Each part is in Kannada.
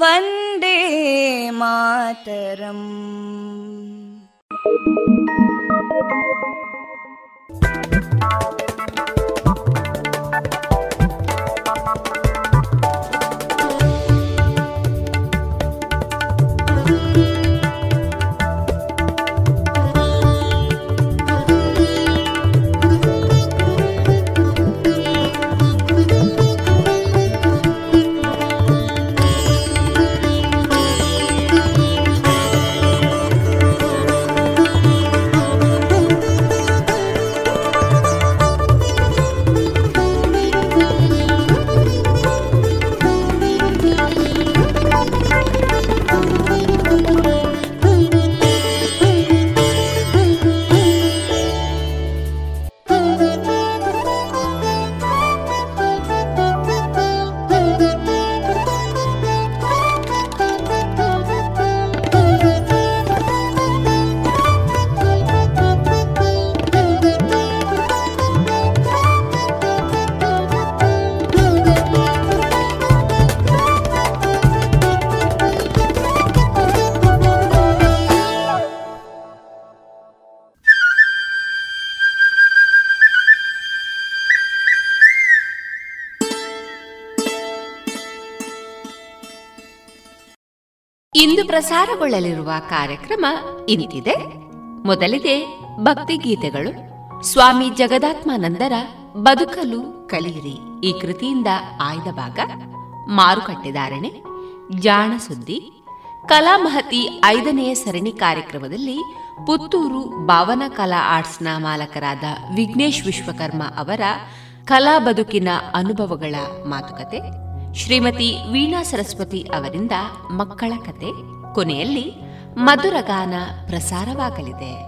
वन्दे मातरम् ಪ್ರಸಾರಗೊಳ್ಳಲಿರುವ ಕಾರ್ಯಕ್ರಮ ಇಂತಿದೆ. ಮೊದಲಿಗೆ ಭಕ್ತಿ ಗೀತೆಗಳು. ಸ್ವಾಮಿ ಜಗದಾತ್ಮಾನಂದರ ಬದುಕಲು ಕಲಿಯಿರಿ. ಈ ಕೃತಿಯಿಂದ ಆಯ್ದ ಭಾಗ ಮಾರುಕಟ್ಟೆದಾರಣೆ ಜಾಣ ಸುದ್ದಿ ಕಲಾಮಹತಿ ಐದನೆಯ ಸರಣಿ ಕಾರ್ಯಕ್ರಮದಲ್ಲಿ ಪುತ್ತೂರು ಭಾವನ ಕಲಾ ಆರ್ಟ್ಸ್ನ ಮಾಲಕರಾದ ವಿಘ್ನೇಶ್ ವಿಶ್ವಕರ್ಮ ಅವರ ಕಲಾ ಬದುಕಿನ ಅನುಭವಗಳ ಮಾತುಕತೆ, ಶ್ರೀಮತಿ ವೀಣಾ ಸರಸ್ವತಿ ಅವರಿಂದ ಮಕ್ಕಳ ಕತೆ ಕೊನೆಯಲ್ಲಿ ಮಧುರಗಾನ ಪ್ರಸಾರವಾಗಲಿದೆ.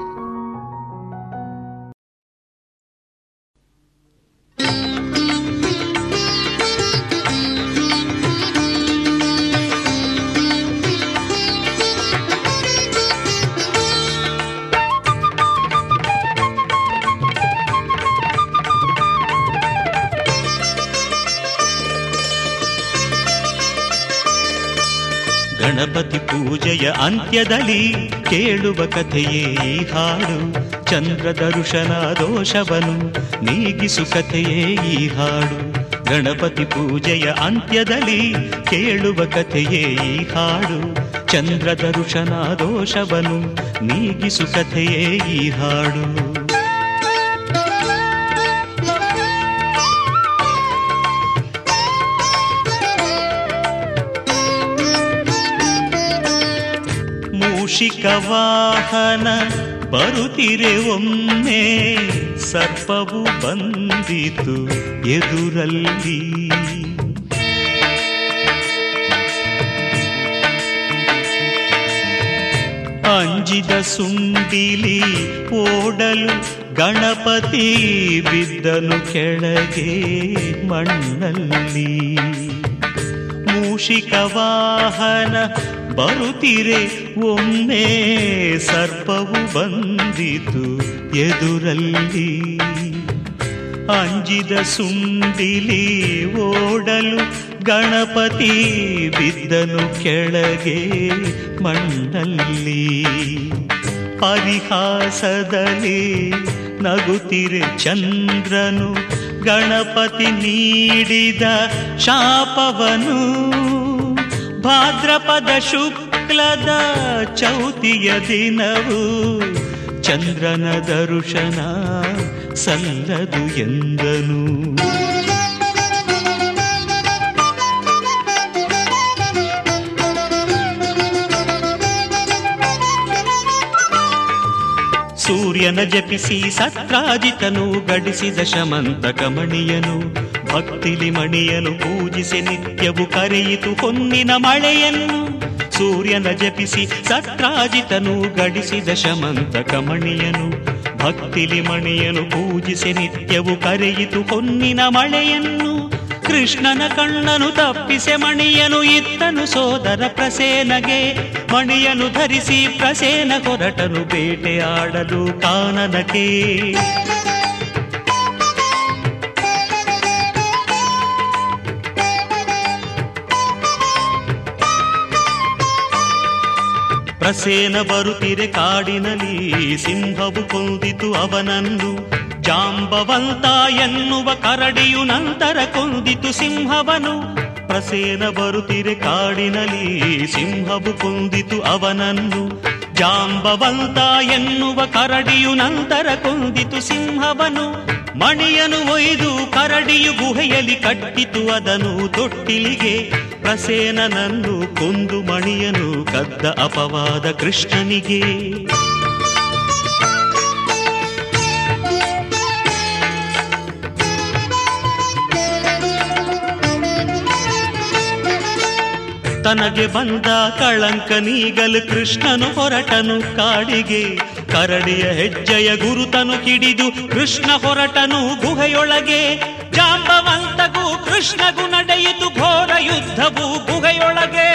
ಪೂಜೆಯ ಅಂತ್ಯದಲ್ಲಿ ಕೇಳುವ ಕಥೆಯೇ ಈ ಹಾಡು. ಚಂದ್ರ ದರುಶನ ದೋಷವನು ನೀಗಿಸು ಕಥೆಯೇ ಈ ಹಾಡು. ಗಣಪತಿ ಪೂಜೆಯ ಅಂತ್ಯದಲ್ಲಿ ಕೇಳುವ ಕಥೆಯೇ ಈ ಹಾಡು. ಚಂದ್ರ ದರುಶನ ದೋಷವನು ನೀಗಿಸು ಕಥೆಯೇ ಈ ಹಾಡು. ಮೂಷಿಕ ವಾಹನ ಬರುತ್ತಿರೆ ಒಮ್ಮೆ ಸರ್ಪವು ಬಂದಿತು ಎದುರಲ್ಲಿ. ಅಂಜಿದ ಸುಂಡಿಲಿ ಓಡಲು ಗಣಪತಿ ಬಿದ್ದನು ಕೆಳಗೆ ಮಣ್ಣಲ್ಲಿ. ಮೂಷಿಕ ವಾಹನ ಬರುತ್ತಿರೆ, ಒಮ್ಮೆ ಸರ್ಪವು ಬಂದಿತು ಎದುರಲ್ಲಿ. ಅಂಜಿದ ಸುಂಡಿಲಿ ಓಡಲು ಗಣಪತಿ ಬಿದ್ದನು ಕೆಳಗೆ ಮಣ್ಣಲ್ಲಿ ಪರಿಹಾಸದಲ್ಲಿ ನಗುತ್ತಿರೆ ಚಂದ್ರನು, ಗಣಪತಿ ನೀಡಿದ ಶಾಪವನು. ಭಾದ್ರಪದ ಶುಕ್ಲದ ಚೌತಿಯ ದಿನವು ಚಂದ್ರನ ದರುಶನ ಸಲ್ಲದು ಎಂದನು. ಸೂರ್ಯನ ಜಪಿಸಿ ಸತ್ರಾಜಿತನು ಗಡಿಸಿದ ಶಮಂತ ಕಮಣಿಯನು ಭಕ್ತಿಲಿ ಮಣಿಯನು ಪೂಜಿಸಿ ನಿತ್ಯವು ಕರೆಯಿತು ಹೊನ್ನಿನ ಮಳೆಯನ್ನು. ಸೂರ್ಯನ ಜಪಿಸಿ ಸತ್ರಾಜಿತನು ಗಡಿಸಿದ ಶಮಂತ ಕಮಣಿಯನು ಭಕ್ತಿಲಿ ಮಣಿಯನು ಪೂಜಿಸಿ ನಿತ್ಯವು ಕರೆಯಿತು ಹೊನ್ನಿನ ಮಳೆಯನ್ನು. ಕೃಷ್ಣನ ಕಣ್ಣನು ತಪ್ಪಿಸೆ ಮಣಿಯನು ಇತ್ತನು ಸೋದರ ಪ್ರಸೇನಗೆ. ಮಣಿಯನು ಧರಿಸಿ ಪ್ರಸೇನ ಹೊರಟನು ಬೇಟೆಯಾಡಲು ಕಾನನಕ್ಕೆ ಪ್ರಸೇನ ಬರುತ್ತಿರೆ ಕಾಡಿನಲ್ಲಿ ಸಿಂಹವು ಕೊಂದಿತು ಅವನನ್ನು. ಜಾಂಬವಂತ ಎನ್ನುವ ಕರಡಿಯು ನಂತರ ಕೊಂದಿತು ಸಿಂಹವನು. ಪ್ರಸೇನ ಬರುತ್ತಿರೆ ಕಾಡಿನಲ್ಲಿ ಸಿಂಹವು ಕೊಂದಿತು ಅವನನ್ನು. ಜಾಂಬವಂತ ಎನ್ನುವ ಕರಡಿಯು ನಂತರ ಕೊಂದಿತು ಸಿಂಹವನು. ಮಣಿಯನು ಒಯ್ದು ಕರಡಿಯು ಗುಹೆಯಲ್ಲಿ ಕಟ್ಟಿತು ಅದನು ತೊಟ್ಟಿಲಿಗೆ. ಪ್ರಸೇನನನ್ನು ಕೊಂದು ಮಣಿಯನು ಕದ್ದ ಅಪವಾದ ಕೃಷ್ಣನಿಗೆ. ತನಗೆ ಬಂದ ಕಳಂಕ ನೀಗಲು ಕೃಷ್ಣನು ಹೊರಟನು ಕಾಡಿಗೆ. ಕರಡಿಯ ಹೆಜ್ಜೆಯ ಗುರುತನು ಕಿಡಿದು ಕೃಷ್ಣ ಹೊರಟನು ಗುಹೆಯೊಳಗೆ. ಜಾಂಬವಂತಗೂ ಕೃಷ್ಣಗೂ ನಡೆಯಿತು ಘೋರ ಯುದ್ಧವು ಗುಹೆಯೊಳಗೆ.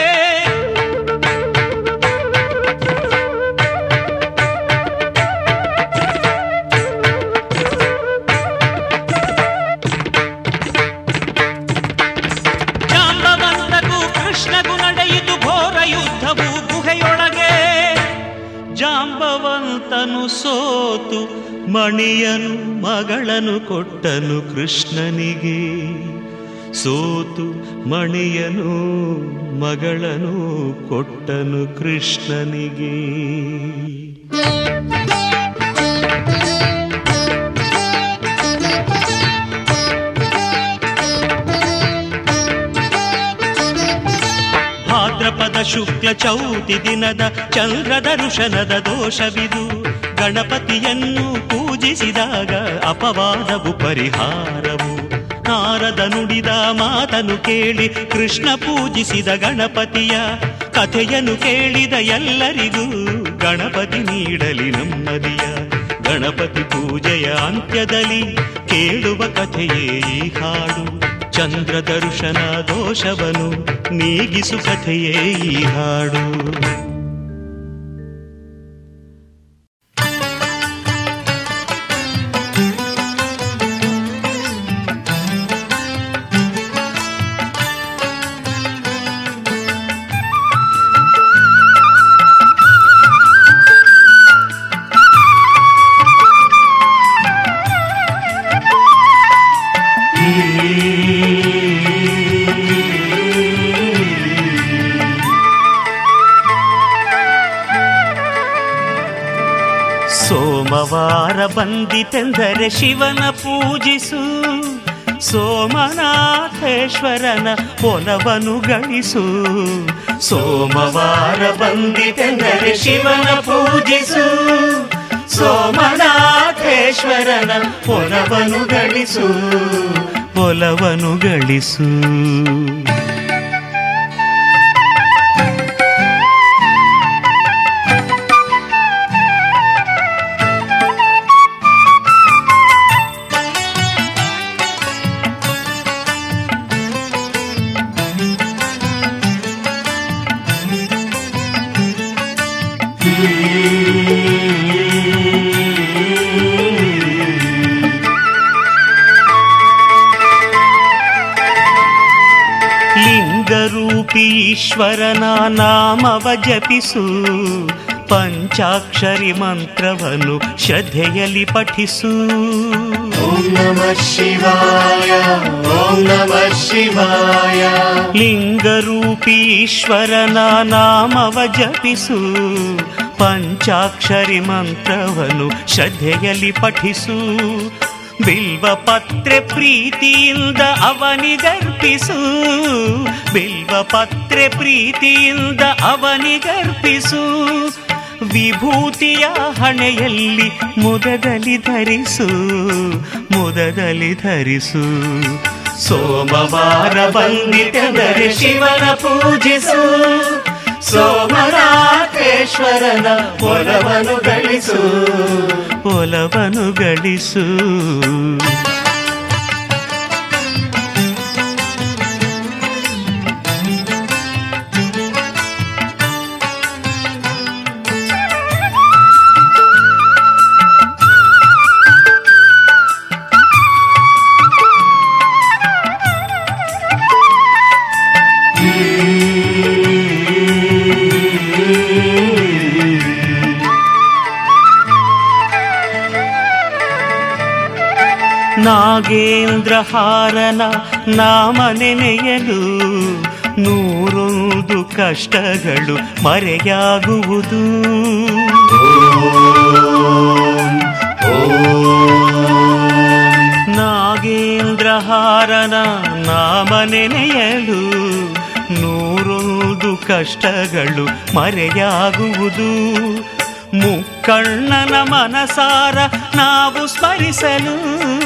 ಸೋತು ಮಣಿಯನು, ಮಗಳನು ಕೊಟ್ಟನು ಕೃಷ್ಣನಿಗೆ. ಸೋತು ಮಣಿಯನು, ಮಗಳನು ಕೊಟ್ಟನು ಕೃಷ್ಣನಿಗೆ. ಭಾದ್ರಪದ ಶುಕ್ಲ ಚೌತಿ ದಿನದ ಚಂದ್ರದ ಋಷನದ ದೋಷವಿದು. ಗಣಪತಿಯನ್ನು ಪೂಜಿಸಿದಾಗ ಅಪವಾದವು ಪರಿಹಾರವು. ನಾರದ ನುಡಿದ ಮಾತನು ಕೇಳಿ ಕೃಷ್ಣ ಪೂಜಿಸಿದ ಗಣಪತಿಯ ಕಥೆಯನ್ನು ಕೇಳಿದ ಎಲ್ಲರಿಗೂ ಗಣಪತಿ ನೀಡಲಿ ನಮ್ಮದಿಯ. ಗಣಪತಿ ಪೂಜೆಯ ಅಂತ್ಯದಲ್ಲಿ ಕೇಳುವ ಕಥೆಯೇ ಈ ಹಾಡು. ಚಂದ್ರ ದರ್ಶನ ದೋಷವನು ನೀಗಿಸು ಕಥೆಯೇ ಈ ಹಾಡು. ಬಂದಿತೆಂದರೆ ಶಿವನ ಪೂಜಿಸು, ಸೋಮನಾಥೇಶ್ವರನ ಒಲವನು ಗಳಿಸು. ಸೋಮವಾರ ಬಂದಿತೆಂದರೆ ಶಿವನ ಪೂಜಿಸು, ಸೋಮನಾಥೇಶ್ವರನ ಒಲವನು ಗಳಿಸು ಒಲವನು ಗಳಿಸು. ಲಿಂಗರೂಪಿ ಈಶ್ವರನ ನಾಮವ ಜಪಿಸು ಪಂಚಾಕ್ಷರಿ ಮಂತ್ರವನ್ನು ಶ್ರದ್ಧೆಯಲ್ಲಿ ಪಠಿಸು ಓಂ ನಮಃ ಶಿವಾಯ ಓಂ ನಮಃ ಶಿವಾಯ ಲಿಂಗರೂಪಿ ಈಶ್ವರನ ನಾಮವ ಜಪಿಸು ಪಂಚಾಕ್ಷರಿ ಮಂತ್ರವನ್ನು ಶ್ರದ್ಧೆಯಲ್ಲಿ ಪಠಿಸು ಬಿಲ್ವ ಪತ್ರೆ ಪ್ರೀತಿಯಿಂದ ಅವನಿಗರ್ಪಿಸು. ಬಿಲ್ವ ಪತ್ರೆ ಪ್ರೀತಿಯಿಂದ ಅವನಿಗರ್ಪಿಸು. ವಿಭೂತಿಯ ಹಣೆಯಲ್ಲಿ ಮುದದಲ್ಲಿ ಧರಿಸು ಮುದದಲ್ಲಿ ಧರಿಸು. ಸೋಮವಾರ ಬಂದಿತೆಂದರೆ ಶಿವನ ಪೂಜಿಸು. ಸೋಮನಾಥೇಶ್ವರನ ಒಲವನು ಗಳಿಸು. ಒಲವನು ಗಳಿಸು. ನಾಗೇಂದ್ರಹಾರನ ನಾಮ ನೆನೆಯಲು ನೂರೊಂದು ಕಷ್ಟಗಳು ಮರೆಯಾಗುವುದು. ನಾಗೇಂದ್ರಹಾರನ ನಾಮ ನೆನೆಯಲು ನೂರೊಂದು ಕಷ್ಟಗಳು ಮರೆಯಾಗುವುದು. ಮುಕ್ಕಣ್ಣನ ಮನಸಾರ ನಾವು ಸ್ಮರಿಸಲು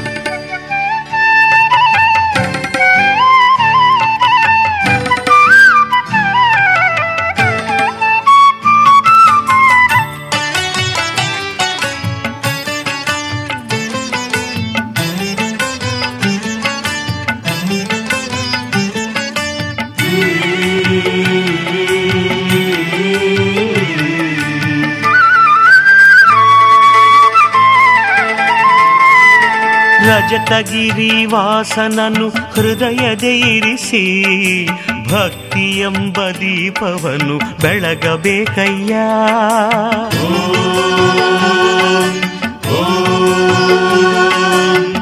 ರಜತಗಿರಿ ವಾಸನನು ಹೃದಯದೆ ಇರಿಸಿ, ಭಕ್ತಿ ಎಂಬ ದೀಪವನ್ನು ಬೆಳಗಬೇಕಯ್ಯ.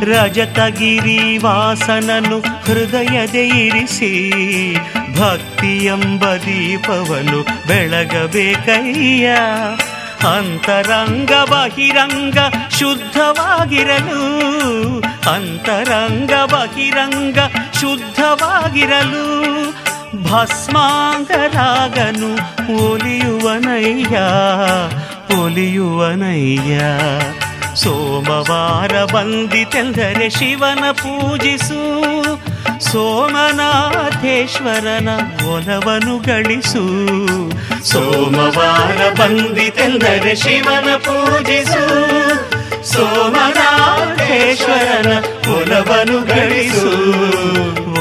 ರಜತಗಿರಿ ವಾಸನನು ಹೃದಯದೆ ಇರಿಸಿ, ಭಕ್ತಿ ಎಂಬ ದೀಪವನ್ನು ಬೆಳಗಬೇಕಯ್ಯ. ಅಂತರಂಗ ಬಹಿರಂಗ ಶುದ್ಧವಾಗಿರಲು ಅಂತರಂಗ ಬಹಿರಂಗ ಶುದ್ಧವಾಗಿರಲು ಭಸ್ಮಾಂಗರಾಗನು ಒಲಿಯುವನಯ್ಯ ಒಲಿಯುವನಯ್ಯ. ಸೋಮವಾರ ಬಂದಿತೆಂದರೆ ಶಿವನ ಪೂಜಿಸು, ಸೋಮನಾಥೇಶ್ವರನ ಒಲವನು ಗಳಿಸು. ಸೋಮವಾರ ಬಂದಿತೆಂದರೆ ಶಿವನ ಪೂಜಿಸು ಸೋಮನಾಥೇಶ್ವರನ ಒಲವನು ಗಳಿಸು.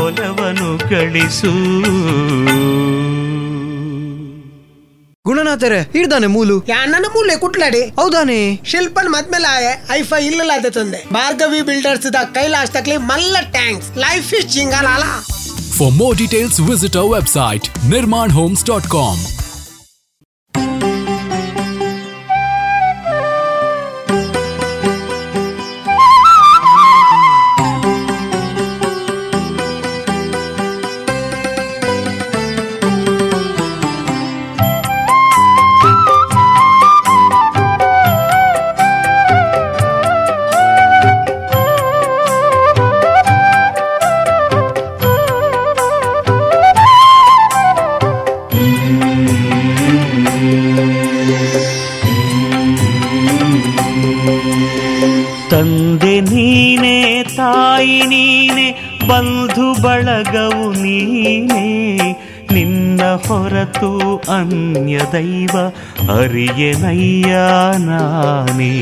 ಒಲವನು ಗಳಿಸು. ಗುಣನಾಥರೇ ಇಡ್ದಾನೆ ಮೂಲು. ಯಾಣ್ಣನ ಮೂಲೆ ಕುಟ್ಲಾಡಿ. ಹೌದಾನೆ? ಶಿಲ್ಪನ್ ಮದ್ಮೇಲೆ ಆಯೆ ಐಫೈ ಇಲ್ಲಲಾದೆ ತಂದೆ. ಭಾರ್ಗವಿ ಬಿಲ್ಡರ್ಸ್ ದ ಕೈಲಾಶ್ ತಕ್ಲಿ ಮಲ್ಲ ಟ್ಯಾಂಕ್ಸ್. ಲೈಫ್ ಇಸ್ ಜಿಂಗಾಲಾಲ. For more details, visit our website nirmanhomes.com. ಹೊರತು ಅನ್ಯ ದೈವ ಅರಿಯನಯ್ಯ ನಾನೇ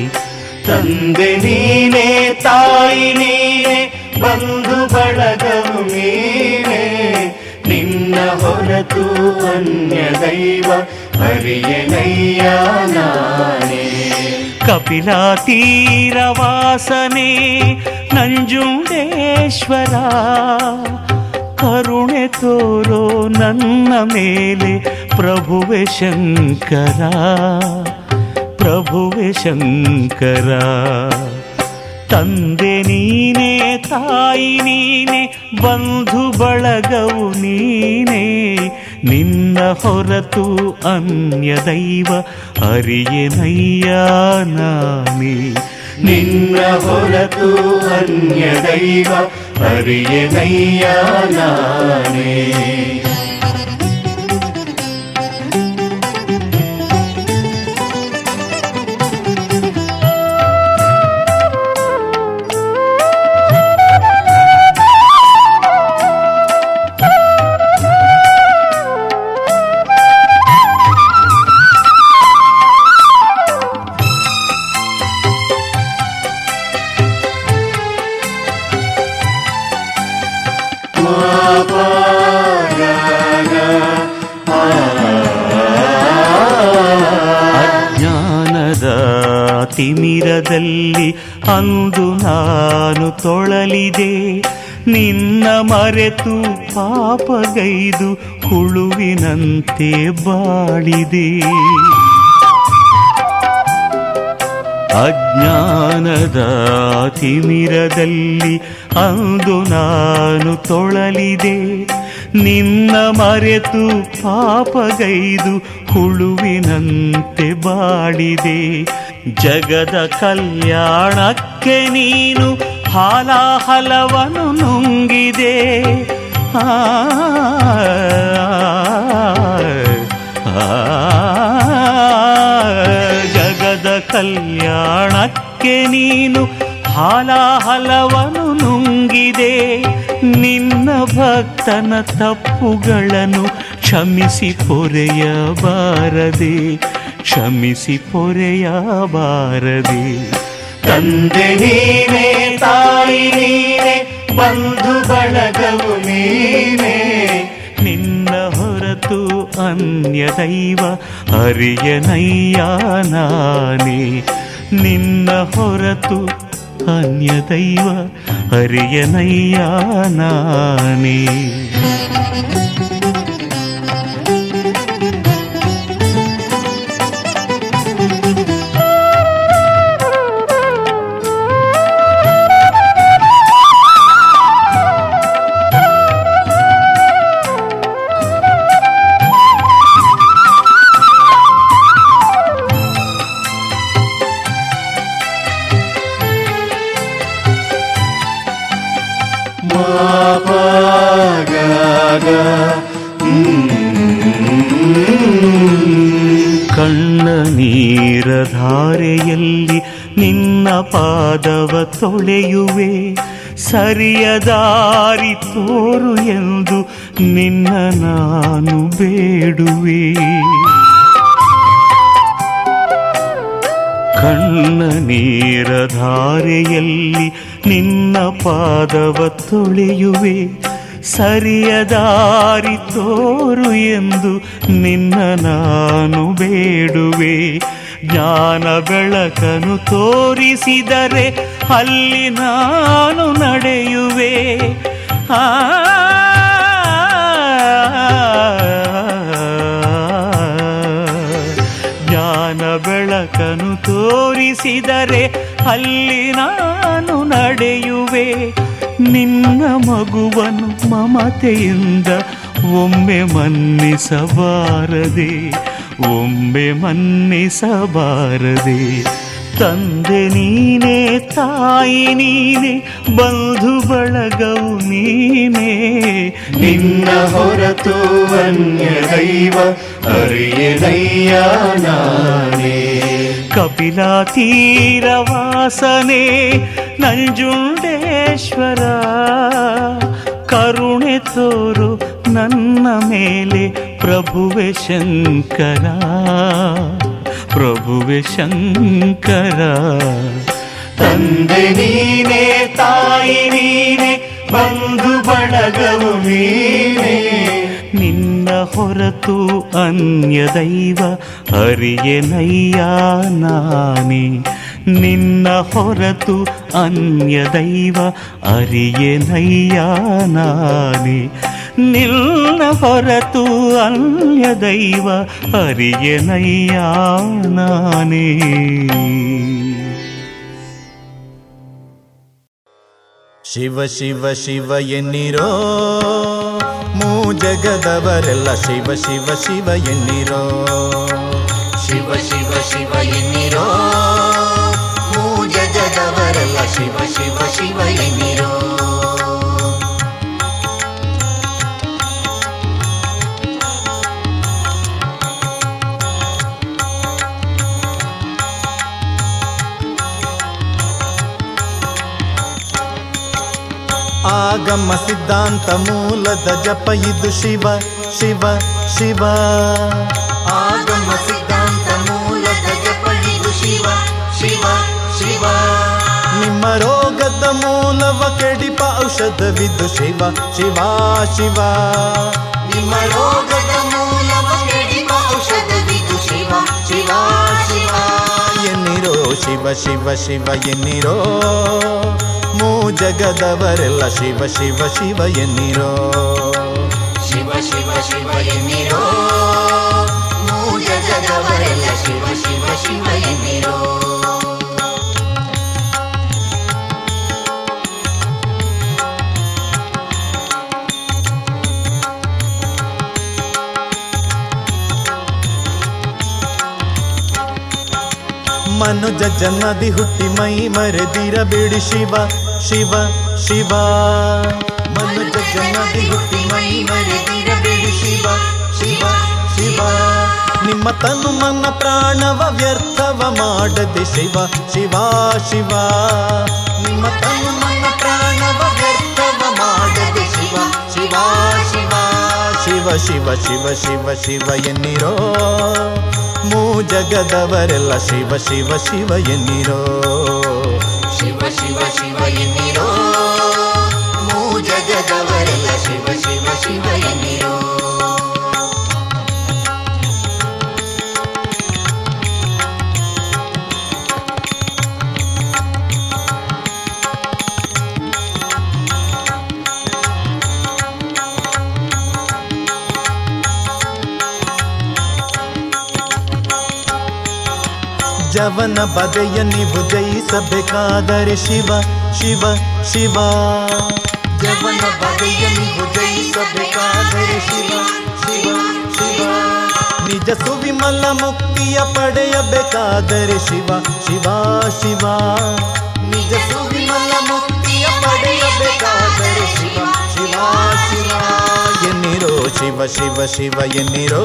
ತಂದೆ ನೀನೆ ತಾಯಿ ನೀನೆ ಬಂಧು ಬಳಗವು ನೀನೆ ನಿನ್ನ ಹೊರತು ಅನ್ಯ ದೈವ ಹರಿಯನಯ್ಯ ನಾನೇ ಕಪಿಲ ತೀರವಾಸನೆ ನಂಜುಂಡೇಶ್ವರ ಕರುಣೆ ತೋರೋ ನನ್ನ ಮೇಲೆ ಪ್ರಭುವೆ ಶಂಕರ ಪ್ರಭುವೆ ಶಂಕರ. ತಂದೆ ನೀನೆ, ತಾಯಿ ನೀನೆ, ಬಂಧು ಬಳಗವು ನೀನೆ, ನಿನ್ನ ಹೊರತು ಅನ್ಯ ದೈವ ಅರಿಯನಯ್ಯ ನಾನೇ. ನಿನ್ನ ಹೊರತು ಅನ್ಯ ದೈವ ಅರಿಯನಯ್ಯ ನಾನೇ ತಿಮಿರದಲ್ಲಿ ಅಂದು ನಾನು ತೊಳಲಿದೆ. ನಿನ್ನ ಮರೆತು ಪಾಪಗೈದು ಹುಳುವಿನಂತೆ ಬಾಳಿದೆ. ಅಜ್ಞಾನದ ತಿಮಿರದಲ್ಲಿ ಅಂದು ನಾನು ತೊಳಲಿದೆ. ನಿನ್ನ ಮರೆತು ಪಾಪಗೈದು ಹುಳುವಿನಂತೆ ಬಾಡಿದೆ ಜಗದ ಕಲ್ಯಾಣಕ್ಕೆ ನೀನು ಹಾಲಾಹಲವನು ನುಂಗಿದೆ ಜಗದ ಕಲ್ಯಾಣಕ್ಕೆ ನೀನು ಹಾಲಾಹಲವನು ನುಂಗಿದೆ ನಿನ್ನ ಭಕ್ತನ ತಪ್ಪುಗಳನ್ನು ಕ್ಷಮಿಸಿ ಪೊರೆಯಬಾರದೆ ಕ್ಷಮಿಸಿ ಪೊರೆಯಬಾರದೆ ತಂದೆ ನೀನೇ ತಾಯಿ ನೀನೇ ಬಂಧು ಬಳಗವು ನೀನೇ. ನಿನ್ನ ಹೊರತು ಅನ್ಯ ದೈವ ಅರಿಯನಯ್ಯ ನಾನೇ. ನಿನ್ನ ಹೊರತು ಅನ್ಯ ದೈವ ಅರಿಯನಯ್ಯ ನಾನೇ. ನೀರ ಧಾರೆಯಲ್ಲಿ ನಿನ್ನ ಪಾದವ ತೊಳೆಯುವೆ. ಸರಿಯ ದಾರಿ ತೋರು ಎಂದು ನಿನ್ನ ನಾನು ಬೇಡುವೆ. ಕಣ್ಣ ನೀರ ಧಾರೆಯಲ್ಲಿ ನಿನ್ನ ಪಾದವ ತೊಳೆಯುವೆ. ಸರಿಯ ದಾರಿ ತೋರು ಎಂದು ನಿನ್ನ ನಾನು ಬೇಡುವೆ. ಜ್ಞಾನ ಬೆಳಕನು ತೋರಿಸಿದರೆ ಅಲ್ಲಿ ನಾನು ನಡೆಯುವೆ ಆ ಜ್ಞಾನ ಬೆಳಕನು ತೋರಿಸಿದರೆ ಅಲ್ಲಿ ನಾನು ನಡೆಯುವೆ ನಿನ್ನ ಮಗುವನು ಮಮತೆಯಿಂದ ಒಮ್ಮೆ ಮನ್ನಿಸಬಾರದೆ ಒಮ್ಮೆ ಮನ್ನಿಸಬಾರದೆ. ತಂದೆ ನೀನೇ, ತಾಯಿ ನೀನೆ, ಬಂಧು ಬಳಗವು ನೀನೇ. ನಿನ್ನ ಹೊರತು ಅನ್ಯ ದೈವ ಅರಿಯದಯ್ಯ ನಾನೇ. ಕಪಿಲ ತೀರವಾಸನೆ ನಂಜುಂಡೇಶ್ವರ. ಕರುಣೆ ತೋರು ನನ್ನ ಮೇಲೆ ಪ್ರಭುವೆ ಶಂಕರ ಪ್ರಭುವೆ ಶಂಕರ. ತಂದೆ ನೀನೇ ತಾಯಿ ನೀನೆ ಬಂಧು ಬಳಗವು ನೀನೇ. ನಿನ್ನ ಹೊರತು ಅನ್ಯ ದೈವ ಅರಿಯನಯ್ಯ ನಾನೇ. ನಿನ್ನ ಹೊರತು ಅನ್ಯ ದೈವ ಅರಿಯನಯ್ಯ ನಾನೇ. ನಿನ್ನ ಹೊರತು ಅನ್ಯ ದೈವ ಅರಿಯನಯ್ಯ ನಾನೇ. ಶಿವ ಶಿವ ಶಿವ ಎನ್ನಿರೋ, ಮೂ ಜಗದವರೆಲ್ಲ ಶಿವ ಶಿವ ಶಿವ ಎನ್ನಿರೋ. ಶಿವ ಶಿವ ಶಿವ ಎನ್ನಿರೋ, ಮೂ ಜಗದವರೆಲ್ಲ ಶಿವ ಶಿವ ಶಿವ ಎನ್ನಿರೋ. ಆಗಮ ಸಿದ್ಧಾಂತ ಮೂಲದ ಜಪ ಇದು ಶಿವ ಶಿವ ಶಿವ. ಆಗಮ ಸಿದ್ಧಾಂತ ಮೂಲದ ಜಪ ಇದು ಶಿವ ಶಿವ ಶಿವ. ನಿಮ್ಮ ರೋಗದ ಮೂಲವ ಕೆಡಿಪ ಔಷಧವಿದು ಶಿವ ಶಿವ ಶಿವ. ನಿಮ್ಮ ರೋಗದ ಮೂಲವ ಕೆಡಿಪ ಔಷಧವಿದು ಶಿವ ಶಿವ ಶಿವ. ಎನ್ನಿರೋ ಶಿವ ಶಿವ ಶಿವ ಎನ್ನಿರೋ ಜಗದವರೆಲ್ಲ ಶಿವ ಶಿವ ಶಿವ ಎನ್ನಿರೋ? ಶಿವ ಶಿವ ಶಿವ ಎನ್ನಿರೋ? ಜಗದವರೆಲ್ಲ ಶಿವ ಶಿವ ಶಿವ ಎನ್ನಿರೋ? ಮನುಜ ಜನ್ಮದಿ ಹುಟ್ಟಿ ಮೈ ಮರೆದಿರಬೇಡಿ ಶಿವ. ಶಿವ ಶಿವ. ಮನುಜ ಜನ್ಮದಿ ಹುಟ್ಟಿ ಮೈ ಮರೆದಿರಬೇಡಿ ಶಿವ ಶಿವ ಶಿವ. ನಿಮ್ಮ ತನು ಮನ ಪ್ರಾಣವ ವ್ಯರ್ಥವ ಮಾಡದೆ ಶಿವ ಶಿವ ಶಿವ. ನಿಮ್ಮ ತನು ಮನ ಪ್ರಾಣವ ವ್ಯರ್ಥವ ಮಾಡದೆ ಶಿವ ಶಿವ ಶಿವ. ಶಿವ ಶಿವ ಶಿವ ಶಿವ ಶಿವ ಎನ್ನಿರೋ. ಮೂ ಜಗದವರೆಲ್ಲ ಶಿವ ಶಿವ ಶಿವ ಎನ್ನಿರೋ. ಜವನ ಬದೆಯ ನೀವು ಜಯಿಸಬೇಕಾದರೆ ಶಿವ ಶಿವ ಶಿವ. ಜವನ ಬದೆಯ ನೀವು ಜಯಿಸಬೇಕಾದರೆ ಶಿವ ಶಿವ ಶಿವ. ನಿಜ ಸುವಿಮಲ ಮುಕ್ತಿಯ ಪಡೆಯಬೇಕಾದರೆ ಶಿವ ಶಿವ ಶಿವ. ನಿಜ ಸುವಿಮಲ ಮುಕ್ತಿಯ ಪಡೆಯಬೇಕಾದರೆ ಶಿವ ಶಿವ ಶಿವ. ಎನ್ನಿರೋ ಶಿವ ಶಿವ ಶಿವ ಎನ್ನಿರೋ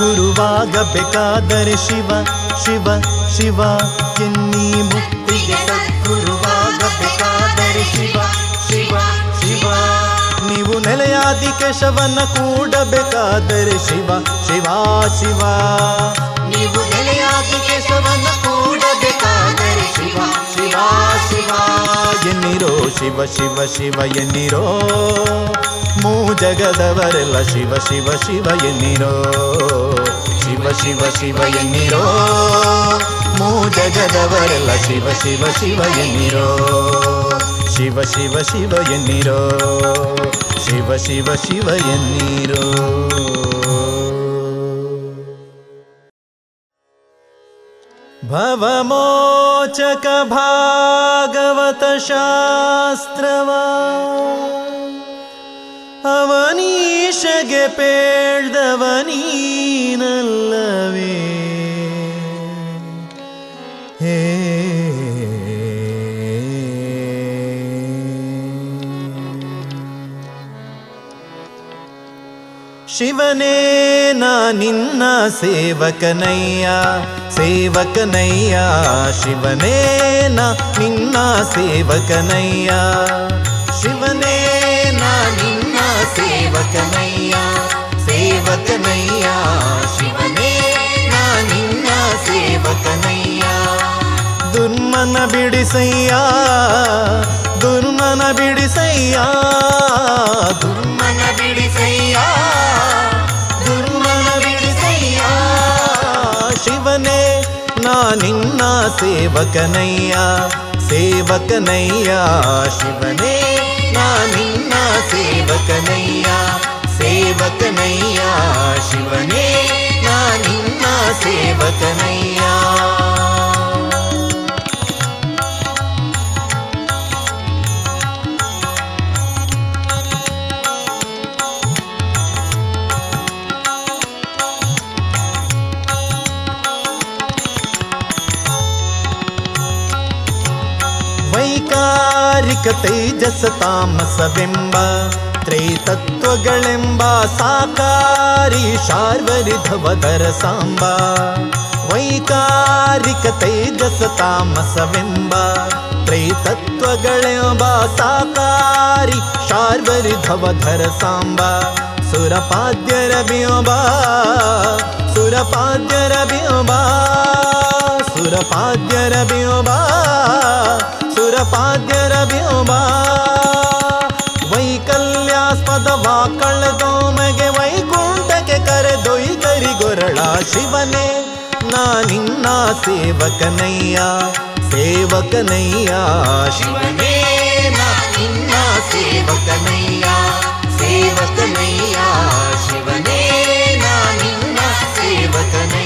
ಪೃಥ್ವಿಗೆ ಸದ್ಗುರುವಾಗಬೇಕಾದರೆ ಶಿವ ಶಿವ ಶಿವ, ಚಿನ್ನಿ ಮುಕ್ತಿಗೆ ಸದ್ಗುರುವಾಗಬೇಕಾದರೆ ಶಿವ ಶಿವ ಶಿವ. ನೀವು ನೆಲೆಯಾದಿ ಕೇಶವನ್ನ ಕೂಡಬೇಕಾದರೆ ಶಿವ ಶಿವ ಶಿವ. ನೀವು ನೆಲೆಯಾದಿ ಕೇಶವನ್ನ ಕೂಡಬೇಕಾದರೆ ಶಿವ ಶಿವ ಶಿವ. ಎನ್ನಿರೋ ಶಿವ ಶಿವ ಶಿವ, ಎನ್ನಿರೋ. ಮೂ ಜಗದವರೆಲ್ಲ ಶಿವ ಶಿವ ಶಿವ, ಎನ್ನಿರೋ. ಶಿವ ಶಿವ ಶಿವ ಎನ್ನಿರೋ? ಮೂ ಜಗದವರೆಲ್ಲ ಶಿವ ಶಿವ ಶಿವ ಎನ್ನಿರೋ? ಶಿವ ಶಿವ ಶಿವ ಎನ್ನಿರೋ? ಶಿವ ಶಿವ ಶಿವ ಎನ್ನಿರೋ? ಶಾಸ್ತ್ರವ ಅವನೀಶಗೆ ಪೇಳ್ದವನೀನಲ್ಲವೇ? ಶಿವನೇ ನಾ ನಿನ್ನ ಸೇವಕನಯ್ಯ ಸೇವಕನಯ್ಯ ಶಿವನೇ ನಾ ನಿನ್ನ ಸೇವಕನಯ್ಯ ಶಿವನೇ ನಾ ಸೇವಕನಯ್ಯ ಸೇವಕನಯ್ಯ, ಶಿವನೇ, ನಾ ನಿನ್ನ ಸೇವಕನಯ್ಯ. ದುರ್ಮನ ಬಿಡಿಸಯ್ಯ ದುರ್ಮನ ಬಿಡಿಸಯ್ಯ. ದುರ್ಮನ ಬಿಡಿಸಯ್ಯ ದುರ್ಮನ ಬಿಡಿಸಯ್ಯ. ಶಿವನೇ, ನಾ ನಿನ್ನ ಸೇವಕನಯ್ಯ ಸೇವಕನಯ್ಯ, ಶಿವನೇ. ನಾ ನಿನ್ನ ಸೇವಕನಯ್ಯ ಸೇವಕನಯ್ಯ ಶಿವನೇ ನಾ ನಿನ್ನ ಸೇವಕನಯ್ಯ ವೈಕಾರಿಕ ತೇಜಸ ತಾಮಸವೆಂಬ ತ್ರೈತತ್ವಗಳೆಂಬ ಸಾಕಾರಿ ಶಾರ್ವರಿಧವದರ ಸಾಂಬ ವೈಕಾರಿಕ ತೇಜಸ ತಾಮಸವೆಂಬ ತ್ರೈತತ್ವಗಳೆಂಬ ಸಾಕಾರಿ ಶಾರ್ವರಿಧವಧರ ಸಾಂಬ ಸುರಪಾದ್ಯರ ಬಿಂಬ ಸುರಪಾದ್ಯರ ಬಿಂಬ ಸುರಪಾದ್ಯರ ಬಿಂಬ ಸುರಪಾದ್ಯರ ವ್ಯೋಮ ವೈಕಲ್ಯಾಸ್ಪದ ವಾಕಳದೋಮಗೆ ವೈಕುಂಠಕ್ಕೆ ಕರೆದೊಯ್ದರಿ ಗೊರಳ ಶಿವನೇ. ನಾ ನಿನ್ನ ಸೇವಕನಯ್ಯ ಸೇವಕನಯ್ಯ. ಶಿವನೇ, ನಾ ನಿನ್ನ ಸೇವಕನಯ್ಯ ಸೇವಕನಯ್ಯ. ಶಿವನೇ, ನಾ ನಿನ್ನ ಸೇವಕನಯ್ಯ.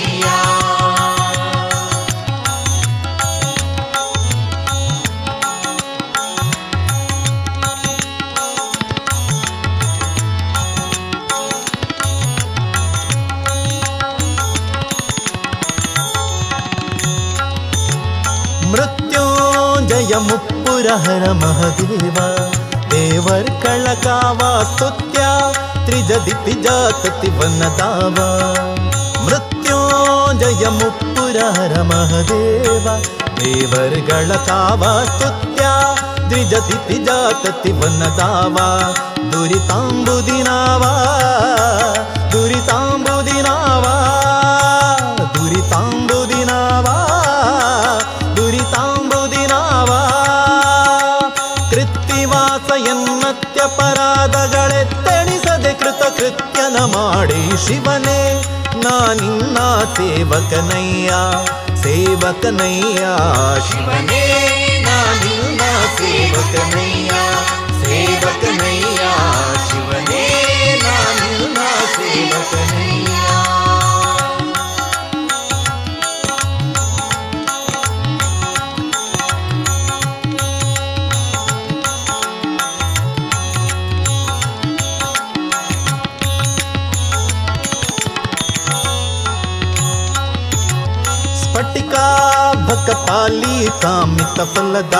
मुप्पुरहर महदेव देवर्कळकावा स्तुत्या त्रिजदिति जातति वनदाव मृत्योञ्जय मुप्पुरहर महदेव देवर्गळकावा स्तुत्या त्रिजदिति जातति वनतावा दुरिताम्बुदिनावा दुरीतांबुदी ಮಾಡಿ ಶಿವನೇ ನಾ ನಿನ್ನ ಸೇವಕನಯ್ಯ ಸೇವಕನಯ್ಯ ಶಿವನೇ ನಾ ನಿನ್ನ ಸೇವಕನಯ್ಯ ಸೇವಕನಯ್ಯ ಭಕಪಾಲಿ ಕಾಮಿತ ಫಲದ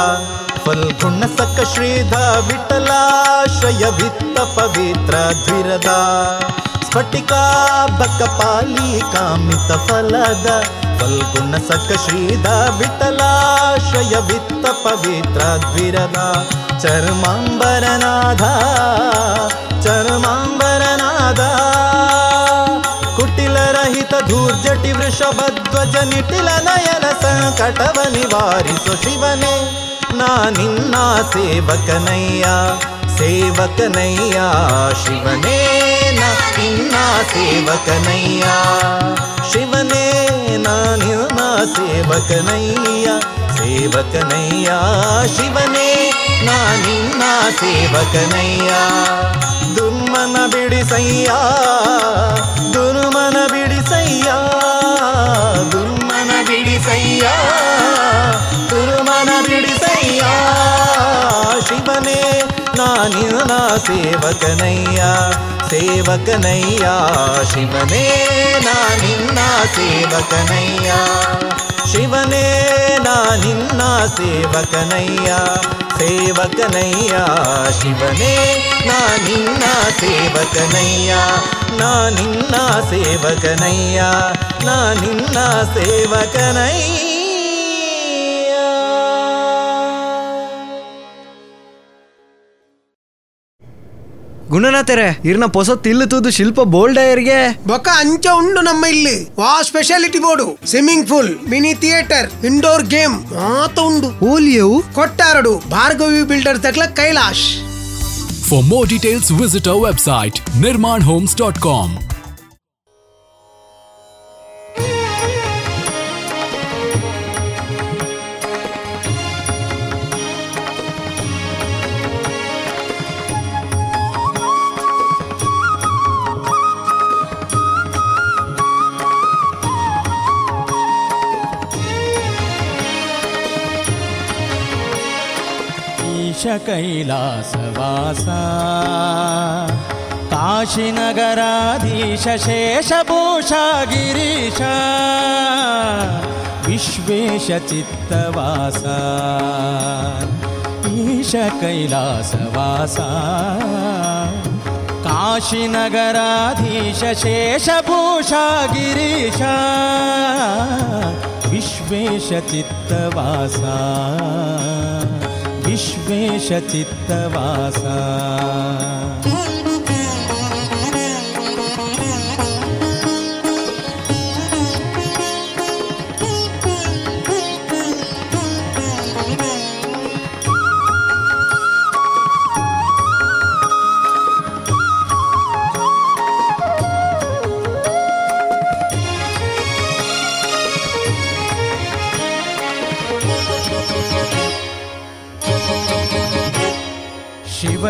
ಫಲ್ಗುಣ ಸಕ ಶ್ರೀಧ ವಿಠಲಾಶ್ರಯ ವಿತ್ತ ಪವಿತ್ರ ದ್ವಿರದ ಸ್ಫಟಿಕಾ ಬಕಪಾಲಿ ಕಾಮಿತ ಫಲದ ಫಲ್ಗುಣ ಸಕ ಶ್ರೀಧ ವಿಠಲಾಶ್ರಯ ವಿತ್ತ ಪವಿತ್ರ ದ್ವಿರದ ಚರ್ಮಾಂಬರನಾಥ ಧೂರ್ಜಟಿ ವೃಷಭಧ್ವಜ ನಿಟಿಲ ನಯನ ಸಂಕಟವ ನಿವಾರಿಸು ಶಿವನೇ. ನಾ ನಿನ್ನ ಸೇವಕನಯ್ಯ ಸೇವಕನಯ್ಯ ಶಿವನೇ. ನಾ ನಿನ್ನ ಸೇವಕನಯ್ಯ, ಶಿವನೇ. ನಾ ನಿನ್ನ ಸೇವಕನಯ್ಯ ಸೇವಕನಯ್ಯ ಶಿವನೇ. ನಾ ನಿನ್ನ ಸೇವಕನಯ್ಯ. ದುರ್ಮನ ಬಿಡಿಸಯ್ಯ ದುರ್ಮನ ಬಿಡಿಸಯ್ಯ ದುರ್ಮನ ಬಿಡಿಸಯ್ಯ ದುರ್ಮನ ಬಿಡಿಸಯ್ಯ. ಶಿವನೇ ನಾನಿನ ಸೇವಕನಯ್ಯ ಸೇವಕನಯ್ಯ. ಶಿವನೇ, ನಾನಿನ್ನ ಸೇವಕನಯ್ಯ. ಶಿವನೇ, ನಾನಿನ್ನ ಸೇವಕನಯ್ಯ ಸೇವಕನಯ್ಯ. ಶಿವನೇ, ನಾನಿನ್ನ ಸೇವಕನಯ್ಯ. ನಾ ನಿನ್ನ ಸೇವಕನಯ್ಯ ನಾ ನಿನ್ನ ಸೇವಕನಯ್ಯ. ಗುಣನಾಥರೆ ಇರ್ನ ಪೊಸ ತಿಲ್ಲು ತೂದು ಶಿಲ್ಪ ಬೋಲ್ಡಯರ್ಗೆ ಬೊಕ್ಕ ಅಂಚ ಉಂಡು ನಮ್ಮ ಇಲ್ಲಿ. ವಾ speciality board. Swimming pool mini theatre indoor game ಮಾತ ಉಂಡು. ಓಲಿಯವು? ಕೊಟ್ಟಾರಡು. Bhargavi builder ತಕ್ಲ Kailash. For more details, visit our website nirmanhomes.com. कैलासवासा काशीनगराधीशेषभूषा वास विश्वेशचित्तवासा। ईश कैलासवासा काशीनगराधीशेषभूषा काशीनगराधीश विश्वेशचित्तवासा। विश्वेशचित्तवासा।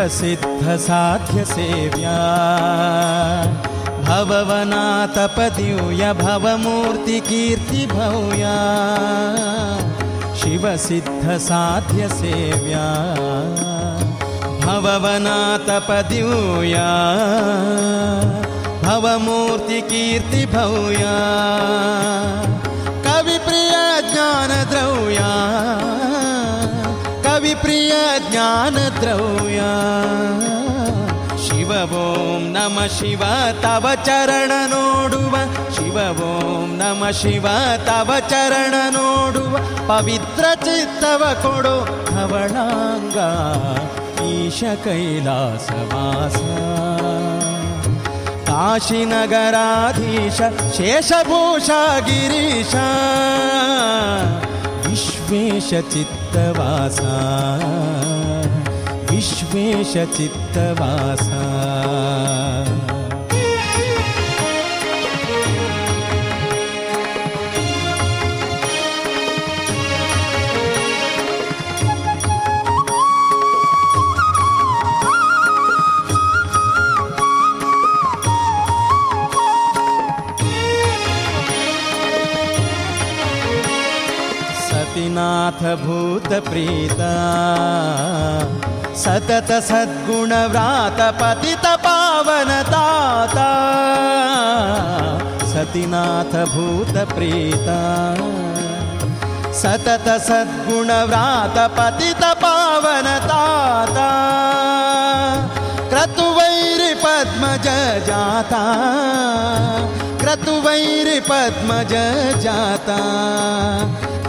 सिद्धसाध्यसेव्या भववनातपदूय भवमूर्तिकीर्तिभूया शिवसिद्धसाध्यसेव्या। भववनातपदूया भवमूर्तिकीर्तिभूया कविप्रिया ज्ञानद्रौया प्रिय ज्ञानद्रव्या। शिव ॐ नम शिव तव चरण नोडुव। शिव ॐ नम शिव तव चरण नोडुव। पवित्र चित्तव कोडो हवणाङ्गा। ईश कैलासवास काशीनगराधीश शेषभूषा गिरीश। विश्वेश चित्त चित्तवासा। विश्वेश चित्तवासा सतिनाथ भूत सतत सद्गुणव्रात व्रात पति तावन सतिनाथ भूत सतत सद्गुणव्रात व्रात पति तपावन ताता क्रतुवैर पद्मजजाता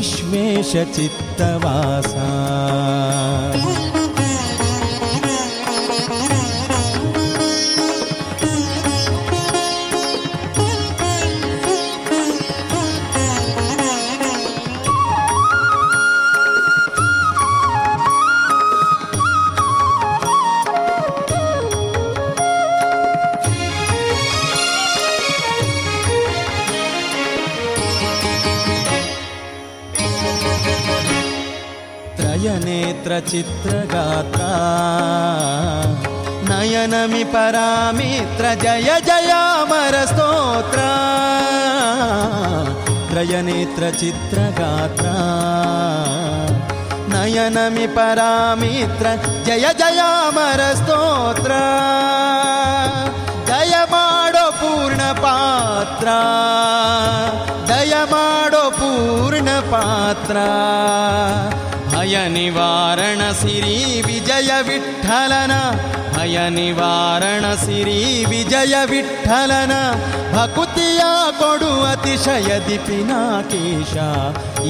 विश्वेशचित्तवासा। चित्रगाता नयनमि परामित्र जय जयामरस्तोत्रा त्रयनेत्रचित्रगात्रा नयनमि परामित्र जय जयामरस्तोत्र दय माडो पूर्णपात्र दय माडो पूर्णपात्र अय निवारणसि भकुतिया कोडु निवारणसि विजयविट्ठलन ईश कडु काशीनगराधीश शेषभूषा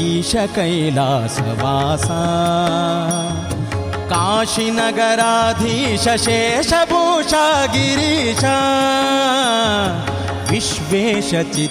ईशकैलासवासा काशीनगराधीशेषभूषागिरीशा विश्वेशचित्तवासा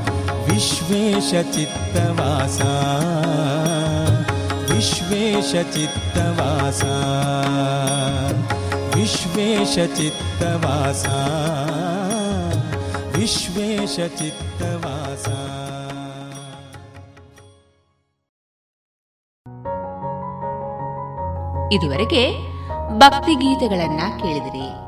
विश्वेशचित्तवासा विश्वेशचित्तवासा विश्वेशचित्तवासा विश्वेशचित्तवासा ಇದುವರೆಗೆ ಭಕ್ತಿ ಗೀತೆಗಳನ್ನ ಕೇಳಿದಿರಿ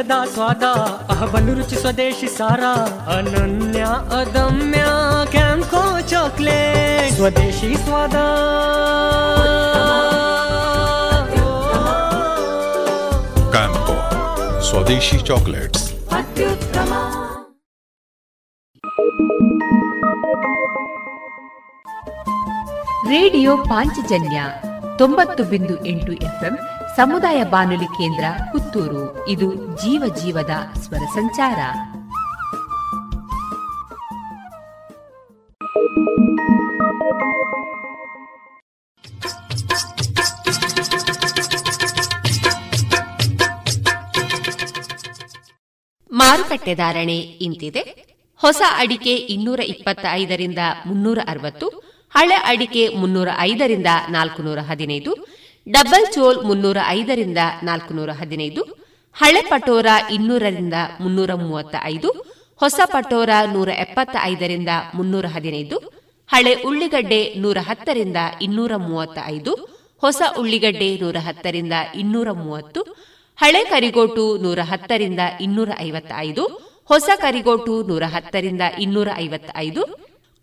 ಸರಿಸಾಟಿ ಇಲ್ಲದ ಸ್ವಾದ ಅಹಬಲು ರುಚಿ ಸ್ವದೇಶಿ ಸಾರ ಅನನ್ಯ ಅದಮ್ಯ ಕ್ಯಾಂಕೋ ಚಾಕ್ಲೇಟ್ ಸ್ವದೇಶಿ ಸ್ವಾದ ಕ್ಯಾಂಪೋ ಸ್ವದೇಶಿ ಚಾಕ್ಲೇಟ್ಸ್ ರೇಡಿಯೋ ಪಾಂಚಜನ್ಯ ತೊಂಬತ್ತು ಬಿಂದು ಎಂಟು ಎಫ್ಎಂ ಸಮುದಾಯ ಬಾನುಲಿ ಕೇಂದ್ರ ಪುತ್ತೂರು. ಇದು ಜೀವ ಜೀವದ ಸ್ವರ ಸಂಚಾರ. ಮಾರುಕಟ್ಟೆ ಧಾರಣೆ ಇಂತಿದೆ. ಹೊಸ ಅಡಿಕೆ ಇನ್ನೂರ ಇಪ್ಪತ್ತ ಐದರಿಂದ ಮುನ್ನೂರ ಅರವತ್ತು ಹಳೆ ಅಡಿಕೆ ಮುನ್ನೂರ ಐದರಿಂದ ನಾಲ್ಕುನೂರ ಹದಿನೈದು ಡಬಲ್ ಚೋಲ್ ಮುನ್ನೂರ ಐದರಿಂದ ನಾಲ್ಕುನೂರ ಹದಿನೈದು, ಹಳೆ ಪಟೋರ ಇನ್ನೂರರಿಂದ ಮುನ್ನೂರ ಮೂವತ್ತ ಐದು ಹೊಸ ಪಟೋರ ನೂರ ಎಪ್ಪತ್ತ ಐದರಿಂದ ಮುನ್ನೂರ ಹದಿನೈದು, ಹಳೆ ಉಳ್ಳಿಗಡ್ಡೆ ನೂರ ಹತ್ತರಿಂದ ಇನ್ನೂರ ಮೂವತ್ತ ಐದು ಹೊಸ ಉಳ್ಳಿಗಡ್ಡೆ ನೂರ ಹತ್ತರಿಂದ ಇನ್ನೂರ ಮೂವತ್ತು, ಹಳೆ ಕರಿಗೋಟು ನೂರ ಹತ್ತರಿಂದ ಇನ್ನೂರ ಐವತ್ತ ಐದು ಹೊಸ ಕರಿಗೋಟು ನೂರ ಹತ್ತರಿಂದ ಇನ್ನೂರ ಐವತ್ತ ಐದು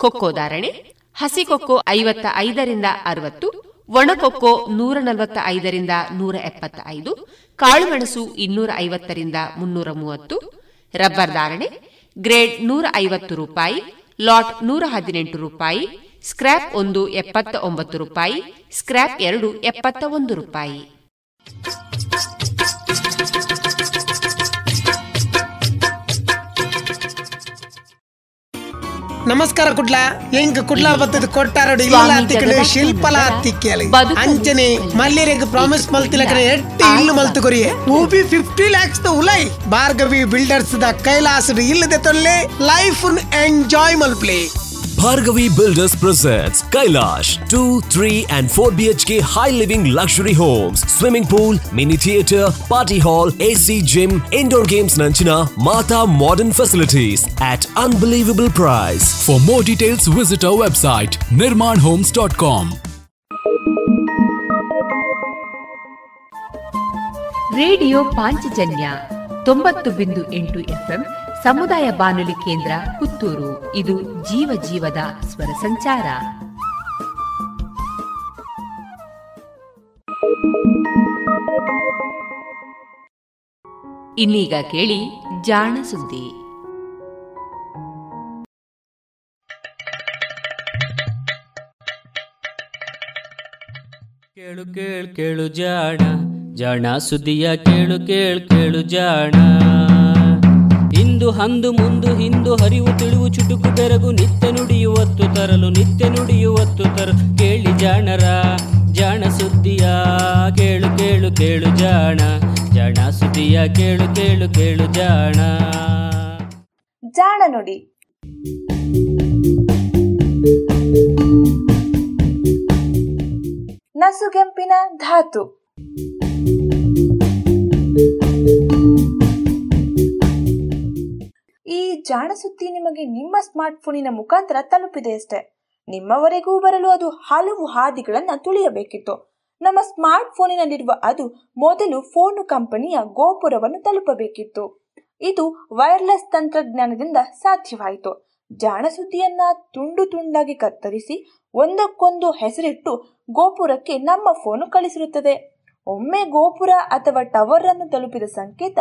ಕೊಕ್ಕೋ ಧಾರಣೆ, ಹಸಿ ಕೊಕ್ಕೋ ಐವತ್ತ ಐದರಿಂದ ಅರವತ್ತು ಒಣಕೊಕ್ಕೋ ನೂರ ನಲವತ್ತ ಐದರಿಂದ ನೂರ ಎಪ್ಪತ್ತ ಐದು ಕಾಳುಮೆಣಸು ಇನ್ನೂರ ಐವತ್ತರಿಂದ ಮುನ್ನೂರ ಮೂವತ್ತು ರಬ್ಬರ್ ಧಾರಣೆ, ಗ್ರೇಡ್ ನೂರ ಐವತ್ತು ರೂಪಾಯಿ, ಲಾಟ್ ನೂರ ಹದಿನೆಂಟು ರೂಪಾಯಿ, ಸ್ಕ್ರ್ಯಾಪ್ ಒಂದು ಎಪ್ಪತ್ತ ಒಂಬತ್ತು ರೂಪಾಯಿ, ಸ್ಕ್ರ್ಯಾಪ್ ಎರಡು ಎಪ್ಪತ್ತ ಒಂದು ರೂಪಾಯಿ. ನಮಸ್ಕಾರ ಕುಡ್ಲ. ಎಂಕ್ ಕುಡ್ಲ ಬತ್ತದ ಕೊಟ್ಟಾರಡು ಇಲ್ಲ ಹತ್ತಿಕಡೆ ಶಿಲ್ಪಲ ಹತ್ತಿಕ್ಕಲಿ ಅಂಚನೆ ಮಲ್ಯರೆಗ್ ಪ್ರಾಮಿಸ್ ಮಲ್ತಿಲಕನೆ ಎಟ್ಟಿ ಇಲ್ಲು ಮಲ್ತು ಕೊರಿಯೆ ಊಬಿ ಫಿಫ್ಟಿ ಲ್ಯಾಕ್ಸ್ ದ ಉಲೈ. ಭಾರ್ಗವಿ ಬಿಲ್ಡರ್ಸ್ ದ ಕೈಲಾಸ ಇಲ್ಲದೆ ತೊಲ್ಲೆ. Life enjoy Mal play Bhargavi Builders presents Kailash 2, 3 and 4 BHK high living luxury homes, swimming pool, mini theatre, party hall, AC gym, indoor games Nanchina, Mata modern facilities at unbelievable price. For more details visit our website nirmanhomes.com. Radio Panchajanya ತೊಂಬತ್ತು ಬಿಂದು ಎಂಟು ಎಫ್ಎಂ ಸಮುದಾಯ ಬಾನುಲಿ ಕೇಂದ್ರ ಪುತ್ತೂರು. ಇದು ಜೀವ ಜೀವದ ಸ್ವರ ಸಂಚಾರ. ಇನ್ನೀಗ ಕೇಳಿ ಜಾಣ ಸುದ್ದಿ. ಕೇಳು ಕೇಳು ಕೇಳು ಜಾಣ. ಜಾಣ ಸುದ್ದಿಯ ಕೇಳು ಕೇಳು ಕೇಳು ಜಾಣ. ಇಂದು ಅಂದು ಮುಂದು ಹಿಂದು ಹರಿವು ತಿಳಿವು ಚುಟುಕು ಬೆರಗು ನಿತ್ಯ ನುಡಿಯುವತ್ತು ತರಲು ನಿತ್ಯ ನುಡಿಯುವತ್ತು ತರಲು ಕೇಳಿ ಜಾಣರ, ಜಾಣ ಸುದ್ದಿಯ, ಕೇಳು ಕೇಳು ಕೇಳು ಜಾಣ. ಜಾಣ ಸುದ್ದಿಯ, ಕೇಳು ಕೇಳು ಕೇಳು ಜಾಣ. ಜಾಣ ನುಡಿ. ನಸುಗೆಂಪಿನ ಧಾತು. ಜಾಣ ನಿಮಗೆ ನಿಮ್ಮ ಸ್ಮಾರ್ಟ್ ಫೋನಿನ ಮುಖಾಂತರ ತಲುಪಿದೆ ಅಷ್ಟೇ. ನಿಮ್ಮವರೆಗೂ ಬರಲು ಅದು ಹಲವು ಹಾದಿಗಳನ್ನು ತುಳಿಯಬೇಕಿತ್ತು. ನಮ್ಮ ಸ್ಮಾರ್ಟ್ ಫೋನಿನಲ್ಲಿರುವ ಅದು ಮೊದಲು ಫೋನು ಕಂಪನಿಯ ಗೋಪುರವನ್ನು ತಲುಪಬೇಕಿತ್ತು. ಇದು ವೈರ್ಲೆಸ್ ತಂತ್ರಜ್ಞಾನದಿಂದ ಸಾಧ್ಯವಾಯಿತು. ಜಾಣ ಸುದ್ದಿಯನ್ನ ತುಂಡು ತುಂಡಾಗಿ ಕತ್ತರಿಸಿ ಒಂದಕ್ಕೊಂದು ಹೆಸರಿಟ್ಟು ಗೋಪುರಕ್ಕೆ ನಮ್ಮ ಫೋನು ಕಳಿಸಿರುತ್ತದೆ. ಒಮ್ಮೆ ಗೋಪುರ ಅಥವಾ ಟವರ್ ಅನ್ನು ತಲುಪಿದ ಸಂಕೇತ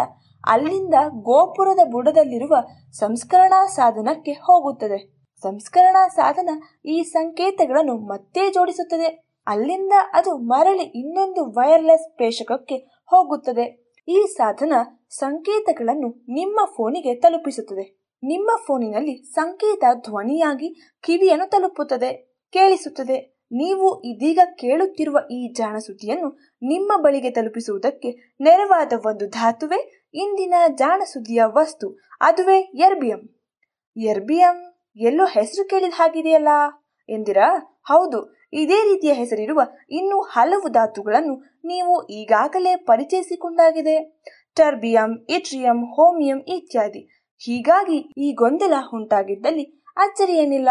ಅಲ್ಲಿಂದ ಗೋಪುರದ ಬುಡದಲ್ಲಿರುವ ಸಂಸ್ಕರಣಾ ಸಾಧನಕ್ಕೆ ಹೋಗುತ್ತದೆ. ಸಂಸ್ಕರಣಾ ಸಾಧನ ಈ ಸಂಕೇತಗಳನ್ನು ಮತ್ತೆ ಜೋಡಿಸುತ್ತದೆ. ಅಲ್ಲಿಂದ ಅದು ಮರಳಿ ಇನ್ನೊಂದು ವೈರ್ಲೆಸ್ ಪ್ರೇಷಕಕ್ಕೆ ಹೋಗುತ್ತದೆ. ಈ ಸಾಧನ ಸಂಕೇತಗಳನ್ನು ನಿಮ್ಮ ಫೋನಿಗೆ ತಲುಪಿಸುತ್ತದೆ. ನಿಮ್ಮ ಫೋನಿನಲ್ಲಿ ಸಂಕೇತ ಧ್ವನಿಯಾಗಿ ಕಿವಿಯನ್ನು ತಲುಪುತ್ತದೆ. ಕೇಳಿಸುತ್ತದೆ. ನೀವು ಇದೀಗ ಕೇಳುತ್ತಿರುವ ಈ ಜಾಣಸುದ್ದಿಯನ್ನು ನಿಮ್ಮ ಬಳಿಗೆ ತಲುಪಿಸುವುದಕ್ಕೆ ನೆರವಾದ ಒಂದು ಧಾತುವೆ ಇಂದಿನ ಜಾಣ ಸುದ್ದಿಯ ವಸ್ತು, ಅದುವೇ ಎರ್ಬಿಯಂ ಎರ್ಬಿಯಂ ಎಲ್ಲೋ ಹೆಸರು ಕೇಳಿದ ಹಾಗಿದೆಯಲ್ಲ? ಎಂದಿರಾ? ಹೌದು, ಇದೇ ರೀತಿಯ ಹೆಸರಿರುವ ಇನ್ನೂ ಹಲವು ಧಾತುಗಳನ್ನು ನೀವು ಈಗಾಗಲೇ ಪರಿಚಯಿಸಿಕೊಂಡಾಗಿದೆ. ಟರ್ಬಿಯಂ ಇಟ್ರಿಯಂ ಹೋಮಿಯಂ ಇತ್ಯಾದಿ. ಹೀಗಾಗಿ ಈ ಗೊಂದಲ ಉಂಟಾಗಿದ್ದಲ್ಲಿ ಅಚ್ಚರಿಯೇನಿಲ್ಲ.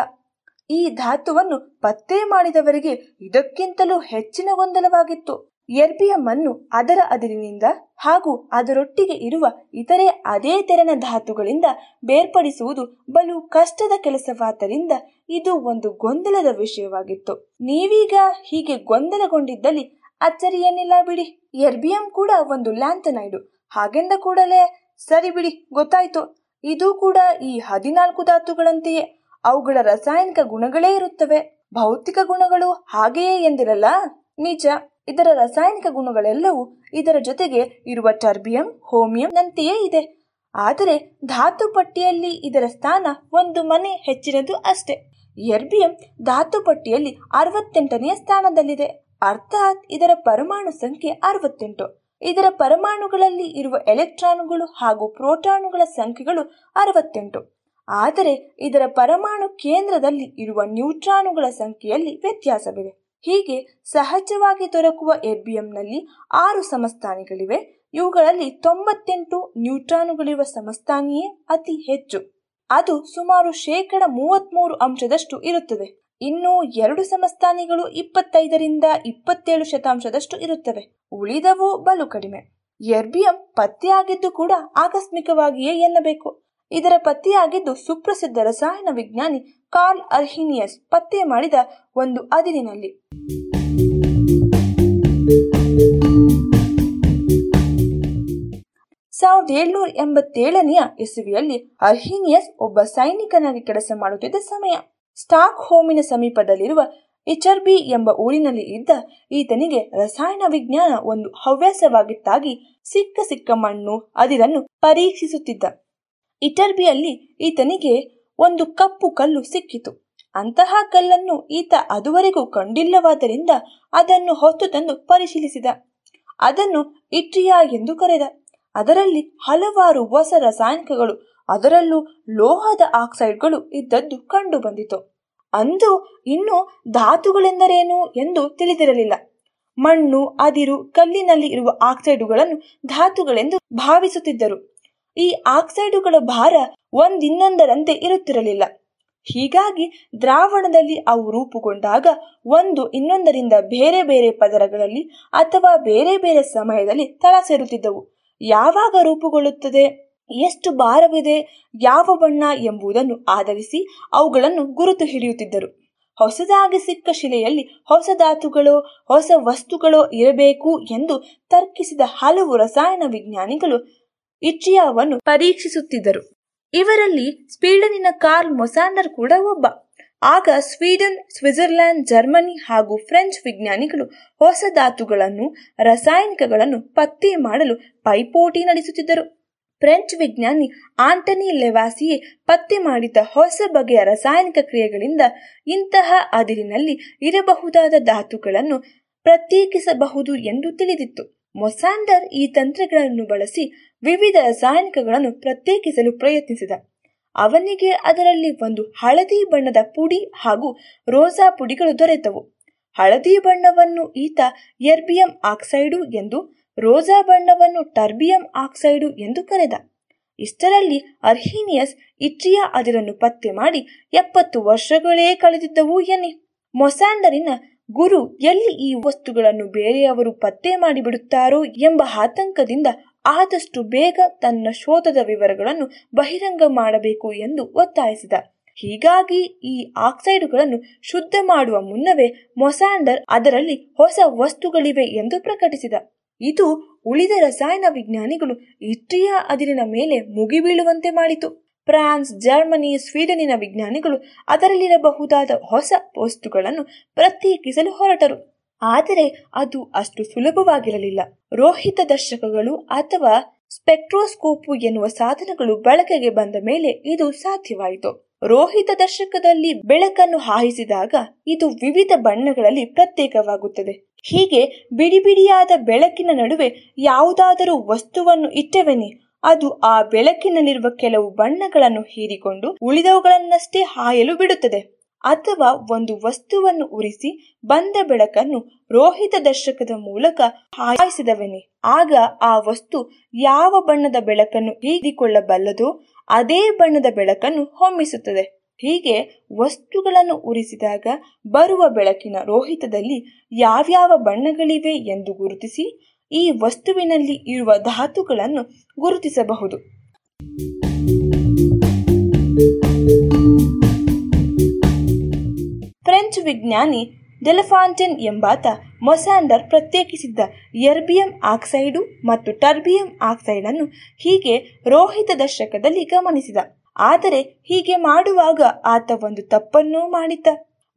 ಈ ಧಾತುವನ್ನು ಪತ್ತೆ ಮಾಡಿದವರಿಗೆ ಇದಕ್ಕಿಂತಲೂ ಹೆಚ್ಚಿನ ಗೊಂದಲವಾಗಿತ್ತು. ಎರ್ಬಿಯಂ ಅನ್ನು ಅದರ ಅದಿರಿನಿಂದ ಹಾಗೂ ಅದರೊಟ್ಟಿಗೆ ಇರುವ ಇತರೆ ಅದೇ ತೆರನ ಧಾತುಗಳಿಂದ ಬೇರ್ಪಡಿಸುವುದು ಬಲು ಕಷ್ಟದ ಕೆಲಸವಾದ್ದರಿಂದ ಇದು ಒಂದು ಗೊಂದಲದ ವಿಷಯವಾಗಿತ್ತು. ನೀವೀಗ ಹೀಗೆ ಗೊಂದಲಗೊಂಡಿದ್ದಲ್ಲಿ ಅಚ್ಚರಿಯೇನಿಲ್ಲ ಬಿಡಿ. ಎರ್ಬಿಯಂ ಕೂಡ ಒಂದು ಲ್ಯಾಂಥನೈಡು. ಹಾಗೆಂದ ಕೂಡಲೇ ಸರಿ ಬಿಡಿ, ಗೊತ್ತಾಯ್ತು. ಇದು ಕೂಡ ಈ ಹದಿನಾಲ್ಕು ಧಾತುಗಳಂತೆಯೇ. ಅವುಗಳ ರಾಸಾಯನಿಕ ಗುಣಗಳೇ ಇರುತ್ತವೆ. ಭೌತಿಕ ಗುಣಗಳು ಹಾಗೆಯೇ ಎಂದಿರಲ್ಲ. ನಿಜ. ಇದರ ರಾಸಾಯನಿಕ ಗುಣಗಳೆಲ್ಲವೂ ಇದರ ಜೊತೆಗೆ ಇರುವ ಟರ್ಬಿಯಂ, ಹೋಮಿಯಂ ನಂತೆಯೇ ಇದೆ. ಆದರೆ ಧಾತು ಪಟ್ಟಿಯಲ್ಲಿ ಇದರ ಸ್ಥಾನ ಒಂದು ಮನೆ ಹೆಚ್ಚಿನದು ಅಷ್ಟೇ. ಎರ್ಬಿಯಂ ಧಾತು ಪಟ್ಟಿಯಲ್ಲಿ ಅರವತ್ತೆಂಟನೆಯ ಸ್ಥಾನದಲ್ಲಿದೆ. ಅರ್ಥಾತ್ ಇದರ ಪರಮಾಣು ಸಂಖ್ಯೆ ಅರವತ್ತೆಂಟು. ಇದರ ಪರಮಾಣುಗಳಲ್ಲಿ ಇರುವ ಎಲೆಕ್ಟ್ರಾನುಗಳು ಹಾಗೂ ಪ್ರೋಟಾನುಗಳ ಸಂಖ್ಯೆಗಳು ಅರವತ್ತೆಂಟು. ಆದರೆ ಇದರ ಪರಮಾಣು ಕೇಂದ್ರದಲ್ಲಿ ಇರುವ ನ್ಯೂಟ್ರಾನುಗಳ ಸಂಖ್ಯೆಯಲ್ಲಿ ವ್ಯತ್ಯಾಸವಿದೆ. ಹೀಗೆ ಸಹಜವಾಗಿ ದೊರಕುವ ಎರ್ಬಿಯಂನಲ್ಲಿ ಆರು ಸಮಸ್ಥಾನಿಗಳಿವೆ. ಇವುಗಳಲ್ಲಿ ತೊಂಬತ್ತೆಂಟು ನ್ಯೂಟ್ರಾನುಗಳಿರುವ ಸಮಸ್ಥಾನಿಯೇ ಅತಿ ಹೆಚ್ಚು. ಅದು ಸುಮಾರು ಶೇಕಡ ಮೂವತ್ಮೂರು ಅಂಶದಷ್ಟು ಇರುತ್ತದೆ. ಇನ್ನು ಎರಡು ಸಮಸ್ಥಾನಿಗಳು ಇಪ್ಪತ್ತೈದರಿಂದ ಇಪ್ಪತ್ತೇಳು ಶತಾಂಶದಷ್ಟು ಇರುತ್ತವೆ. ಉಳಿದವು ಬಲು ಕಡಿಮೆ. ಎರ್ಬಿಯಂ ಪತ್ತೆಯಾಗಿದ್ದು ಕೂಡ ಆಕಸ್ಮಿಕವಾಗಿಯೇ ಎನ್ನಬೇಕು. ಇದರ ಪತ್ತೆಯಾಗಿದ್ದು ಸುಪ್ರಸಿದ್ಧ ರಸಾಯನ ವಿಜ್ಞಾನಿ ಕಾರ್ಲ್ ಅರ್ಹಿನಿಯಸ್ ಪತ್ತೆ ಮಾಡಿದ ಒಂದು ಅದಿರಿನಲ್ಲಿ. ಸಾವಿರದ ಏಳ್ನೂರ ಎಂಬತ್ತೇಳನೆಯ ಇಸುವಿಯಲ್ಲಿ ಅರ್ಹಿನಿಯಸ್ ಒಬ್ಬ ಸೈನಿಕನಾಗಿ ಕೆಲಸ ಮಾಡುತ್ತಿದ್ದ ಸಮಯ. ಸ್ಟಾಕ್ ಹೋಮಿನ ಸಮೀಪದಲ್ಲಿರುವ ಇಚರ್ಬಿ ಎಂಬ ಊರಿನಲ್ಲಿ ಇದ್ದ ಈತನಿಗೆ ರಸಾಯನ ವಿಜ್ಞಾನ ಒಂದು ಹವ್ಯಾಸವಾಗಿತ್ತಾಗಿ ಸಿಕ್ಕ ಸಿಕ್ಕ ಮಣ್ಣು, ಅದಿರನ್ನು ಪರೀಕ್ಷಿಸುತ್ತಿದ್ದ. ಇಟರ್ಬಿಯಲ್ಲಿ ಈತನಿಗೆ ಒಂದು ಕಪ್ಪು ಕಲ್ಲು ಸಿಕ್ಕಿತು. ಅಂತಹ ಕಲ್ಲನ್ನು ಈತ ಅದುವರೆಗೂ ಕಂಡಿಲ್ಲವಾದ್ದರಿಂದ ಅದನ್ನು ಹೊತ್ತು ತಂದು ಪರಿಶೀಲಿಸಿದ. ಅದನ್ನು ಇಟ್ರಿಯಾ ಎಂದು ಕರೆದ. ಅದರಲ್ಲಿ ಹಲವಾರು ಹೊಸ ರಾಸಾಯನಿಕಗಳು, ಅದರಲ್ಲೂ ಲೋಹದ ಆಕ್ಸೈಡ್ಗಳು ಇದ್ದದ್ದು ಕಂಡು ಬಂದಿತು. ಅಂದು ಇನ್ನು ಧಾತುಗಳೆಂದರೇನು ಎಂದು ತಿಳಿದಿರಲಿಲ್ಲ. ಮಣ್ಣು, ಅದಿರು, ಕಲ್ಲಿನಲ್ಲಿ ಇರುವ ಆಕ್ಸೈಡುಗಳನ್ನು ಧಾತುಗಳೆಂದು ಭಾವಿಸುತ್ತಿದ್ದರು. ಈ ಆಕ್ಸೈಡುಗಳ ಭಾರ ಒಂದಿನ್ನೊಂದರಂತೆ ಇರುತ್ತಿರಲಿಲ್ಲ. ಹೀಗಾಗಿ ದ್ರಾವಣದಲ್ಲಿ ಅವು ರೂಪುಗೊಂಡಾಗ ಒಂದು ಇನ್ನೊಂದರಿಂದ ಬೇರೆ ಬೇರೆ ಪದರಗಳಲ್ಲಿ ಅಥವಾ ಬೇರೆ ಬೇರೆ ಸಮಯದಲ್ಲಿ ತಳ ಸೇರುತ್ತಿದ್ದವು. ಯಾವಾಗ ರೂಪುಗೊಳ್ಳುತ್ತದೆ? ಎಷ್ಟು ಭಾರವಿದೆ? ಯಾವ ಬಣ್ಣ ಎಂಬುದನ್ನು ಆಧರಿಸಿ ಅವುಗಳನ್ನು ಗುರುತು ಹಿಡಿಯುತ್ತಿದ್ದರು. ಹೊಸದಾಗಿ ಸಿಕ್ಕ ಶಿಲೆಯಲ್ಲಿ ಹೊಸ ಧಾತುಗಳು, ಹೊಸ ವಸ್ತುಗಳು ಇರಬೇಕು ಎಂದು ತರ್ಕಿಸಿದ ಹಲವು ರಸಾಯನ ವಿಜ್ಞಾನಿಗಳು ಇಟ್ರಿಯಾವನ್ನು ಪರೀಕ್ಷಿಸುತ್ತಿದ್ದರು. ಇವರಲ್ಲಿ ಸ್ವೀಡನಿನ ಕಾರ್ಲ್ ಮೊಸಾಂಡರ್ ಕೂಡ ಒಬ್ಬ. ಆಗ ಸ್ವೀಡನ್, ಸ್ವಿಟ್ಜರ್ಲ್ಯಾಂಡ್, ಜರ್ಮನಿ ಹಾಗೂ ಫ್ರೆಂಚ್ ವಿಜ್ಞಾನಿಗಳು ಹೊಸ ಧಾತುಗಳನ್ನು, ರಾಸಾಯನಿಕಗಳನ್ನು ಪತ್ತೆ ಮಾಡಲು ಪೈಪೋಟಿ ನಡೆಸುತ್ತಿದ್ದರು. ಫ್ರೆಂಚ್ ವಿಜ್ಞಾನಿ ಆಂಟನಿ ಲೆವಾಸಿಯೇ ಪತ್ತೆ ಮಾಡಿದ ಹೊಸ ಬಗೆಯ ರಾಸಾಯನಿಕ ಕ್ರಿಯೆಗಳಿಂದ ಇಂತಹ ಅದಿರಿನಲ್ಲಿ ಇರಬಹುದಾದ ಧಾತುಗಳನ್ನು ಪ್ರತ್ಯೇಕಿಸಬಹುದು ಎಂದು ತಿಳಿದಿತ್ತು. ಮೊಸಾಂಡರ್ ಈ ತಂತ್ರಗಳನ್ನು ಬಳಸಿ ವಿವಿಧ ರಾಸಾಯನಿಕಗಳನ್ನು ಪ್ರತ್ಯೇಕಿಸಲು ಪ್ರಯತ್ನಿಸಿದ. ಅವನಿಗೆ ಅದರಲ್ಲಿ ಒಂದು ಹಳದಿ ಬಣ್ಣದ ಪುಡಿ ಹಾಗೂ ರೋಸಾ ಪುಡಿಗಳು ದೊರೆತವು. ಹಳದಿ ಬಣ್ಣವನ್ನು ಈತ ಎರ್ಬಿಯಂ ಆಕ್ಸೈಡು ಎಂದು, ರೋಸಾ ಬಣ್ಣವನ್ನು ಟರ್ಬಿಯಂ ಆಕ್ಸೈಡು ಎಂದು ಕರೆದ. ಇಷ್ಟರಲ್ಲಿ ಅರ್ಹೀನಿಯಸ್ ಇಟ್ರಿಯಾ ಅದಿರನ್ನು ಪತ್ತೆ ಮಾಡಿ, ಎಪ್ಪತ್ತು ವರ್ಷಗಳೇ ಕಳೆದಿದ್ದವು ಎನ್ನಿ. ಮೊಸಾಂಡರಿನ ಗುರು ಎಲ್ಲಿ ಈ ವಸ್ತುಗಳನ್ನು ಬೇರೆಯವರು ಪತ್ತೆ ಮಾಡಿಬಿಡುತ್ತಾರೋ ಎಂಬ ಆತಂಕದಿಂದ ಆದಷ್ಟು ಬೇಗ ತನ್ನ ಶೋಧದ ವಿವರಗಳನ್ನು ಬಹಿರಂಗ ಮಾಡಬೇಕು ಎಂದು ಒತ್ತಾಯಿಸಿದ. ಹೀಗಾಗಿ ಈ ಆಕ್ಸೈಡುಗಳನ್ನು ಶುದ್ಧ ಮಾಡುವ ಮುನ್ನವೇ ಮೊಸಾಂಡರ್ ಅದರಲ್ಲಿ ಹೊಸ ವಸ್ತುಗಳಿವೆ ಎಂದು ಪ್ರಕಟಿಸಿದ. ಇದು ಉಳಿದ ರಸಾಯನ ವಿಜ್ಞಾನಿಗಳು ಇಟ್ರಿಯಾ ಅದಿರಿನ ಮೇಲೆ ಮುಗಿಬೀಳುವಂತೆ ಮಾಡಿತು. ಫ್ರಾನ್ಸ್, ಜರ್ಮನಿ, ಸ್ವೀಡನಿನ ವಿಜ್ಞಾನಿಗಳು ಅದರಲ್ಲಿರಬಹುದಾದ ಹೊಸ ವಸ್ತುಗಳನ್ನು ಪ್ರತ್ಯೇಕಿಸಲು ಹೊರಟರು. ಆದರೆ ಅದು ಅಷ್ಟು ಸುಲಭವಾಗಿರಲಿಲ್ಲ. ರೋಹಿತ ದರ್ಶಕಗಳು ಅಥವಾ ಸ್ಪೆಕ್ಟ್ರೋಸ್ಕೋಪು ಎನ್ನುವ ಸಾಧನಗಳು ಬಳಕೆಗೆ ಬಂದ ಮೇಲೆ ಇದು ಸಾಧ್ಯವಾಯಿತು. ರೋಹಿತ ದರ್ಶಕದಲ್ಲಿ ಬೆಳಕನ್ನು ಹಾಯಿಸಿದಾಗ ಇದು ವಿವಿಧ ಬಣ್ಣಗಳಲ್ಲಿ ಪ್ರತ್ಯೇಕವಾಗುತ್ತದೆ. ಹೀಗೆ ಬಿಡಿ ಬಿಡಿಯಾದ ಬೆಳಕಿನ ನಡುವೆ ಯಾವುದಾದರೂ ವಸ್ತುವನ್ನು ಇಟ್ಟವೆನಿ, ಅದು ಆ ಬೆಳಕಿನಲ್ಲಿರುವ ಕೆಲವು ಬಣ್ಣಗಳನ್ನು ಹೀರಿಕೊಂಡು ಉಳಿದವುಗಳನ್ನಷ್ಟೇ ಹಾಯಲು ಬಿಡುತ್ತದೆ. ಅಥವಾ ಒಂದು ವಸ್ತುವನ್ನು ಉರಿಸಿ ಬಂದ ಬೆಳಕನ್ನು ರೋಹಿತ ದರ್ಶಕದ ಮೂಲಕ ಹಾಯಿಸಿದವನೇ. ಆಗ ಆ ವಸ್ತು ಯಾವ ಬಣ್ಣದ ಬೆಳಕನ್ನು ಹೀರಿಕೊಳ್ಳಬಲ್ಲದೋ ಅದೇ ಬಣ್ಣದ ಬೆಳಕನ್ನು ಹೊಮ್ಮಿಸುತ್ತದೆ. ಹೀಗೆ ವಸ್ತುಗಳನ್ನು ಉರಿಸಿದಾಗ ಬರುವ ಬೆಳಕಿನ ರೋಹಿತದಲ್ಲಿ ಯಾವ್ಯಾವ ಬಣ್ಣಗಳಿವೆ ಎಂದು ಗುರುತಿಸಿ ಈ ವಸ್ತುವಿನಲ್ಲಿ ಇರುವ ಧಾತುಗಳನ್ನು ಗುರುತಿಸಬಹುದು. ಫ್ರೆಂಚ್ ವಿಜ್ಞಾನಿ ಡೆಲಫಾಂಟೆನ್ ಎಂಬಾತ ಮೊಸಾಂಡರ್ ಪ್ರತ್ಯೇಕಿಸಿದ್ದ ಎರ್ಬಿಯಂ ಆಕ್ಸೈಡು ಮತ್ತು ಟರ್ಬಿಯಂ ಆಕ್ಸೈಡ್ ಅನ್ನು ಹೀಗೆ ರೋಹಿತ ದರ್ಶಕದಲ್ಲಿ ಗಮನಿಸಿದ. ಆದರೆ ಹೀಗೆ ಮಾಡುವಾಗ ಆತ ಒಂದು ತಪ್ಪನ್ನೂ ಮಾಡಿದ್ದ.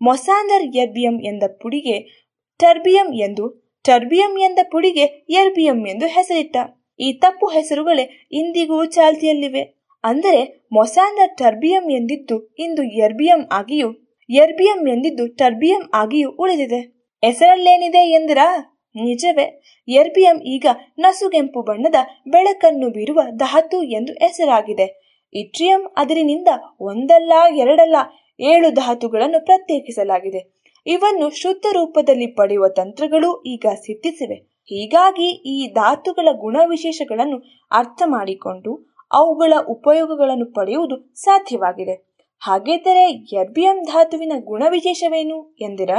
ಮೊಸಾಂಡರ್ ಎರ್ಬಿಯಂ ಎಂದ ಪುಡಿಗೆ ಟರ್ಬಿಯಂ ಎಂದು, ಟರ್ಬಿಯಂ ಎಂದ ಪುಡಿಗೆ ಎರ್ಬಿಯಂ ಎಂದು ಹೆಸರಿಟ್ಟ. ಈ ತಪ್ಪು ಹೆಸರುಗಳೇ ಇಂದಿಗೂ ಚಾಲ್ತಿಯಲ್ಲಿವೆ. ಅಂದರೆ ಮೊಸಾಂಡರ್ ಟರ್ಬಿಯಂ ಎಂದಿದ್ದು ಇಂದು ಎರ್ಬಿಯಂ ಆಗಿಯೂ ಎರ್ಬಿಯಂ ಎಂದಿದ್ದು ಟರ್ಬಿಯಂ ಆಗಿಯೂ ಉಳಿದಿದೆ. ಹೆಸರಲ್ಲೇನಿದೆ ಎಂದಿರಾ? ನಿಜವೇ, ಎರ್ಬಿಯಂ ಈಗ ನಸುಗೆಂಪು ಬಣ್ಣದ ಬೆಳಕನ್ನು ಬೀರುವ ಧಾತು ಎಂದು ಹೆಸರಾಗಿದೆ. ಇಟ್ರಿಯಂ ಅದರಿನಿಂದ ಒಂದಲ್ಲ, ಎರಡಲ್ಲ, ಏಳು ಧಾತುಗಳನ್ನು ಪ್ರತ್ಯೇಕಿಸಲಾಗಿದೆ. ಇವನ್ನು ಶುದ್ಧ ರೂಪದಲ್ಲಿ ಪಡೆಯುವ ತಂತ್ರಗಳು ಈಗ ಸಿದ್ಧಿಸಿವೆ. ಹೀಗಾಗಿ ಈ ಧಾತುಗಳ ಗುಣವಿಶೇಷಗಳನ್ನು ಅರ್ಥ ಮಾಡಿಕೊಂಡು ಅವುಗಳ ಉಪಯೋಗಗಳನ್ನು ಪಡೆಯುವುದು ಸಾಧ್ಯವಾಗಿದೆ. ಹಾಗಿದ್ದರೆ ಎರ್ಬಿಯಂ ಧಾತುವಿನ ಗುಣವಿಶೇಷವೇನು ಎಂದಿರ?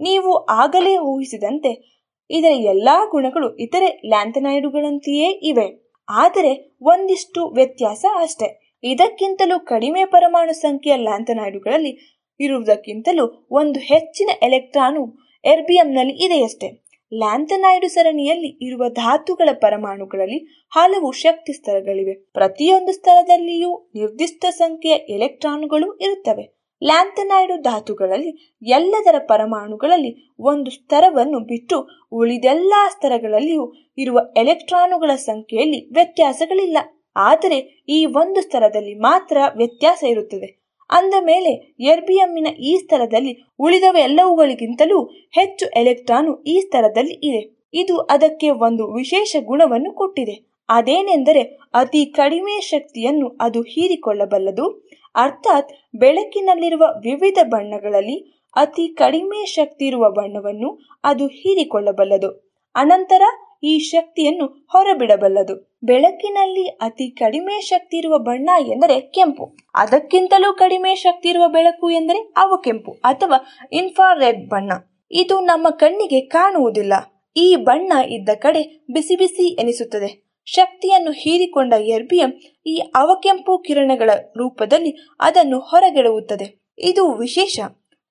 ನೀವು ಆಗಲೇ ಊಹಿಸಿದಂತೆ ಇದರ ಎಲ್ಲಾ ಗುಣಗಳು ಇತರೆ ಲ್ಯಾಂಥನಾಯ್ಡುಗಳಂತೆಯೇ ಇವೆ. ಆದರೆ ಒಂದಿಷ್ಟು ವ್ಯತ್ಯಾಸ ಅಷ್ಟೆ. ಇದಕ್ಕಿಂತಲೂ ಕಡಿಮೆ ಪರಮಾಣು ಸಂಖ್ಯೆಯ ಲ್ಯಾಂಥನಾಯ್ಡುಗಳಲ್ಲಿ ಇರುವುದಕ್ಕಿಂತಲೂ ಒಂದು ಹೆಚ್ಚಿನ ಎಲೆಕ್ಟ್ರಾನು ಎರ್ಬಿಯಂನಲ್ಲಿ ಇದೆಯಷ್ಟೇ. ಲ್ಯಾಂಥನೈಡು ಸರಣಿಯಲ್ಲಿ ಇರುವ ಧಾತುಗಳ ಪರಮಾಣುಗಳಲ್ಲಿ ಹಲವು ಶಕ್ತಿ ಸ್ತರಗಳಿವೆ ಪ್ರತಿಯೊಂದು ಸ್ತರದಲ್ಲಿಯೂ ನಿರ್ದಿಷ್ಟ ಸಂಖ್ಯೆಯ ಎಲೆಕ್ಟ್ರಾನುಗಳು ಇರುತ್ತವೆ. ಲ್ಯಾಂಥನಾಯ್ಡು ಧಾತುಗಳಲ್ಲಿ ಎಲ್ಲದರ ಪರಮಾಣುಗಳಲ್ಲಿ ಒಂದು ಸ್ತರವನ್ನು ಬಿಟ್ಟು ಉಳಿದೆಲ್ಲ ಸ್ತರಗಳಲ್ಲಿಯೂ ಇರುವ ಎಲೆಕ್ಟ್ರಾನುಗಳ ಸಂಖ್ಯೆಯಲ್ಲಿ ವ್ಯತ್ಯಾಸಗಳಿಲ್ಲ. ಆದರೆ ಈ ಒಂದು ಸ್ತರದಲ್ಲಿ ಮಾತ್ರ ವ್ಯತ್ಯಾಸ ಇರುತ್ತದೆ. ಅಂದ ಮೇಲೆ ಎರ್ಬಿಯಂನ ಈ ಸ್ಥಳದಲ್ಲಿ ಉಳಿದವ ಎಲ್ಲವುಗಳಿಗಿಂತಲೂ ಹೆಚ್ಚು ಎಲೆಕ್ಟ್ರಾನು ಈ ಸ್ಥಳದಲ್ಲಿ ಇದೆ ಇದು ಅದಕ್ಕೆ ಒಂದು ವಿಶೇಷ ಗುಣವನ್ನು ಕೊಟ್ಟಿದೆ. ಅದೇನೆಂದರೆ ಅತಿ ಕಡಿಮೆ ಶಕ್ತಿಯನ್ನು ಅದು ಹೀರಿಕೊಳ್ಳಬಲ್ಲದು. ಅರ್ಥಾತ್ ಬೆಳಕಿನಲ್ಲಿರುವ ವಿವಿಧ ಬಣ್ಣಗಳಲ್ಲಿ ಅತಿ ಕಡಿಮೆ ಶಕ್ತಿ ಇರುವ ಬಣ್ಣವನ್ನು ಅದು ಹೀರಿಕೊಳ್ಳಬಲ್ಲದು. ಅನಂತರ ಈ ಶಕ್ತಿಯನ್ನು ಹೊರಬಿಡಬಲ್ಲದು. ಬೆಳಕಿನಲ್ಲಿ ಅತಿ ಕಡಿಮೆ ಶಕ್ತಿ ಇರುವ ಬಣ್ಣ ಎಂದರೆ ಕೆಂಪು. ಅದಕ್ಕಿಂತಲೂ ಕಡಿಮೆ ಶಕ್ತಿ ಇರುವ ಬೆಳಕು ಎಂದರೆ ಅವಕೆಂಪು ಅಥವಾ ಇನ್ಫಾರೆಡ್ ಬಣ್ಣ. ಇದು ನಮ್ಮ ಕಣ್ಣಿಗೆ ಕಾಣುವುದಿಲ್ಲ. ಈ ಬಣ್ಣ ಇದ್ದ ಕಡೆ ಬಿಸಿ ಬಿಸಿ ಎನಿಸುತ್ತದೆ. ಶಕ್ತಿಯನ್ನು ಹೀರಿಕೊಂಡ ಎರ್ಬಿಯಂ ಈ ಅವಕೆಂಪು ಕಿರಣಗಳ ರೂಪದಲ್ಲಿ ಅದನ್ನು ಹೊರಗೆಡವುತ್ತದೆ. ಇದು ವಿಶೇಷ.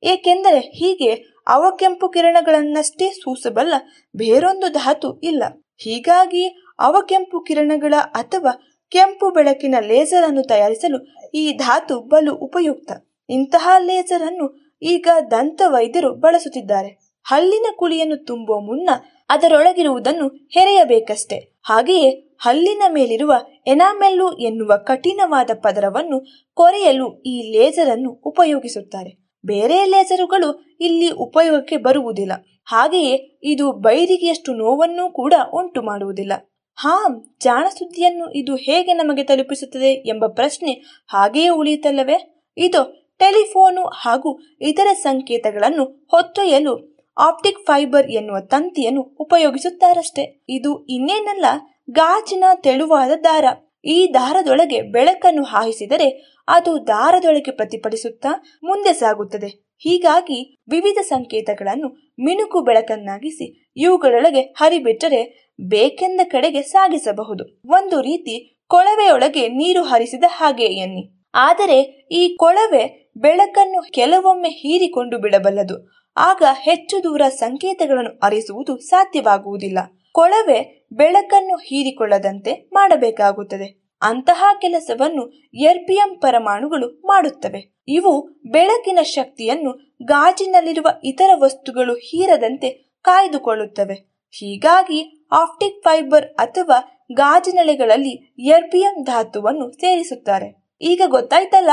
ಏಕೆಂದರೆ ಹೀಗೆ ಅವಕೆಂಪು ಕಿರಣಗಳನ್ನಷ್ಟೇ ಸೂಸಬಲ್ಲ ಬೇರೊಂದು ಧಾತು ಇಲ್ಲ. ಹೀಗಾಗಿ ಅವಕೆಂಪು ಕಿರಣಗಳ ಅಥವಾ ಕೆಂಪು ಬೆಳಕಿನ ಲೇಸರ್ ಅನ್ನು ತಯಾರಿಸಲು ಈ ಧಾತು ಬಲು ಉಪಯುಕ್ತ. ಇಂತಹ ಲೇಸರ್ ಅನ್ನು ಈಗ ದಂತ ವೈದ್ಯರು ಬಳಸುತ್ತಿದ್ದಾರೆ. ಹಲ್ಲಿನ ಕುಳಿಯನ್ನು ತುಂಬುವ ಮುನ್ನ ಅದರೊಳಗಿರುವುದನ್ನು ಹೆರೆಯಬೇಕಷ್ಟೆ. ಹಾಗೆಯೇ ಹಲ್ಲಿನ ಮೇಲಿರುವ ಎನಾಮೆಲ್ಲು ಎನ್ನುವ ಕಠಿಣವಾದ ಪದರವನ್ನು ಕೊರೆಯಲು ಈ ಲೇಸರ್ ಅನ್ನು ಉಪಯೋಗಿಸುತ್ತಾರೆ. ಬೇರೆ ಲೇಸರುಗಳು ಇಲ್ಲಿ ಉಪಯೋಗಕ್ಕೆ ಬರುವುದಿಲ್ಲ. ಹಾಗೆಯೇ ಇದು ಬೈರಿಗೆಯಷ್ಟು ನೋವನ್ನು ಕೂಡ ಉಂಟು ಮಾಡುವುದಿಲ್ಲ. ಹಾ ಜಾಣ ಸುದ್ದಿಯನ್ನು ಇದು ಹೇಗೆ ನಮಗೆ ತಲುಪಿಸುತ್ತದೆ ಎಂಬ ಪ್ರಶ್ನೆ ಹಾಗೆಯೇ ಉಳಿಯುತ್ತಲ್ಲವೇ? ಇದು ಟೆಲಿಫೋನು ಹಾಗೂ ಇತರ ಸಂಕೇತಗಳನ್ನು ಹೊತ್ತೊಯ್ಯಲು ಆಪ್ಟಿಕ್ ಫೈಬರ್ ಎನ್ನುವ ತಂತಿಯನ್ನು ಉಪಯೋಗಿಸುತ್ತಾರಷ್ಟೇ. ಇದು ಇನ್ನೇನಲ್ಲ, ಗಾಜಿನ ತೆಳುವಾದ ದಾರ. ಈ ದಾರದೊಳಗೆ ಬೆಳಕನ್ನು ಹಾಯಿಸಿದರೆ ಅದು ದಾರದೊಳಗೆ ಪ್ರತಿಫಲಿಸುತ್ತಾ ಮುಂದೆ ಸಾಗುತ್ತದೆ. ಹೀಗಾಗಿ ವಿವಿಧ ಸಂಕೇತಗಳನ್ನು ಮಿಣುಕು ಬೆಳಕನ್ನಾಗಿಸಿ ಇವುಗಳೊಳಗೆ ಹರಿಬಿಟ್ಟರೆ ಬೇಕೆಂದ ಕಡೆಗೆ ಸಾಗಿಸಬಹುದು. ಒಂದು ರೀತಿ ಕೊಳವೆಯೊಳಗೆ ನೀರು ಹರಿಸಿದ ಹಾಗೆ ಎನ್ನಿ. ಆದರೆ ಈ ಕೊಳವೆ ಬೆಳಕನ್ನು ಕೆಲವೊಮ್ಮೆ ಹೀರಿಕೊಂಡು ಬಿಡಬಲ್ಲದು. ಆಗ ಹೆಚ್ಚು ದೂರ ಸಂಕೇತಗಳನ್ನು ಅರಿಸುವುದು ಸಾಧ್ಯವಾಗುವುದಿಲ್ಲ. ಕೊಳವೆ ಬೆಳಕನ್ನು ಹೀರಿಕೊಳ್ಳದಂತೆ ಮಾಡಬೇಕಾಗುತ್ತದೆ. ಅಂತಹ ಕೆಲಸವನ್ನು ಎರ್ಬಿಯಂ ಪರಮಾಣುಗಳು ಮಾಡುತ್ತವೆ. ಇವು ಬೆಳಕಿನ ಶಕ್ತಿಯನ್ನು ಗಾಜಿನಲ್ಲಿರುವ ಇತರ ವಸ್ತುಗಳು ಹೀರದಂತೆ ಕಾಯ್ದುಕೊಳ್ಳುತ್ತವೆ. ಹೀಗಾಗಿ ಆಪ್ಟಿಕ್ ಫೈಬರ್ ಅಥವಾ ಗಾಜಿನಲೆಗಳಲ್ಲಿ ಎರ್ಬಿಯಂ ಧಾತುವನ್ನು ಸೇರಿಸುತ್ತಾರೆ. ಈಗ ಗೊತ್ತಾಯ್ತಲ್ಲ?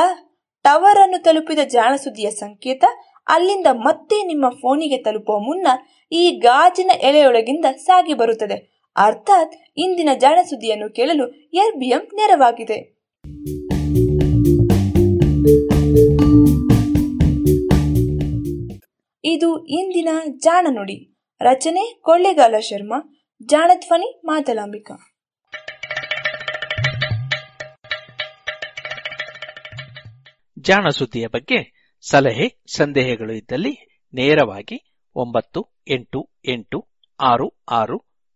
ಟವರ್ ಅನ್ನು ತಲುಪಿದ ಜಾಣಸುದಿಯ ಸಂಕೇತ, ಅಲ್ಲಿಂದ ಮತ್ತೆ ನಿಮ್ಮ ಫೋನಿಗೆ ತಲುಪುವ ಮುನ್ನ ಈ ಗಾಜಿನ ಎಲೆಯೊಳಗಿಂದ ಸಾಗಿ ಬರುತ್ತದೆ. ಅರ್ಥಾತ್ ಇಂದಿನ ಜಾಣಸುದ್ದಿಯನ್ನು ಕೇಳಲು ಎರ್ಬಿಎಂ ನೆರವಾಗಿದೆ. ಇದು ಇಂದಿನ ಜಾಣ ನುಡಿ. ರಚನೆ ಕೊಳ್ಳೇಗಾಲ ಶರ್ಮಾ ಜಾಣಧ್ವನಿ ಮಾತಲಾಂಬಿಕಾ. ಜಾಣ ಸುದ್ದಿಯ ಬಗ್ಗೆ ಸಲಹೆ, ಸಂದೇಹಗಳು ಇದ್ದಲ್ಲಿ ನೇರವಾಗಿ ಒಂಬತ್ತು ಎಂಟು ಎಂಟು ಆರು ಆರು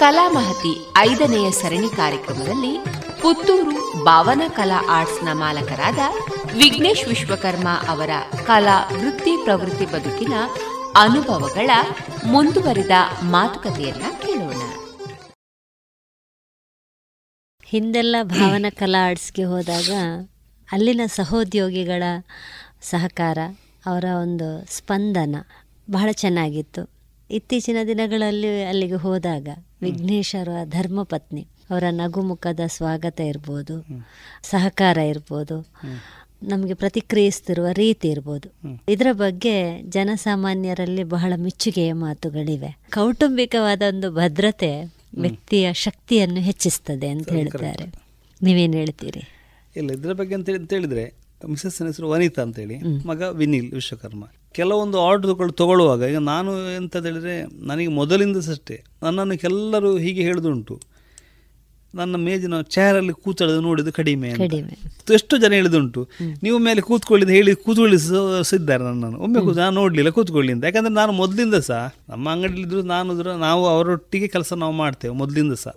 ಕಲಾಮಹತಿ ಐದನೆಯ ಸರಣಿ ಕಾರ್ಯಕ್ರಮದಲ್ಲಿ ಪುತ್ತೂರು ಭಾವನ ಕಲಾ ಆರ್ಟ್ಸ್ನ ಮಾಲಕರಾದ ವಿಘ್ನೇಶ್ ವಿಶ್ವಕರ್ಮ ಅವರ ಕಲಾ ವೃತ್ತಿ ಪ್ರವೃತ್ತಿ ಬದುಕಿನ ಅನುಭವಗಳ ಮುಂದುವರಿದ ಮಾತುಕತೆಯನ್ನ ಕೇಳೋಣ. ಹಿಂದೆಲ್ಲ ಭಾವನ ಕಲಾ ಆರ್ಟ್ಸ್ಗೆ ಹೋದಾಗ ಅಲ್ಲಿನ ಸಹೋದ್ಯೋಗಿಗಳ ಸಹಕಾರ, ಅವರ ಒಂದು ಸ್ಪಂದನ ಬಹಳ ಚೆನ್ನಾಗಿತ್ತು. ಇತ್ತೀಚಿನ ದಿನಗಳಲ್ಲಿ ಅಲ್ಲಿಗೆ ಹೋದಾಗ ವಿಘ್ನೇಶ್ವರ ಧರ್ಮಪತ್ನಿ ಅವರ ನಗುಮುಖದ ಸ್ವಾಗತ ಇರ್ಬೋದು ಸಹಕಾರ ಇರ್ಬೋದು ನಮಗೆ ಪ್ರತಿಕ್ರಿಯಿಸ್ತಿರುವ ರೀತಿ ಇರ್ಬೋದು. ಇದರ ಬಗ್ಗೆ ಜನಸಾಮಾನ್ಯರಲ್ಲಿ ಬಹಳ ಮೆಚ್ಚುಗೆಯ ಮಾತುಗಳಿವೆ. ಕೌಟುಂಬಿಕವಾದ ಒಂದು ಭದ್ರತೆ ವ್ಯಕ್ತಿಯ ಶಕ್ತಿಯನ್ನು ಹೆಚ್ಚಿಸ್ತದೆ ಅಂತ ಹೇಳ್ತಾರೆ. ನೀವೇನು ಹೇಳ್ತೀರಿ? ಇಲ್ಲ ಇದರ ಬಗ್ಗೆ ಅಂತ ಹೇಳಿದ್ರೆ ಮಿಸಸ್ ಹೆಸರು ವನಿತಾ ಅಂತೇಳಿ ಮಗ ವಿನಿಲ್ ವಿಶ್ವಕರ್ಮ. ಕೆಲವೊಂದು ಆರ್ಡ್ರುಗಳು ತಗೊಳ್ಳುವಾಗ ಈಗ ನಾನು ಎಂತ ಹೇಳಿದರೆ ನನಗೆ ಮೊದಲಿಂದ ಸಷ್ಟೇ ನನ್ನನ್ನು ಎಲ್ಲರೂ ಹೀಗೆ ಹೇಳುದುಂಟು ನನ್ನ ಮೇಜಿನ ಚೇರಲ್ಲಿ ಕೂತಳದು ನೋಡಿದ್ದು ಕಡಿಮೆ ಅಂತ. ಎಷ್ಟು ಜನ ಹೇಳಿದುಂಟು ನೀವು ಮೇಲೆ ಕೂತ್ಕೊಳ್ಳಿ ಹೇಳಿ ಕೂತ್ಕೊಳ್ಳಿಸಿದ್ದಾರೆ ನನ್ನನ್ನು. ಒಮ್ಮೆ ಕೂತು ನಾನು ನೋಡಲಿಲ್ಲ ಕೂತ್ಕೊಳ್ಳಿ ಅಂತ. ಯಾಕಂದ್ರೆ ನಾನು ಮೊದಲಿಂದ ಸಹ ನಮ್ಮ ಅಂಗಡಿಲಿದ್ರು ನಾನು ನಾವು ಅವರೊಟ್ಟಿಗೆ ಕೆಲಸ ನಾವು ಮಾಡ್ತೇವೆ ಮೊದಲಿಂದ ಸಹ.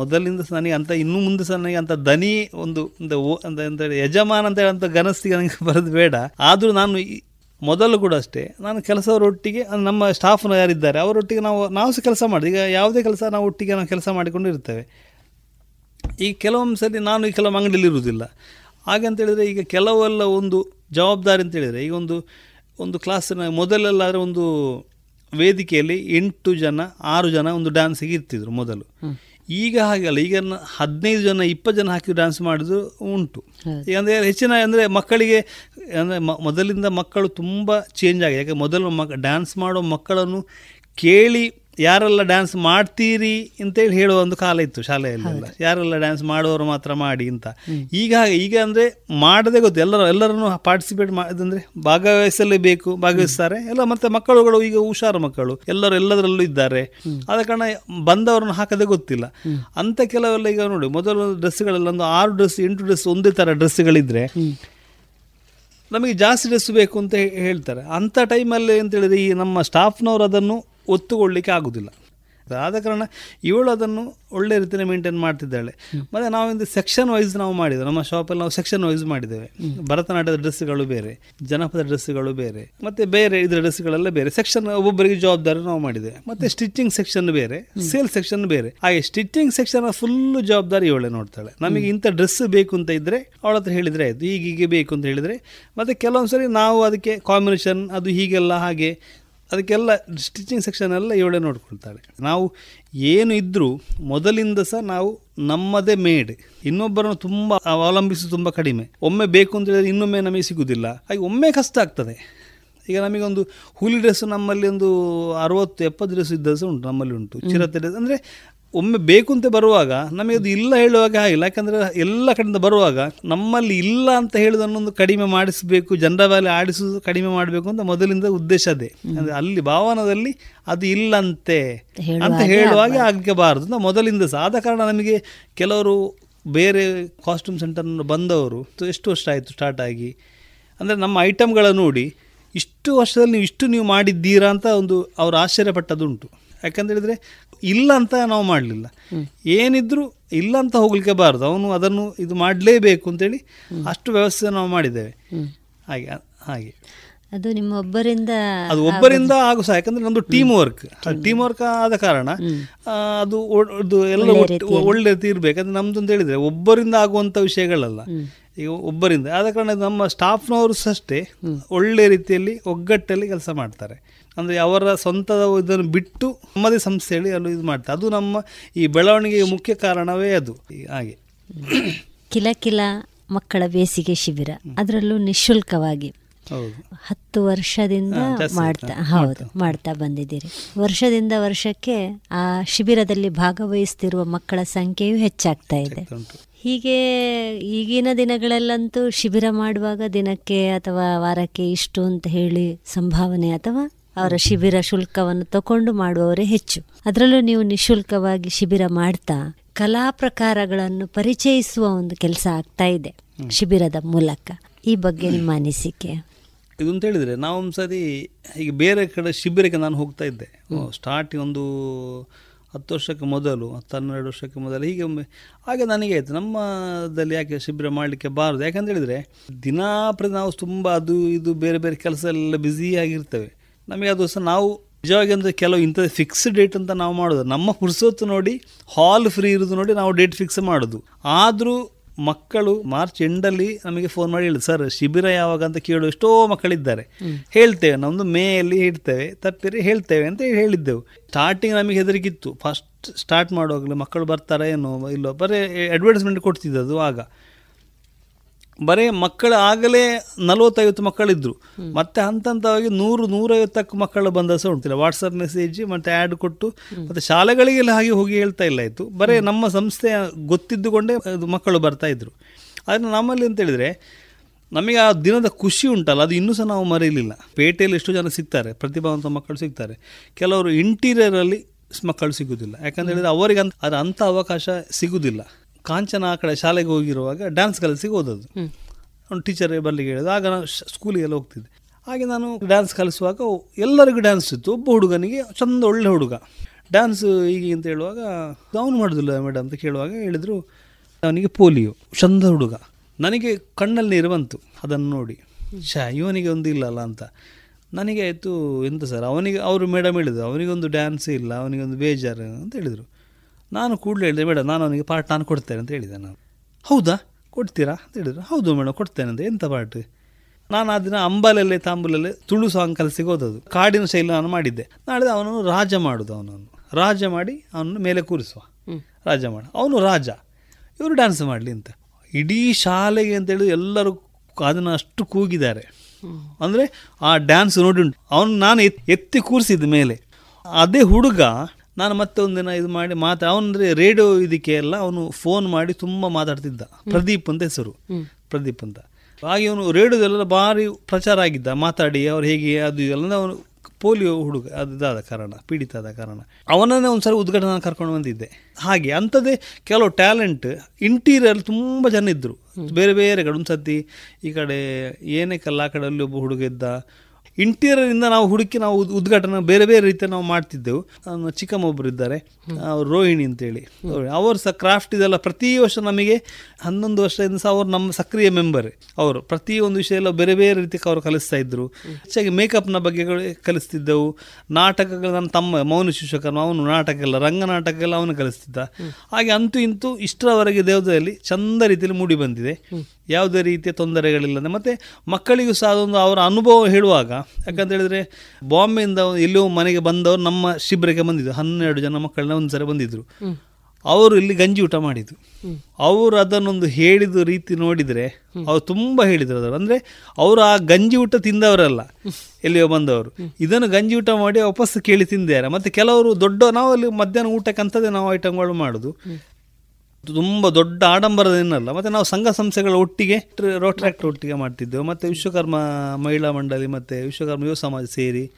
ಮೊದಲಿಂದ ಸಹ ನನಗೆ ಅಂತ ಇನ್ನು ಮುಂದೆ ಸಹ ನನಗೆ ಅಂತ ದನಿ ಒಂದು ಅಂತ ಯಜಮಾನ ಅಂತ ಹೇಳಂತ ಗನಸ್ತಿಗೆ ನನಗೆ ಬರೋದು ಬೇಡ. ಆದರೂ ನಾನು ಮೊದಲು ಕೂಡ ಅಷ್ಟೇ. ನಾನು ಕೆಲಸದವರೊಟ್ಟಿಗೆ, ನಮ್ಮ ಸ್ಟಾಫ್ನ ಯಾರಿದ್ದಾರೆ, ಅವರೊಟ್ಟಿಗೆ ನಾವು ನಾವು ಸಹ ಕೆಲಸ ಮಾಡಿ ಈಗ ಯಾವುದೇ ಕೆಲಸ ನಾವು ಒಟ್ಟಿಗೆ ನಾವು ಕೆಲಸ ಮಾಡಿಕೊಂಡು ಇರ್ತೇವೆ. ಈ ಕೆಲವೊಂದು ಸರಿ ನಾನು ಈ ಕೆಲವು ಅಂಗಡಿಯಲ್ಲಿ ಇರುವುದಿಲ್ಲ. ಹಾಗಂತೇಳಿದರೆ ಈಗ ಕೆಲವೆಲ್ಲ ಒಂದು ಜವಾಬ್ದಾರಿ ಅಂತ ಹೇಳಿದರೆ, ಈಗ ಒಂದು ಒಂದು ಕ್ಲಾಸಿನ ಮೊದಲೆಲ್ಲಾದರೆ ಒಂದು ವೇದಿಕೆಯಲ್ಲಿ ಎಂಟು ಜನ, ಆರು ಜನ ಒಂದು ಡ್ಯಾನ್ಸಿಗೆ ಇರ್ತಿದ್ರು ಮೊದಲು. ಈಗ ಹಾಗಲ್ಲ. ಈಗ ಹದಿನೈದು ಜನ ಇಪ್ಪತ್ತು ಜನ ಹಾಕಿ ಡ್ಯಾನ್ಸ್ ಮಾಡಿದ್ರು ಉಂಟು. ಈಗ ಅಂದರೆ ಹೆಚ್ಚಿನ ಅಂದರೆ ಮಕ್ಕಳಿಗೆ ಅಂದರೆ ಮೊದಲಿಂದ ಮಕ್ಕಳು ತುಂಬ ಚೇಂಜ್ ಆಗಿದೆ. ಯಾಕೆ ಮೊದಲು ಮಕ್ ಡ್ಯಾನ್ಸ್ ಮಾಡೋ ಮಕ್ಕಳನ್ನು ಕೇಳಿ ಯಾರೆಲ್ಲ ಡ್ಯಾನ್ಸ್ ಮಾಡ್ತೀರಿ ಅಂತೇಳಿ ಹೇಳುವ ಒಂದು ಕಾಲ ಇತ್ತು ಶಾಲೆಯಲ್ಲೆಲ್ಲ. ಯಾರೆಲ್ಲ ಡ್ಯಾನ್ಸ್ ಮಾಡುವವರು ಮಾತ್ರ ಮಾಡಿ ಅಂತ. ಈಗ ಈಗ ಅಂದರೆ ಮಾಡದೆ ಗೊತ್ತು. ಎಲ್ಲರೂ ಎಲ್ಲರನ್ನು ಪಾರ್ಟಿಸಿಪೇಟ್ ಮಾಡಿದಂದರೆ ಭಾಗವಹಿಸಲೇ ಬೇಕು ಭಾಗವಹಿಸ್ತಾರೆ. ಎಲ್ಲ ಮತ್ತೆ ಮಕ್ಕಳುಗಳು ಈಗ ಹುಷಾರು ಮಕ್ಕಳು. ಎಲ್ಲರೂ ಎಲ್ಲದರಲ್ಲೂ ಇದ್ದಾರೆ. ಆದ ಕಾರಣ ಬಂದವರನ್ನು ಹಾಕದೆ ಗೊತ್ತಿಲ್ಲ. ಅಂತ ಕೆಲವೆಲ್ಲ ಈಗ ನೋಡಿ ಮೊದಲು ಡ್ರೆಸ್ಗಳೆಲ್ಲ ಒಂದು ಆರು ಡ್ರೆಸ್ ಎಂಟು ಡ್ರೆಸ್ ಒಂದೇ ಥರ ಡ್ರೆಸ್ಗಳಿದ್ರೆ ನಮಗೆ ಜಾಸ್ತಿ ಡ್ರೆಸ್ ಬೇಕು ಅಂತ ಹೇಳ್ತಾರೆ. ಅಂಥ ಟೈಮಲ್ಲಿ ಅಂತ ಹೇಳಿದ್ರೆ ಈ ನಮ್ಮ ಸ್ಟಾಫ್ನವರು ಅದನ್ನು ಒತ್ತುಕೊಳ್ಳಿಕ್ಕೆ ಆಗುದಿಲ್ಲ. ಆದ ಕಾರಣ ಇವಳು ಅದನ್ನು ಒಳ್ಳೆ ರೀತಿಯಲ್ಲಿ ಮೇಂಟೈನ್ ಮಾಡ್ತಿದ್ದಾಳೆ. ಮತ್ತು ನಾವೊಂದು ಸೆಕ್ಷನ್ ವೈಸ್ ನಾವು ಮಾಡಿದ್ದೇವೆ. ನಮ್ಮ ಶಾಪಲ್ಲಿ ನಾವು ಸೆಕ್ಷನ್ ವೈಸ್ ಮಾಡಿದ್ದೇವೆ. ಭರತನಾಟ್ಯದ ಡ್ರೆಸ್ಗಳು ಬೇರೆ ಜನಪದ ಡ್ರೆಸ್ಗಳು ಬೇರೆ ಮತ್ತು ಬೇರೆ ಇದರ ಡ್ರೆಸ್ಗಳೆಲ್ಲ ಬೇರೆ. ಸೆಕ್ಷನ್ ಒಬ್ಬೊಬ್ಬರಿಗೆ ಜವಾಬ್ದಾರಿ ನಾವು ಮಾಡಿದ್ದೇವೆ. ಮತ್ತು ಸ್ಟಿಚಿಂಗ್ ಸೆಕ್ಷನ್ ಬೇರೆ ಸೇಲ್ ಸೆಕ್ಷನ್ ಬೇರೆ. ಹಾಗೆ ಸ್ಟಿಚಿಂಗ್ ಸೆಕ್ಷನ್ ಫುಲ್ ಜವಾಬ್ದಾರಿ ಇವಳೆ ನೋಡ್ತಾಳೆ. ನಮಗೆ ಇಂಥ ಡ್ರೆಸ್ ಬೇಕು ಅಂತ ಇದ್ದರೆ ಅವಳ ಹತ್ರ ಹೇಳಿದರೆ ಆಯಿತು. ಹೀಗೀಗೆ ಬೇಕು ಅಂತ ಹೇಳಿದರೆ ಮತ್ತೆ ಕೆಲವೊಂದು ಸರಿ ನಾವು ಅದಕ್ಕೆ ಕಾಂಬಿನೇಷನ್ ಅದು ಹೀಗೆಲ್ಲ ಹಾಗೆ ಅದಕ್ಕೆಲ್ಲ ಸ್ಟಿಚಿಂಗ್ ಸೆಕ್ಷನ್ ಎಲ್ಲ ಇವಳೇ ನೋಡ್ಕೊಳ್ತಾಳೆ. ನಾವು ಏನು ಇದ್ದರೂ ಮೊದಲಿಂದ ಸಹ ನಾವು ನಮ್ಮದೇ ಮೇಡ್ ಇನ್ನೊಬ್ಬರನ್ನು ತುಂಬ ಅವಲಂಬಿಸಿ ತುಂಬ ಕಡಿಮೆ. ಒಮ್ಮೆ ಬೇಕು ಅಂತ ಹೇಳಿದರೆ ಇನ್ನೊಮ್ಮೆ ನಮಗೆ ಸಿಗುವುದಿಲ್ಲ ಹಾಗೆ ಒಮ್ಮೆ ಕಷ್ಟ ಆಗ್ತದೆ. ಈಗ ನಮಗೊಂದು ಹುಲಿ ಡ್ರೆಸ್ ನಮ್ಮಲ್ಲಿ ಒಂದು ಅರವತ್ತು, ಎಪ್ಪತ್ತು ಡ್ರೆಸ್ ಇದ್ದ ಸಹ ಉಂಟು, ನಮ್ಮಲ್ಲಿ ಉಂಟು. ಚಿರತೆ ಡ್ರೆಸ್ ಅಂದರೆ ಒಮ್ಮೆ ಬೇಕು ಅಂತ ಬರುವಾಗ ನಮಗೆ ಅದು ಇಲ್ಲ ಹೇಳುವಾಗ ಆಗಿಲ್ಲ. ಯಾಕಂದರೆ ಎಲ್ಲ ಕಡೆಯಿಂದ ಬರುವಾಗ ನಮ್ಮಲ್ಲಿ ಇಲ್ಲ ಅಂತ ಹೇಳೋದನ್ನೊಂದು ಕಡಿಮೆ ಮಾಡಿಸಬೇಕು ಜನರ ಮೇಲೆ ಆಡಿಸೋದು ಕಡಿಮೆ ಮಾಡಬೇಕು ಅಂತ ಮೊದಲಿಂದ ಉದ್ದೇಶ ಅದೇ. ಅಂದರೆ ಅಲ್ಲಿ ಭಾವನದಲ್ಲಿ ಅದು ಇಲ್ಲಂತೆ ಅಂತ ಹೇಳುವಾಗೆ ಆಗಬಾರದು. ಅಂತ ಮೊದಲಿಂದ ಸಹ ಆದ ಕಾರಣ ನಮಗೆ ಕೆಲವರು ಬೇರೆ ಕಾಸ್ಟ್ಯೂಮ್ ಸೆಂಟರ್ ಬಂದವರು ಎಷ್ಟು ವರ್ಷ ಆಯಿತು ಸ್ಟಾರ್ಟ್ ಆಗಿ? ಅಂದರೆ ನಮ್ಮ ಐಟಮ್ಗಳ ನೋಡಿ ಇಷ್ಟು ವರ್ಷದಲ್ಲಿ ನೀವು ಇಷ್ಟು ನೀವು ಮಾಡಿದ್ದೀರಾ ಅಂತ ಒಂದು ಅವರು ಆಶ್ಚರ್ಯಪಟ್ಟದುಂಟು ಯಾಕಂತ ಹೇಳಿದ್ರೆ ಇಲ್ಲ ಅಂತ ನಾವು ಮಾಡಲಿಲ್ಲ. ಏನಿದ್ರು ಇಲ್ಲ ಅಂತ ಹೋಗ್ಲಿಕ್ಕೆ ಬಾರದು. ಅವನು ಅದನ್ನು ಇದು ಮಾಡಲೇಬೇಕು ಅಂತೇಳಿ ಅಷ್ಟು ವ್ಯವಸ್ಥೆ ನಾವು ಮಾಡಿದ್ದೇವೆ. ಹಾಗೆ ಹಾಗೆ. ಅದು ನಿಮ್ಮ ಒಬ್ಬರಿಂದ ಅದು ಒಬ್ಬರಿಂದ ಆಗು ಸಹ ಯಾಕಂದ್ರೆ ನಮ್ದು ಟೀಮ್ ವರ್ಕ್ ಟೀಮ್ ವರ್ಕ್ ಆದ ಕಾರಣ ಅದು ಎಲ್ಲ ಒಳ್ಳೆ ಒಟ್ಟು- ರೀತಿಯಲ್ಲಿ. ಒಳ್ಳೆ ರೀತಿ ಇರ್ಬೇಕು. ಅದು ನಮ್ದು ಅಂತ ಹೇಳಿದ್ರೆ ಒಬ್ಬರಿಂದ ಆಗುವಂತ ವಿಷಯಗಳಲ್ಲ. ಈಗ ಒಬ್ಬರಿಂದ. ಆದ ಕಾರಣ ನಮ್ಮ ಸ್ಟಾಫ್ನವರು ಸಹ ಅಷ್ಟೇ ಒಳ್ಳೆ ರೀತಿಯಲ್ಲಿ ಒಗ್ಗಟ್ಟಲ್ಲಿ ಕೆಲಸ ಮಾಡ್ತಾರೆ. ಅಂದ್ರೆ ಅವರ ಸ್ವಂತದ ಇದನ್ನು ಬಿಟ್ಟು ನಮ್ಮದೇ ಸಂಸ್ಥೆಯಲ್ಲಿ ಅಲ್ಲಿ ಇದು ಮಾಡ್ತಾರೆ ಅದು ನಮ್ಮ ಈ ಬೆಳವಣಿಗೆಗೆ ಮುಖ್ಯ ಕಾರಣವೇ ಅದು. ಹಾಗೆ. ಕಿಲ ಕಿಲ ಮಕ್ಕಳ ಬೇಸಿಗೆ ಶಿಬಿರ. ಅದರಲ್ಲೂ ನಿಶುಲ್ಕವಾಗಿ ಹತ್ತು ವರ್ಷದಿಂದ ಮಾಡ್ತಾ ಹೌದು ಮಾಡ್ತಾ. ಬಂದಿದ್ದೀರಿ. ವರ್ಷದಿಂದ ವರ್ಷಕ್ಕೆ ಆ ಶಿಬಿರದಲ್ಲಿ ಭಾಗವಹಿಸ್ತಿರುವ ಮಕ್ಕಳ ಸಂಖ್ಯೆಯು ಹೆಚ್ಚಾಗ್ತಾ ಇದೆ. ಹೀಗೆ ಈಗಿನ ದಿನಗಳಲ್ಲಂತೂ ಶಿಬಿರ ಮಾಡುವಾಗ ದಿನಕ್ಕೆ ಅಥವಾ ವಾರಕ್ಕೆ ಇಷ್ಟು ಅಂತ ಹೇಳಿ ಸಂಭಾವನೆ ಅಥವಾ ಅವರ ಶಿಬಿರ ಶುಲ್ಕವನ್ನು ತಕೊಂಡು ಮಾಡುವವರೇ ಹೆಚ್ಚು. ಅದರಲ್ಲೂ ನೀವು ನಿಶುಲ್ಕವಾಗಿ ಶಿಬಿರ ಮಾಡ್ತಾ ಕಲಾ ಪ್ರಕಾರಗಳನ್ನು ಪರಿಚಯಿಸುವ ಒಂದು ಕೆಲಸ ಆಗ್ತಾ ಇದೆ ಶಿಬಿರದ ಮೂಲಕ. ಈ ಬಗ್ಗೆ ನಿಮ್ಮ ಅನಿಸಿಕೆ? ಇದು ಅಂತ ಹೇಳಿದರೆ ನಾವು ಒಂದು ಸರಿ ಈಗ ಬೇರೆ ಕಡೆ ಶಿಬಿರಕ್ಕೆ ನಾನು ಹೋಗ್ತಾ ಇದ್ದೆ. ಸ್ಟಾರ್ಟಿಂಗ್ ಒಂದು ಹತ್ತು ವರ್ಷಕ್ಕೆ ಮೊದಲು ಹತ್ತು ಹನ್ನೆರಡು ವರ್ಷಕ್ಕೆ ಮೊದಲು ಹೀಗೆ ಒಮ್ಮೆ ಹಾಗೆ ನನಗೆ ಆಯಿತು. ನಮ್ಮದಲ್ಲಿ ಯಾಕೆ ಶಿಬಿರ ಮಾಡಲಿಕ್ಕೆ ಬಾರದು? ಯಾಕಂತ ಹೇಳಿದರೆ ದಿನಾಪ್ರತಿ ನಾವು ತುಂಬ ಅದು ಇದು ಬೇರೆ ಬೇರೆ ಕೆಲಸ ಎಲ್ಲ ಬ್ಯುಸಿ ಆಗಿರ್ತೇವೆ. ನಮಗೆ ಅದು ಸಹ ನಾವು ನಿಜವಾಗಿ ಅಂದರೆ ಕೆಲವು ಇಂಥದ್ದು ಫಿಕ್ಸ್ ಡೇಟ್ ಅಂತ ನಾವು ಮಾಡೋದು. ನಮ್ಮ ಪುರ್ಸೊತ್ತು ನೋಡಿ ಹಾಲ್ ಫ್ರೀ ಇರೋದು ನೋಡಿ ನಾವು ಡೇಟ್ ಫಿಕ್ಸ್ ಮಾಡೋದು. ಆದರೂ ಮಕ್ಕಳು ಮಾರ್ಚ್ ಎಂಡಲ್ಲಿ ನಮಗೆ ಫೋನ್ ಮಾಡಿ ಹೇಳಿ ಸರ್ ಶಿಬಿರ ಯಾವಾಗ? ಅಂತ ಕೇಳು ಎಷ್ಟೋ ಮಕ್ಕಳಿದ್ದಾರೆ. ಹೇಳ್ತೇವೆ ನಮ್ಮದು ಮೇಯಲ್ಲಿ ಹೇಳ್ತೇವೆ ತಪ್ಪಿರಿ ಹೇಳ್ತೇವೆ ಅಂತ ಹೇಳಿದ್ದೆವು. ಸ್ಟಾರ್ಟಿಂಗ್ ನಮಗೆ ಹೆದರಿಕಿತ್ತು. ಫಸ್ಟ್ ಸ್ಟಾರ್ಟ್ ಮಾಡುವಾಗಲೇ ಮಕ್ಕಳು ಬರ್ತಾರಾ ಏನೋ ಇಲ್ಲೋ ಬರೀ ಅಡ್ವರ್ಟೈಸ್ಮೆಂಟ್ ಕೊಡ್ತಿದ್ದದು ಆಗ. ಬರೀ ಮಕ್ಕಳು ಆಗಲೇ ನಲವತ್ತೈವತ್ತು ಮಕ್ಕಳಿದ್ರು. ಮತ್ತೆ ಹಂತ ಹಂತವಾಗಿ ನೂರು ನೂರೈವತ್ತಕ್ಕೂ ಮಕ್ಕಳು ಬಂದ ಸಹ ಉಂಟಿಲ್ಲ ವಾಟ್ಸಪ್ ಮೆಸೇಜ್ ಮತ್ತೆ ಆ್ಯಡ್ ಕೊಟ್ಟು ಮತ್ತೆ ಶಾಲೆಗಳಿಗೆಲ್ಲ ಹಾಗೆ ಹೋಗಿ ಹೇಳ್ತಾ ಇಲ್ಲ ಆಯಿತು. ಬರೀ ನಮ್ಮ ಸಂಸ್ಥೆ ಗೊತ್ತಿದ್ದುಕೊಂಡೇ ಮಕ್ಕಳು ಬರ್ತಾ ಇದ್ರು. ಆದರೆ ನಮ್ಮಲ್ಲಿ ಅಂತ ಹೇಳಿದರೆ ನಮಗೆ ಆ ದಿನದ ಖುಷಿ ಉಂಟಲ್ಲ ಅದು ಇನ್ನೂ ಸಹ ನಾವು ಮರೆಯಲಿಲ್ಲ. ಪೇಟೆಯಲ್ಲಿ ಎಷ್ಟು ಜನ ಸಿಗ್ತಾರೆ ಪ್ರತಿಭಾವಂತ ಮಕ್ಕಳು ಸಿಗ್ತಾರೆ. ಕೆಲವರು ಇಂಟೀರಿಯರಲ್ಲಿ ಮಕ್ಕಳು ಸಿಗುವುದಿಲ್ಲ ಯಾಕಂತ ಹೇಳಿದರೆ ಅವರಿಗೆ ಅಂತ ಅದು ಅಂಥ ಅವಕಾಶ ಸಿಗುವುದಿಲ್ಲ ಕಾಂಚನ ಆ ಕಡೆ ಶಾಲೆಗೆ ಹೋಗಿರುವಾಗ ಡ್ಯಾನ್ಸ್ ಕಲಿಸಿಗೆ ಹೋದದ್ದು ಅವ್ನು ಟೀಚರ್ ಬರ್ಲಿಕ್ಕೆ ಹೇಳಿದ್ದು ಆಗ ನಾನು ಸ್ಕೂಲಿಗೆಲ್ಲ ಹೋಗ್ತಿದ್ದೆ. ಹಾಗೆ ನಾನು ಡ್ಯಾನ್ಸ್ ಕಲಿಸುವಾಗ ಎಲ್ಲರಿಗೂ ಡ್ಯಾನ್ಸ್ ಇತ್ತು. ಒಬ್ಬ ಹುಡುಗನಿಗೆ ಚಂದ ಒಳ್ಳೆ ಹುಡುಗ. ಡ್ಯಾನ್ಸ್ ಹೀಗೆ ಅಂತ ಹೇಳುವಾಗ ಅವನು ಮಾಡೋದಿಲ್ಲ ಮೇಡಮ್ ಅಂತ ಕೇಳುವಾಗ ಹೇಳಿದರು ಅವನಿಗೆ ಪೋಲಿಯೋ ಚಂದ ಹುಡುಗ. ನನಗೆ ಕಣ್ಣಲ್ಲಿ ನೀರು ಬಂತು. ಅದನ್ನು ನೋಡಿ. ಶಾ ಇವನಿಗೆ ಒಂದು ಇಲ್ಲಲ್ಲ ಅಂತ. ನನಗೆ ಆಯಿತು ಎಂತ ಸರ್? ಅವನಿಗೆ ಅವರು ಮೇಡಮ್ ಹೇಳಿದರು ಅವನಿಗೊಂದು ಡ್ಯಾನ್ಸ್ ಇಲ್ಲ ಅವನಿಗೊಂದು ಬೇಜಾರು ಅಂತ ಹೇಳಿದರು. ನಾನು ಕೂಡಲೇ ಹೇಳಿದೆ ಬೇಡ ನಾನು ಅವನಿಗೆ ಪಾರ್ಟ್ ನಾನು ಕೊಡ್ತೇನೆ ಅಂತ ಹೇಳಿದೆ ನಾನು. ಹೌದಾ? ಕೊಡ್ತೀರಾ? ಅಂತ ಹೇಳಿದ್ರು. ಹೌದು ಮೇಡಮ್ ಕೊಡ್ತೇನೆ ಅಂತ. ಎಂಥ ಪಾರ್ಟ್ ನಾನು ಆ ದಿನ ಅಂಬಲಲ್ಲೇ ತಾಂಬಲಲ್ಲೇ ತುಳು ಸಾಂಗ್ ಕಲಸಿಗೆ ಹೋದದ್ದು ಕಾಡಿನ ಶೈಲಿ ನಾನು ಮಾಡಿದ್ದೆ. ನಾಳೆ ಅವನನ್ನು ರಾಜ ಮಾಡೋದು ಅವನನ್ನು. ರಾಜ ಮಾಡಿ ಅವನನ್ನು ಮೇಲೆ ಕೂರಿಸುವ. ರಾಜ ಮಾಡ. ಅವನು ರಾಜ. ಇವರು ಡ್ಯಾನ್ಸ್ ಮಾಡಲಿ ಅಂತ. ಇಡೀ ಶಾಲೆಗೆ ಅಂತ ಹೇಳಿ ಎಲ್ಲರೂ ಅದನ್ನು ಅಷ್ಟು ಕೂಗಿದ್ದಾರೆ. ಅಂದರೆ ಆ ಡ್ಯಾನ್ಸ್ ನೋಡಿ ಉಂಟು. ಅವನು ನಾನು ಎತ್ತಿ ಕೂರಿಸಿದ ಮೇಲೆ. ಅದೇ ಹುಡುಗ ನಾನು ಮತ್ತೆ ಒಂದಿನ ಇದು ಮಾಡಿ ಮಾತಾ ಅವನಂದ್ರೆ ರೇಡಿಯೋ ಇದಕ್ಕೆ ಎಲ್ಲ ಅವನು ಫೋನ್ ಮಾಡಿ ತುಂಬ ಮಾತಾಡ್ತಿದ್ದ. ಪ್ರದೀಪ್ ಅಂತ ಹೆಸರು. ಪ್ರದೀಪ್ ಅಂತ. ಹಾಗೆ ಅವನು ರೇಡಿಯೋದೆಲ್ಲ ಭಾರಿ ಪ್ರಚಾರ ಆಗಿದ್ದ. ಮಾತಾಡಿ ಅವ್ರು ಹೇಗೆ ಅದು ಎಲ್ಲ ಅವನು ಪೋಲಿಯೋ ಹುಡುಗ ಅದು ಇದಾದ ಕಾರಣ ಪೀಡಿತ ಆದ ಕಾರಣ. ಅವನನ್ನೇ ಒಂದ್ಸರಿ ಉದ್ಘಾಟನೆ ಕರ್ಕೊಂಡು ಬಂದಿದ್ದೆ. ಹಾಗೆ ಅಂಥದ್ದೇ ಕೆಲವು ಟ್ಯಾಲೆಂಟ್ ಇಂಟೀರಿಯರ್ ತುಂಬ ಜನ ಇದ್ದರು ಬೇರೆ ಬೇರೆ ಕಡೆ ಒಂದು ಈ ಕಡೆ ಏನೇ ಕಲ್ಲ ಆ ಕಡೆ ಅಲ್ಲಿ ಒಬ್ಬ ಹುಡುಗ ಇದ್ದ ಇಂಟೀರಿಯರ್ ಇಂದ ನಾವು ಹುಡುಕಿ ನಾವು ಉದ್- ಉದ್ಘಾಟನೆ ಬೇರೆ ಬೇರೆ ರೀತಿಯ ನಾವು ಮಾಡ್ತಿದ್ದೆವು. ಚಿಕ್ಕಮ್ಮೊಬ್ಬರು ಇದ್ದಾರೆ. ಅವ್ರು ರೋಹಿಣಿ ಅಂತೇಳಿ. ಅವರು ಸಹ ಕ್ರಾಫ್ಟ್ ಇದೆಲ್ಲ ಪ್ರತಿ ವರ್ಷ ನಮಗೆ ಹನ್ನೊಂದು ವರ್ಷದಿಂದ ಸಹ ಅವರು ನಮ್ಮ ಸಕ್ರಿಯ ಮೆಂಬರ್ ಅವರು ಪ್ರತಿ ಒಂದು ವಿಷಯ ಎಲ್ಲ ಬೇರೆ ಬೇರೆ ರೀತಿ ಅವರು ಕಲಿಸ್ತಾ ಇದ್ರು. ಹೆಚ್ಚಾಗಿ ಮೇಕಪ್ನ ಬಗ್ಗೆ ಕಲಿಸ್ತಿದ್ದೆವು. ನಾಟಕಗಳು ನನ್ನ ತಮ್ಮ ಮೌನ ಶಿಕ್ಷಕನು ಅವನು ನಾಟಕ ಎಲ್ಲ ರಂಗ ನಾಟಕ ಎಲ್ಲ ಅವನು ಕಲಿಸ್ತಿದ್ದ. ಹಾಗೆ ಅಂತೂ ಇಂತೂ ಇಷ್ಟರವರೆಗೆ ದೇವತೆಯಲ್ಲಿ ಚಂದ ರೀತಿಯಲ್ಲಿ ಮೂಡಿ ಬಂದಿದೆ. ಯಾವುದೇ ರೀತಿಯ ತೊಂದರೆಗಳಿಲ್ಲದೆ ಮತ್ತು ಮಕ್ಕಳಿಗೂ ಸಹ ಅದೊಂದು ಅವರ ಅನುಭವ ಹೇಳುವಾಗ ಯಾಕಂತ ಹೇಳಿದ್ರೆ ಬಾಂಬೆಯಿಂದ ಎಲ್ಲೋ ಮನೆಗೆ ಬಂದವರು ನಮ್ಮ ಶಿಬಿರಕ್ಕೆ ಬಂದಿದ್ದು ಹನ್ನೆರಡು ಜನ ಮಕ್ಕಳನ್ನ ಒಂದು ಸರಿ ಬಂದಿದ್ರು. ಅವರು ಇಲ್ಲಿ ಗಂಜಿ ಊಟ ಮಾಡಿದ್ದು ಅವರು ಅದನ್ನೊಂದು ಹೇಳಿದ ರೀತಿ ನೋಡಿದರೆ ಅವ್ರು ತುಂಬ ಹೇಳಿದರು ಅದರ ಅಂದರೆ ಅವರು ಆ ಗಂಜಿ ಊಟ ತಿಂದವರಲ್ಲ ಎಲ್ಲಿಯೋ ಬಂದವರು. ಇದನ್ನು ಗಂಜಿ ಊಟ ಮಾಡಿ ವಾಪಸ್ ಕೇಳಿ ತಿಂದಿದ್ದಾರೆ. ಮತ್ತು ಕೆಲವರು ದೊಡ್ಡ ನಾವು ಅಲ್ಲಿ ಮಧ್ಯಾಹ್ನ ಊಟಕ್ಕೆ ಅಂಥದ್ದೇ ನಾವು ಐಟಮ್ಗಳು ಮಾಡೋದು. ತುಂಬ ದೊಡ್ಡ ಆಡಂಬರದೇನಲ್ಲ ಮತ್ತು ನಾವು ಸಂಘ ಸಂಸ್ಥೆಗಳ ಒಟ್ಟಿಗೆ ರೋಟ್ರಾಕ್ಟ್ ಒಟ್ಟಿಗೆ ಮಾಡ್ತಿದ್ದೆವು. ಮತ್ತು ವಿಶ್ವಕರ್ಮ ಮಹಿಳಾ ಮಂಡಳಿ ಮತ್ತು ವಿಶ್ವಕರ್ಮ ಯುವ ಸಮಾಜ ಸೇರಿ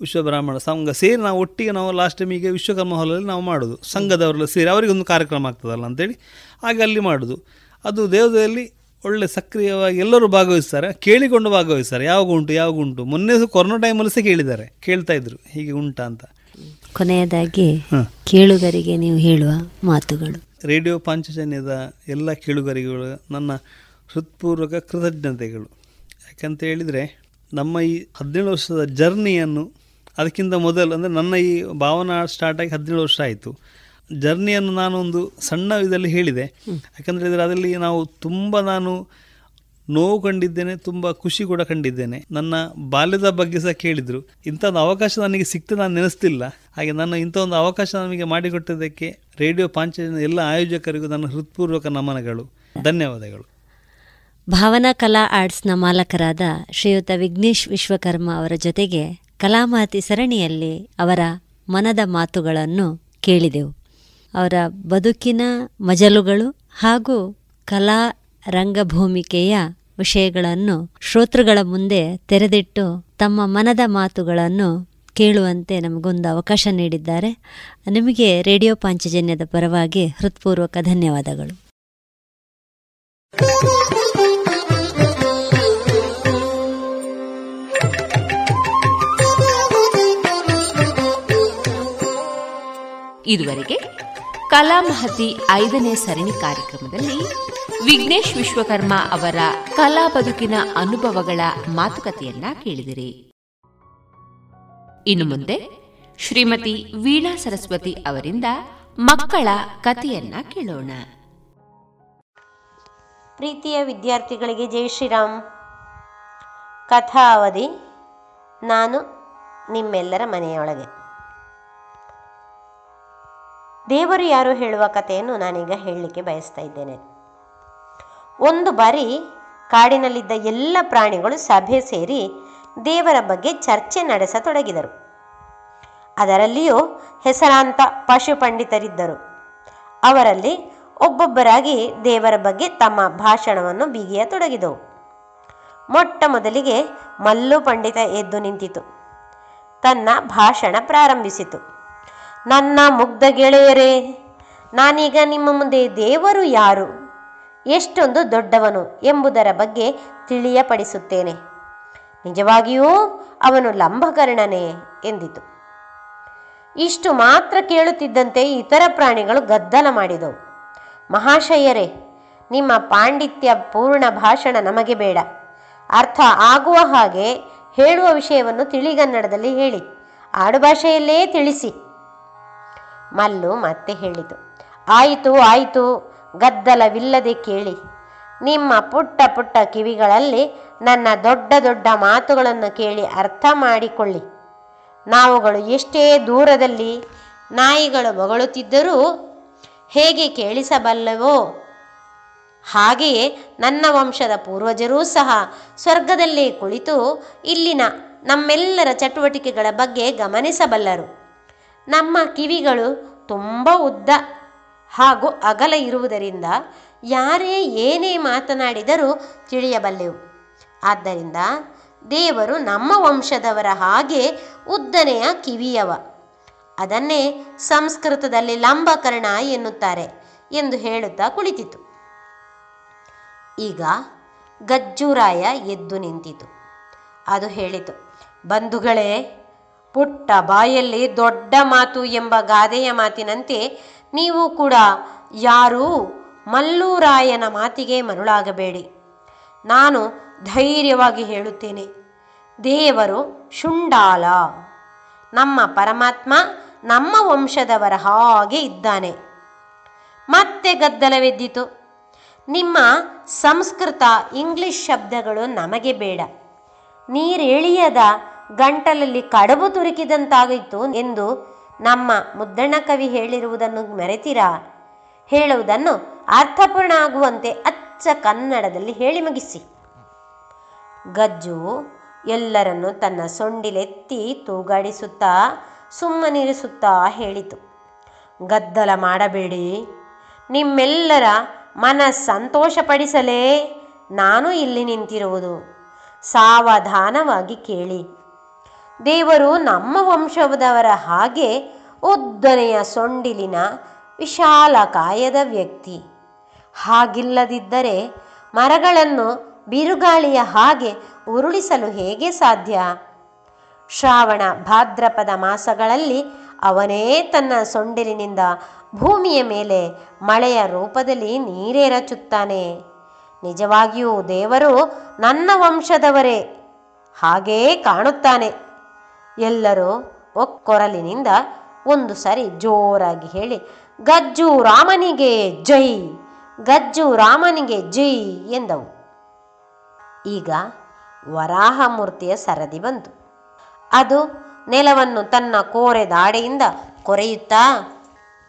ವಿಶ್ವ ಬ್ರಾಹ್ಮಣ ಸಂಘ ಸೇರಿ ನಾವು ಒಟ್ಟಿಗೆ ನಾವು ಲಾಸ್ಟ್ ಟೈಮಿಗೆ ವಿಶ್ವಕರ್ಮ ಹಾಲಲ್ಲಿ ನಾವು ಮಾಡೋದು. ಸಂಘದವರೆಲ್ಲ ಸೇರಿ ಅವರಿಗೆ ಒಂದು ಕಾರ್ಯಕ್ರಮ ಆಗ್ತದಲ್ಲ ಅಂತೇಳಿ ಹಾಗೆ ಅಲ್ಲಿ ಮಾಡೋದು. ಅದು ದೇವದಲ್ಲಿ ಒಳ್ಳೆ ಸಕ್ರಿಯವಾಗಿ ಎಲ್ಲರೂ ಭಾಗವಹಿಸ್ತಾರೆ. ಕೇಳಿಕೊಂಡು ಭಾಗವಹಿಸ್ತಾರೆ. ಯಾವಾಗ ಉಂಟು ಯಾವಾಗ ಉಂಟು. ಮೊನ್ನೆ ಕೊರೋನಾ ಟೈಮಲ್ಲಿ ಸಹ ಕೇಳಿದ್ದಾರೆ. ಕೇಳ್ತಾ ಇದ್ರು ಹೀಗೆ ಉಂಟಾ ಅಂತ. ಕೊನೆಯದಾಗಿ ಕೇಳುಗರಿಗೆ ನೀವು ಹೇಳುವ ಮಾತುಗಳು. ರೇಡಿಯೋ ಪಾಂಚಜನ್ಯದ ಎಲ್ಲ ಕೇಳುಗರಿಗಳು ನನ್ನ ಹೃತ್ಪೂರ್ವಕ ಕೃತಜ್ಞತೆಗಳು. ಯಾಕಂತ ಹೇಳಿದರೆ ನಮ್ಮ ಈ ಹದಿನೇಳು ವರ್ಷದ ಜರ್ನಿಯನ್ನು ಅದಕ್ಕಿಂತ ಮೊದಲು ಅಂದರೆ ನನ್ನ ಈ ಭಾವನಾ ಸ್ಟಾರ್ಟಾಗಿ ಹದಿನೇಳು ವರ್ಷ ಆಯಿತು. ಜರ್ನಿಯನ್ನು ನಾನು ಒಂದು ಸಣ್ಣ ಇದರಲ್ಲಿ ಹೇಳಿದೆ. ಯಾಕಂದರೆ ಅದರಲ್ಲಿ ನಾವು ತುಂಬ ನಾನು ನೋವು ಕಂಡಿದ್ದೇನೆ ತುಂಬ ಖುಷಿ ಕೂಡ ಕಂಡಿದ್ದೇನೆ. ನನ್ನ ಬಾಲ್ಯದ ಬಗ್ಗೆ ಸಹ ಕೇಳಿದರು. ಇಂಥ ಒಂದು ಅವಕಾಶ ನನಗೆ ಸಿಕ್ತು, ನಾನು ನೆನೆಸ್ತಿಲ್ಲ. ಹಾಗೆ ನನ್ನ ಇಂಥ ಒಂದು ಅವಕಾಶ ನಮಗೆ ಮಾಡಿಕೊಟ್ಟಿದ್ದಕ್ಕೆ ರೇಡಿಯೋ ಪಾಂಚಜನ ಎಲ್ಲ ಆಯೋಜಕರಿಗೂ ನನ್ನ ಹೃತ್ಪೂರ್ವಕ ನಮನಗಳು. ಧನ್ಯವಾದಗಳು. ಭಾವನಾ ಕಲಾ ಆರ್ಟ್ಸ್ನ ಮಾಲಕರಾದ ಶ್ರೀಯುತ ವಿಘ್ನೇಶ್ ವಿಶ್ವಕರ್ಮ ಅವರ ಜೊತೆಗೆ ಕಲಾಮಾತಿ ಸರಣಿಯಲ್ಲಿ ಅವರ ಮನದ ಮಾತುಗಳನ್ನು ಕೇಳಿದೆವು. ಅವರ ಬದುಕಿನ ಮಜಲುಗಳು ಹಾಗೂ ಕಲಾ ರಂಗಭೂಮಿಕೆಯ ವಿಷಯಗಳನ್ನು ಶ್ರೋತೃಗಳ ಮುಂದೆ ತೆರೆದಿಟ್ಟು ತಮ್ಮ ಮನದ ಮಾತುಗಳನ್ನು ಕೇಳುವಂತೆ ನಮಗೊಂದು ಅವಕಾಶ ನೀಡಿದ್ದಾರೆ. ನಿಮಗೆ ರೇಡಿಯೋ ಪಾಂಚಜನ್ಯದ ಪರವಾಗಿ ಹೃತ್ಪೂರ್ವಕ ಧನ್ಯವಾದಗಳು. ಇದುವರೆಗೆ ಕಲಾಮಹತಿ ಐದನೇ ಸರಣಿ ಕಾರ್ಯಕ್ರಮದಲ್ಲಿ ವಿಘ್ನೇಶ್ ವಿಶ್ವಕರ್ಮ ಅವರ ಕಲಾ ಬದುಕಿನ ಅನುಭವಗಳ ಮಾತುಕತೆಯನ್ನ ಕೇಳಿದಿರಿ. ಇನ್ನು ಮುಂದೆ ಶ್ರೀಮತಿ ವೀಣಾ ಸರಸ್ವತಿ ಅವರಿಂದ ಮಕ್ಕಳ ಕಥೆಯನ್ನ ಕೇಳೋಣ. ಪ್ರೀತಿಯ ವಿದ್ಯಾರ್ಥಿಗಳಿಗೆ ಜೈ ಶ್ರೀರಾಮ್. ಕಥಾವಧಿ ನಾನು ನಿಮ್ಮೆಲ್ಲರ ಮನೆಯೊಳಗೆ. ದೇವರು ಯಾರು ಹೇಳುವ ಕಥೆಯನ್ನು ನಾನೀಗ ಹೇಳಲಿಕ್ಕೆ ಬಯಸ್ತಾ ಇದ್ದೇನೆ. ಒಂದು ಬಾರಿ ಕಾಡಿನಲ್ಲಿದ್ದ ಎಲ್ಲ ಪ್ರಾಣಿಗಳು ಸಭೆ ಸೇರಿ ದೇವರ ಬಗ್ಗೆ ಚರ್ಚೆ ನಡೆಸತೊಡಗಿದರು. ಅದರಲ್ಲಿಯೂ ಹೆಸರಾಂತ ಪಶು ಪಂಡಿತರಿದ್ದರು. ಅವರಲ್ಲಿ ಒಬ್ಬೊಬ್ಬರಾಗಿ ದೇವರ ಬಗ್ಗೆ ತಮ್ಮ ಭಾಷಣವನ್ನು ಬಿಗಿಯತೊಡಗಿದವು. ಮೊಟ್ಟ ಮೊದಲಿಗೆ ಮಲ್ಲು ಪಂಡಿತ ಎದ್ದು ನಿಂತಿತು. ತನ್ನ ಭಾಷಣ ಪ್ರಾರಂಭಿಸಿತು. ನನ್ನ ಮುಗ್ಧ ಗೆಳೆಯರೇ, ನಾನೀಗ ನಿಮ್ಮ ಮುಂದೆ ದೇವರು ಯಾರು? ಎಷ್ಟೊಂದು ದೊಡ್ಡವನು ಎಂಬುದರ ಬಗ್ಗೆ ತಿಳಿಯಪಡಿಸುತ್ತೇನೆ. ನಿಜವಾಗಿಯೂ ಅವನು ಲಂಬಕರ್ಣನೇ ಎಂದಿತು. ಇಷ್ಟು ಮಾತ್ರ ಕೇಳುತ್ತಿದ್ದಂತೆ ಇತರ ಪ್ರಾಣಿಗಳು ಗದ್ದಲ ಮಾಡಿದವು. ಮಹಾಶಯರೇ, ನಿಮ್ಮ ಪಾಂಡಿತ್ಯ ಪೂರ್ಣ ಭಾಷಣ ನಮಗೆ ಬೇಡ. ಅರ್ಥ ಆಗುವ ಹಾಗೆ ಹೇಳುವ ವಿಷಯವನ್ನು ತಿಳಿಗನ್ನಡದಲ್ಲಿ ಹೇಳಿ. ಆಡುಭಾಷೆಯಲ್ಲೇ ತಿಳಿಸಿ. ಮಲ್ಲು ಮತ್ತೆ ಹೇಳಿತು. ಆಯಿತು ಆಯಿತು. ಗದ್ದಲವಿಲ್ಲದೆ ಕೇಳಿ. ನಿಮ್ಮ ಪುಟ್ಟ ಪುಟ್ಟ ಕಿವಿಗಳಲ್ಲಿ ನನ್ನ ದೊಡ್ಡ ದೊಡ್ಡ ಮಾತುಗಳನ್ನು ಕೇಳಿ ಅರ್ಥ ಮಾಡಿಕೊಳ್ಳಿ. ನಾವುಗಳು ಎಷ್ಟೇ ದೂರದಲ್ಲಿ ನಾಯಿಗಳು ಬೊಗಳುತ್ತಿದ್ದರೂ ಹೇಗೆ ಕೇಳಿಸಬಲ್ಲವೋ ಹಾಗೆಯೇ ನನ್ನ ವಂಶದ ಪೂರ್ವಜರೂ ಸಹ ಸ್ವರ್ಗದಲ್ಲೇ ಕುಳಿತು ಇಲ್ಲಿನ ನಮ್ಮೆಲ್ಲರ ಚಟುವಟಿಕೆಗಳ ಬಗ್ಗೆ ಗಮನಿಸಬಲ್ಲರು. ನಮ್ಮ ಕಿವಿಗಳು ತುಂಬ ಉದ್ದ. ಹಾಗೂ ಅಗಲ ಇರುವುದರಿಂದ ಯಾರೇ ಏನೇ ಮಾತನಾಡಿದರೂ ತಿಳಿಯಬಲ್ಲೆವು. ಆದ್ದರಿಂದ ದೇವರು ನಮ್ಮ ವಂಶದವರ ಹಾಗೆ ಉದ್ದನೆಯ ಕಿವಿಯವ. ಅದನ್ನೇ ಸಂಸ್ಕೃತದಲ್ಲಿ ಲಂಬಕರ್ಣ ಎನ್ನುತ್ತಾರೆ ಎಂದು ಹೇಳುತ್ತಾ ಕುಳಿತಿತು. ಈಗ ಗಜ್ಜುರಾಯ ಎದ್ದು ನಿಂತಿತು. ಅದು ಹೇಳಿತು, ಬಂಧುಗಳೇ, ಪುಟ್ಟ ಬಾಯಲ್ಲಿ ದೊಡ್ಡ ಮಾತು ಎಂಬ ಗಾದೆಯ ಮಾತಿನಂತೆ ನೀವು ಕೂಡ ಯಾರೂ ಮಲ್ಲೂರಾಯನ ಮಾತಿಗೆ ಮರುಳಾಗಬೇಡಿ. ನಾನು ಧೈರ್ಯವಾಗಿ ಹೇಳುತ್ತೇನೆ. ದೇವರು ಶುಂಡಾಲ. ನಮ್ಮ ಪರಮಾತ್ಮ ನಮ್ಮ ವಂಶದವರ ಹಾಗೆ ಇದ್ದಾನೆ. ಮತ್ತೆ ಗದ್ದಲವೆದ್ದಿತು ನಿಮ್ಮ ಸಂಸ್ಕೃತ ಇಂಗ್ಲಿಷ್ ಶಬ್ದಗಳು ನಮಗೆ ಬೇಡ. ನೀರೆಳಿಯದ ಗಂಟಲಲ್ಲಿ ಕಡಬು ತುರುಕಿದಂತಾಗಿತ್ತು ಎಂದು ನಮ್ಮ ಮುದ್ದಣ್ಣ ಕವಿ ಹೇಳಿರುವುದನ್ನು ಮೆರೆತಿರಾ? ಹೇಳುವುದನ್ನು ಅರ್ಥಪೂರ್ಣ ಆಗುವಂತೆ ಅಚ್ಚ ಕನ್ನಡದಲ್ಲಿ ಹೇಳಿ ಮುಗಿಸಿ. ಗಜ್ಜು ಎಲ್ಲರನ್ನು ತನ್ನ ಸೊಂಡಿಲೆತ್ತಿ ತೂಗಾಡಿಸುತ್ತಾ ಸುಮ್ಮನಿರಿಸುತ್ತಾ ಹೇಳಿತು. ಗದ್ದಲ ಮಾಡಬೇಡಿ. ನಿಮ್ಮೆಲ್ಲರ ಮನ ಸಂತೋಷಪಡಿಸಲೇ ನಾನು ಇಲ್ಲಿ ನಿಂತಿರುವುದು. ಸಾವಧಾನವಾಗಿ ಕೇಳಿ. ದೇವರು ನಮ್ಮ ವಂಶದವರ ಹಾಗೆ ಉದ್ದನೆಯ ಸೊಂಡಿಲಿನ ವಿಶಾಲ ಕಾಯದ ವ್ಯಕ್ತಿ. ಹಾಗಿಲ್ಲದಿದ್ದರೆ ಮರಗಳನ್ನು ಬಿರುಗಾಳಿಯ ಹಾಗೆ ಉರುಳಿಸಲು ಹೇಗೆ ಸಾಧ್ಯ? ಶ್ರಾವಣ ಭಾದ್ರಪದ ಮಾಸಗಳಲ್ಲಿ ಅವನೇ ತನ್ನ ಸೊಂಡಿಲಿನಿಂದ ಭೂಮಿಯ ಮೇಲೆ ಮಳೆಯ ರೂಪದಲ್ಲಿ ನೀರೇರಚುತ್ತಾನೆ ನಿಜವಾಗಿಯೂ ದೇವರು ನನ್ನ ವಂಶದವರೇ. ಹಾಗೇ ಕಾಣುತ್ತಾನೆ. ಎಲ್ಲರೂ ಒಕ್ಕೊರಲಿನಿಂದ ಒಂದು ಸಾರಿ ಜೋರಾಗಿ ಹೇಳಿ, ಗಜ್ಜು ರಾಮನಿಗೆ ಜೈ, ಗಜ್ಜು ರಾಮನಿಗೆ ಜೈ ಎಂದವು. ಈಗ ವರಾಹಮೂರ್ತಿಯ ಸರದಿ ಬಂತು. ಅದು ನೆಲವನ್ನು ತನ್ನ ಕೋರೆ ದಾಡೆಯಿಂದ ಕೊರೆಯುತ್ತಾ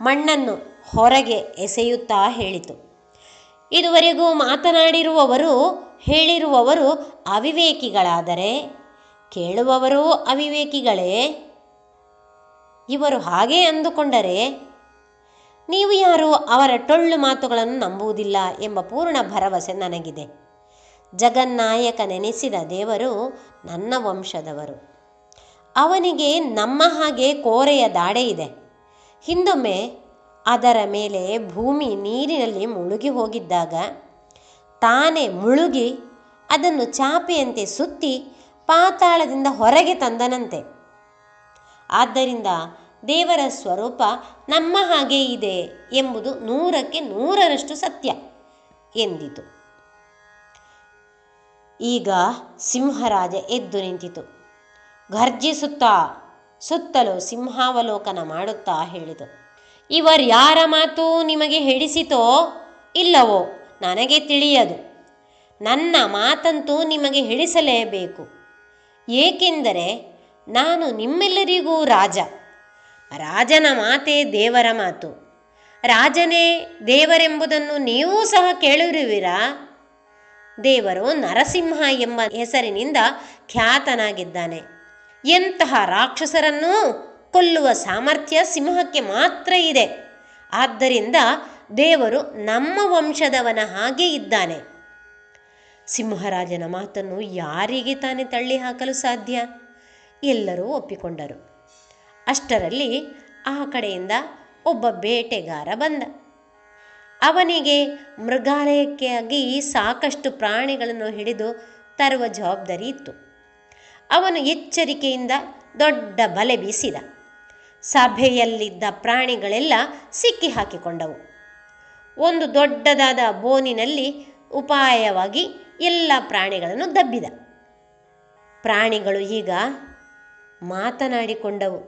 ಮಣ್ಣನ್ನು ಹೊರಗೆ ಎಸೆಯುತ್ತಾ ಹೇಳಿತು. ಇದುವರೆಗೂ ಮಾತನಾಡಿರುವವರು, ಹೇಳಿರುವವರು ಅವಿವೇಕಿಗಳಾದರೆ ಕೇಳುವವರು ಅವಿವೇಕಿಗಳೇ, ಇವರು ಹಾಗೆ ಅಂದುಕೊಂಡರೆ, ನೀವು ಯಾರು ಅವರ ಟೊಳ್ಳು ಮಾತುಗಳನ್ನು ನಂಬುವುದಿಲ್ಲ ಎಂಬ ಪೂರ್ಣ ಭರವಸೆ ನನಗಿದೆ. ಜಗನ್ನಾಯಕ ನೆನೆಸಿದ ದೇವರು ನನ್ನ ವಂಶದವರು. ಅವನಿಗೆ ನಮ್ಮ ಹಾಗೆ ಕೋರೆಯ ದಾಡೆ ಇದೆ. ಹಿಂದೊಮ್ಮೆ ಅದರ ಮೇಲೆ ಭೂಮಿ ನೀರಿನಲ್ಲಿ ಮುಳುಗಿ ಹೋಗಿದ್ದಾಗ ತಾನೇ ಮುಳುಗಿ ಅದನ್ನು ಚಾಪೆಯಂತೆ ಸುತ್ತಿ ಪಾತಾಳದಿಂದ ಹೊರಗೆ ತಂದನಂತೆ. ಆದ್ದರಿಂದ ದೇವರ ಸ್ವರೂಪ ನಮ್ಮ ಹಾಗೆ ಇದೆ ಎಂಬುದು ನೂರಕ್ಕೆ ನೂರರಷ್ಟು ಸತ್ಯ ಎಂದಿತು. ಈಗ ಸಿಂಹರಾಜ ಎದ್ದು ನಿಂತಿತು. ಘರ್ಜಿಸುತ್ತಾ ಸುತ್ತಲೂ ಸಿಂಹಾವಲೋಕನ ಮಾಡುತ್ತಾ ಹೇಳಿತು. ಇವರ್ಯಾರ ಮಾತು ನಿಮಗೆ ಹಿಡಿಸಿತೋ ಇಲ್ಲವೋ ನನಗೆ ತಿಳಿಯದು. ನನ್ನ ಮಾತಂತೂ ನಿಮಗೆ ಹಿಡಿಸಲೇಬೇಕು ಏಕೆಂದರೆ ನಾನು ನಿಮ್ಮೆಲ್ಲರಿಗೂ ರಾಜ. ರಾಜನ ಮಾತೇ ದೇವರ ಮಾತು. ರಾಜನೇ ದೇವರೆಂಬುದನ್ನು ನೀವೂ ಸಹ ಕೇಳಿರುವಿರಾ? ದೇವರು ನರಸಿಂಹ ಎಂಬ ಹೆಸರಿನಿಂದ ಖ್ಯಾತನಾಗಿದ್ದಾನೆ. ಎಂತಹ ರಾಕ್ಷಸರನ್ನೂ ಕೊಲ್ಲುವ ಸಾಮರ್ಥ್ಯ ಸಿಂಹಕ್ಕೆ ಮಾತ್ರ ಇದೆ. ಆದ್ದರಿಂದ ದೇವರು ನಮ್ಮ ವಂಶದವನ ಹಾಗೆ ಇದ್ದಾನೆ. ಸಿಂಹರಾಜನ ಮಾತನ್ನು ಯಾರಿಗೆ ತಾನೇ ತಳ್ಳಿ ಹಾಕಲು ಸಾಧ್ಯ? ಎಲ್ಲರೂ ಒಪ್ಪಿಕೊಂಡರು. ಅಷ್ಟರಲ್ಲಿ ಆ ಕಡೆಯಿಂದ ಒಬ್ಬ ಬೇಟೆಗಾರ ಬಂದ. ಅವನಿಗೆ ಮೃಗಾಲಯಕ್ಕಾಗಿ ಸಾಕಷ್ಟು ಪ್ರಾಣಿಗಳನ್ನು ಹಿಡಿದು ತರುವ ಜವಾಬ್ದಾರಿ ಇತ್ತು. ಅವನು ಎಚ್ಚರಿಕೆಯಿಂದ ದೊಡ್ಡ ಬಲೆ ಬೀಸಿದ. ಸಭೆಯಲ್ಲಿದ್ದ ಪ್ರಾಣಿಗಳೆಲ್ಲ ಸಿಕ್ಕಿ ಹಾಕಿಕೊಂಡವು. ಒಂದು ದೊಡ್ಡದಾದ ಬೋನಿನಲ್ಲಿ ಉಪಾಯವಾಗಿ ಎಲ್ಲ ಪ್ರಾಣಿಗಳನ್ನು ದಬ್ಬಿದ. ಪ್ರಾಣಿಗಳು ಈಗ ಮಾತನಾಡಿಕೊಂಡವು.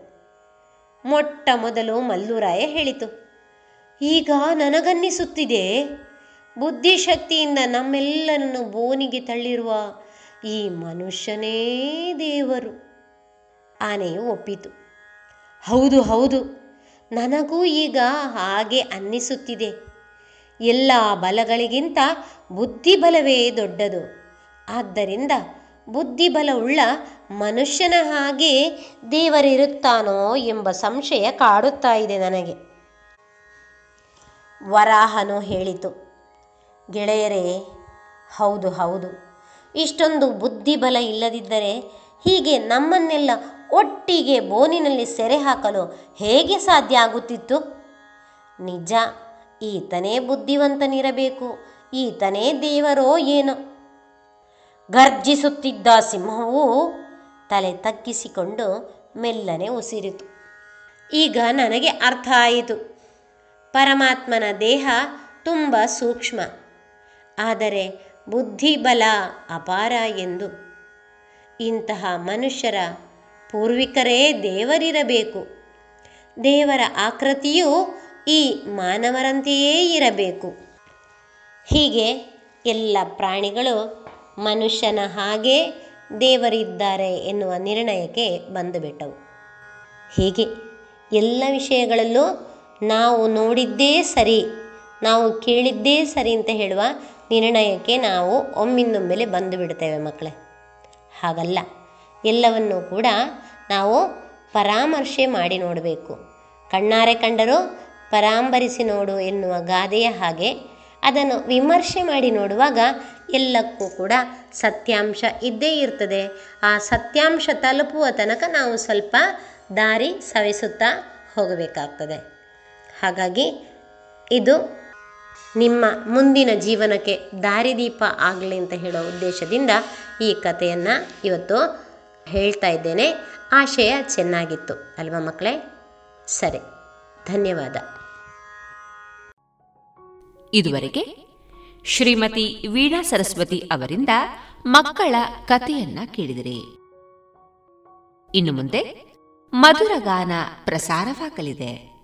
ಮೊಟ್ಟ ಮೊದಲು ಮಲ್ಲುರಾಯ ಹೇಳಿತು, ಈಗ ನನಗನ್ನಿಸುತ್ತಿದೆ, ಬುದ್ಧಿಶಕ್ತಿಯಿಂದ ನಮ್ಮೆಲ್ಲರನ್ನು ಬೋನಿಗೆ ತಳ್ಳಿರುವ ಈ ಮನುಷ್ಯನೇ ದೇವರು. ಆನೆಯು ಒಪ್ಪಿತು, ಹೌದು ಹೌದು, ನನಗೂ ಈಗ ಹಾಗೆ ಅನ್ನಿಸುತ್ತಿದೆ. ಎಲ್ಲ ಬಲಗಳಿಗಿಂತ ಬುದ್ಧಿಬಲವೇ ದೊಡ್ಡದು. ಆದ್ದರಿಂದ ಬುದ್ಧಿಬಲವುಳ್ಳ ಮನುಷ್ಯನ ಹಾಗೆ ದೇವರಿರುತ್ತಾನೋ ಎಂಬ ಸಂಶಯ ಕಾಡುತ್ತಾ ಇದೆ ನನಗೆ. ವರಾಹನು ಹೇಳಿತು, ಗೆಳೆಯರೇ, ಹೌದು ಹೌದು. ಇಷ್ಟೊಂದು ಬುದ್ಧಿಬಲ ಇಲ್ಲದಿದ್ದರೆ ಹೀಗೆ ನಮ್ಮನ್ನೆಲ್ಲ ಒಟ್ಟಿಗೆ ಬೋನಿನಲ್ಲಿ ಸೆರೆ ಹಾಕಲು ಹೇಗೆ ಸಾಧ್ಯ ಆಗುತ್ತಿತ್ತು? ನಿಜ ಈತನೇ ಬುದ್ಧಿವಂತನಿರಬೇಕು, ಈತನೇ ದೇವರೋ ಏನೋ? ಗರ್ಜಿಸುತ್ತಿದ್ದ ಸಿಂಹವು ತಲೆ ತಗ್ಗಿಸಿಕೊಂಡು ಮೆಲ್ಲನೆ ಉಸಿರಿತು. ಈಗ ನನಗೆ ಅರ್ಥ ಆಯಿತು. ಪರಮಾತ್ಮನ ದೇಹ ತುಂಬ ಸೂಕ್ಷ್ಮ, ಆದರೆ ಬುದ್ಧಿಬಲ ಅಪಾರ ಎಂದು. ಇಂತಹ ಮನುಷ್ಯರ ಪೂರ್ವಿಕರೇ ದೇವರಿರಬೇಕು. ದೇವರ ಆಕೃತಿಯು ಈ ಮಾನವರಂತೆಯೇ ಇರಬೇಕು. ಹೀಗೆ ಎಲ್ಲ ಪ್ರಾಣಿಗಳು ಮನುಷ್ಯನ ಹಾಗೆ ದೇವರಿದ್ದಾರೆ ಎನ್ನುವ ನಿರ್ಣಯಕ್ಕೆ ಬಂದುಬಿಟ್ಟವು. ಹೀಗೆ ಎಲ್ಲ ವಿಷಯಗಳಲ್ಲೂ ನಾವು ನೋಡಿದ್ದೇ ಸರಿ, ನಾವು ಕೇಳಿದ್ದೇ ಸರಿ ಅಂತ ಹೇಳುವ ನಿರ್ಣಯಕ್ಕೆ ನಾವು ಒಮ್ಮಿಂದೊಮ್ಮೆಲೆ ಬಂದು ಬಿಡ್ತೇವೆ ಮಕ್ಕಳೇ. ಹಾಗಲ್ಲ, ಎಲ್ಲವನ್ನೂ ಕೂಡ ನಾವು ಪರಾಮರ್ಶೆ ಮಾಡಿ ನೋಡಬೇಕು. ಕಣ್ಣಾರೆ ಕಂಡರೂ ಪರಾಂಬರಿಸಿ ನೋಡು ಎನ್ನುವ ಗಾದೆಯ ಹಾಗೆ ಅದನ್ನು ವಿಮರ್ಶೆ ಮಾಡಿ ನೋಡುವಾಗ ಎಲ್ಲಕ್ಕೂ ಕೂಡ ಸತ್ಯಾಂಶ ಇದ್ದೇ ಇರ್ತದೆ. ಆ ಸತ್ಯಾಂಶ ತಲುಪುವ ತನಕ ನಾವು ಸ್ವಲ್ಪ ದಾರಿ ಸವಿಸುತ್ತಾ ಹೋಗಬೇಕಾಗ್ತದೆ. ಹಾಗಾಗಿ ಇದು ನಿಮ್ಮ ಮುಂದಿನ ಜೀವನಕ್ಕೆ ದಾರಿದೀಪ ಆಗಲಿ ಅಂತ ಹೇಳೋ ಉದ್ದೇಶದಿಂದ ಈ ಕಥೆಯನ್ನು ಇವತ್ತು ಹೇಳ್ತಾ ಇದ್ದೇನೆ. ಆಶಯ ಚೆನ್ನಾಗಿತ್ತು. ಅಲ್ವಾ ಮಕ್ಕಳೇ? ಸರಿ. ಧನ್ಯವಾದ. ಇದುವರೆಗೆ ಶ್ರೀಮತಿ ವೀಣಾ ಸರಸ್ವತಿ ಅವರಿಂದ ಮಕ್ಕಳ ಕಥೆಯನ್ನ ಕೇಳಿದಿರಿ. ಇನ್ನು ಮುಂದೆ ಮಧುರಗಾನ ಪ್ರಸಾರವಾಗಲಿದೆ.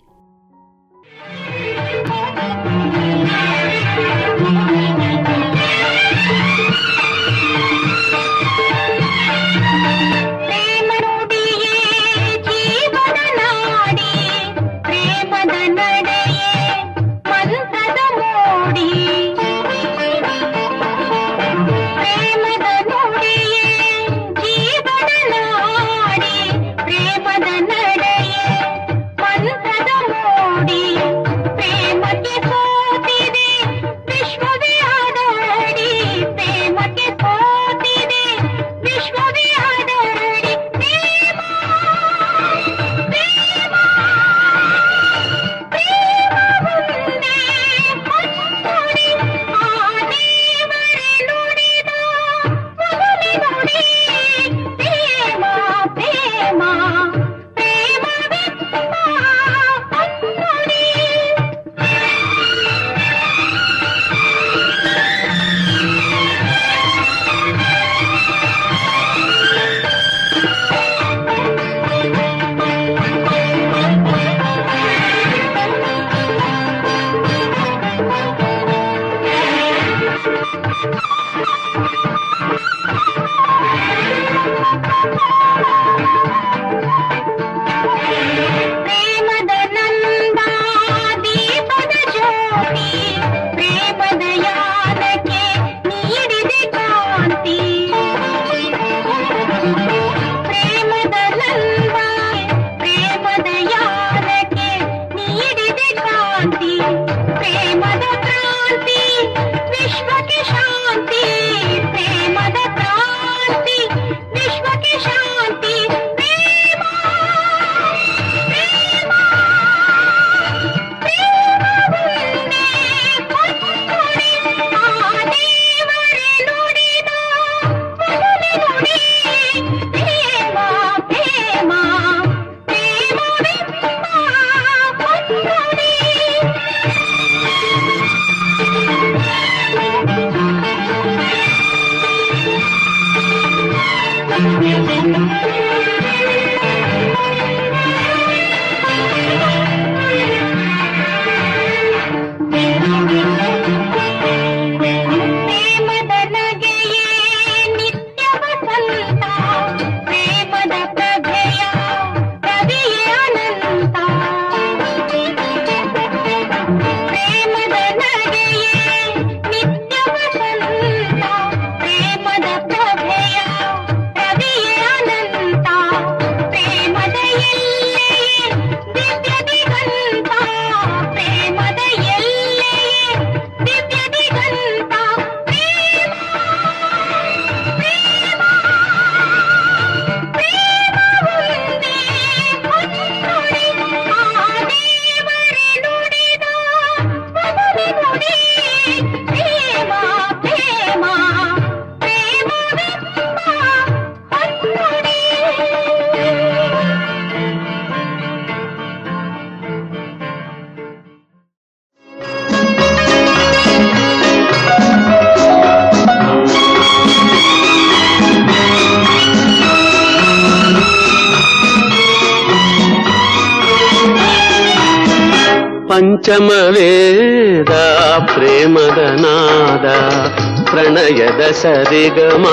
ಪ್ರಣಯದ ಸರಿಗಮ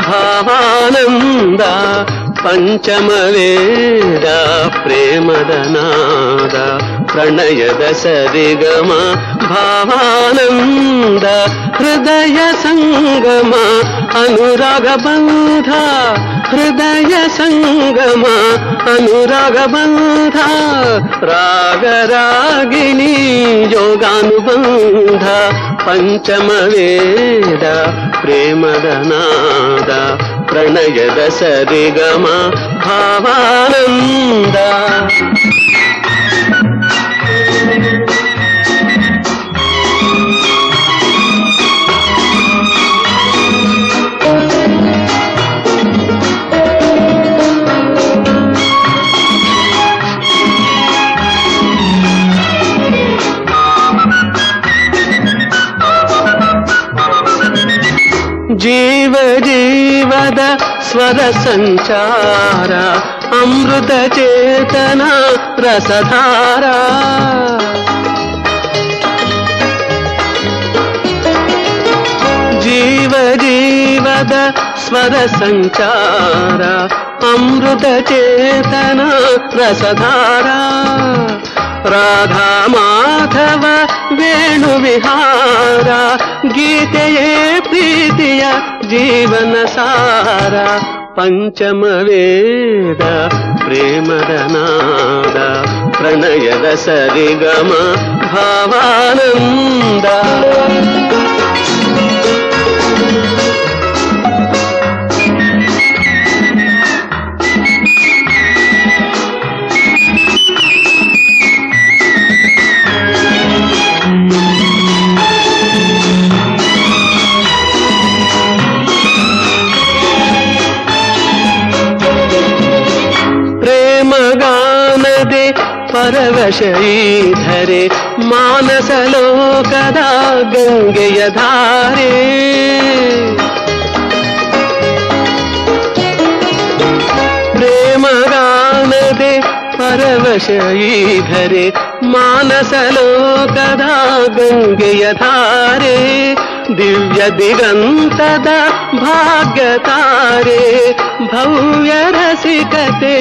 ಭಾವಾನಂದ ಪಂಚಮವೇದ ಪ್ರೇಮದ ನಾದ ಪ್ರಣಯದ ಸರಿಗಮ ಭಾವಾನಂದ ಹೃದಯ ಸಂಗಮ ಅನುರಾಗ ಬಂಧ ಹೃದಯ ಸಂಗಮ ಅನುರಾಗ ಪ್ರೇಮದ ನಾದ ಪ್ರಣಯದ ಸರಿಗಮ ಭಾವಾನಂದ. ಜೀವದ ಸ್ವರ ಸಂಚಾರ ಅಮೃತ ಚೇತನ ರಸಧಾರ ಜೀವ ಜೀವದ ಸ್ವರ ಸಂಚಾರ ಅಮೃತ ಚೇತನ ರಸಧಾರ ರಾಧಾ ಮಾಧವ ವೇಣು ವಿಹಾರ ಗೀತೆಯೇ ಪ್ರೀತಿಯ ಜೀವನ ಸಾರ ಪಂಚಮ ವೇದ ಪ್ರೇಮದ ನಾದ ಪ್ರಣಯದ ಸರಿಗಮ ಪರವಶ ಧರೆ ಮಾನಸ ಲೋಕದ ಗಂಗೆಯ ಧಾರೆ ಪ್ರೇಮಗಾನದೆ ಪರವಶ ಧರೆ ಮಾನಸ ಲೋಕದ ಗಂಗೆಯ ಧಾರೆ ದಿವ್ಯ ದಿಗಂತದ ಭಾಗ್ಯತಾರೆ ಭವ್ಯ ರಸಿಕತೆ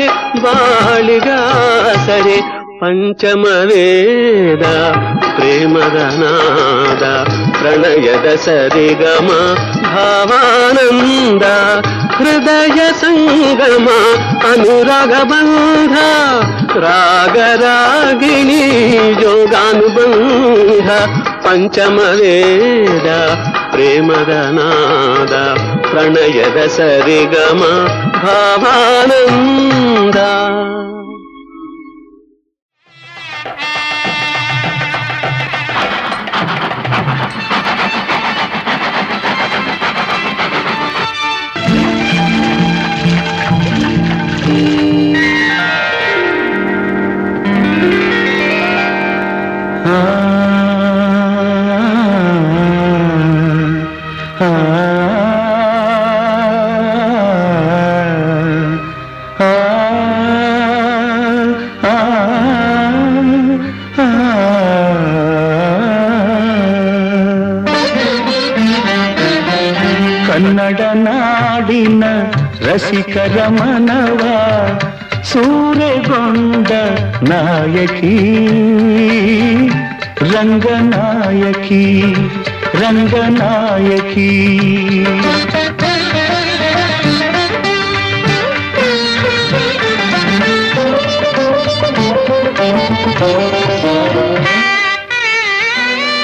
ಬಾಳಿಗಾಸರೆ ಪಂಚಮ ವೇದ ಪ್ರೇಮದ ನಾದ ಪ್ರಣಯದ ಸರಿಗಮ ಭಾವಾನಂದ ಹೃದಯ ಸಂಗಮ ಅನುರಾಗ ಬಂಧ ರಾಗರಾಗಿಣಿ ಯೋಗಾನುಬಂಧ ಪಂಚಮ ವೇದ ರಸಿಕರ ಮನವ ಸೂರೆಗೊಂಡ ನಾಯಕಿ ರಂಗನಾಯಕಿ ರಂಗನಾಯಕಿ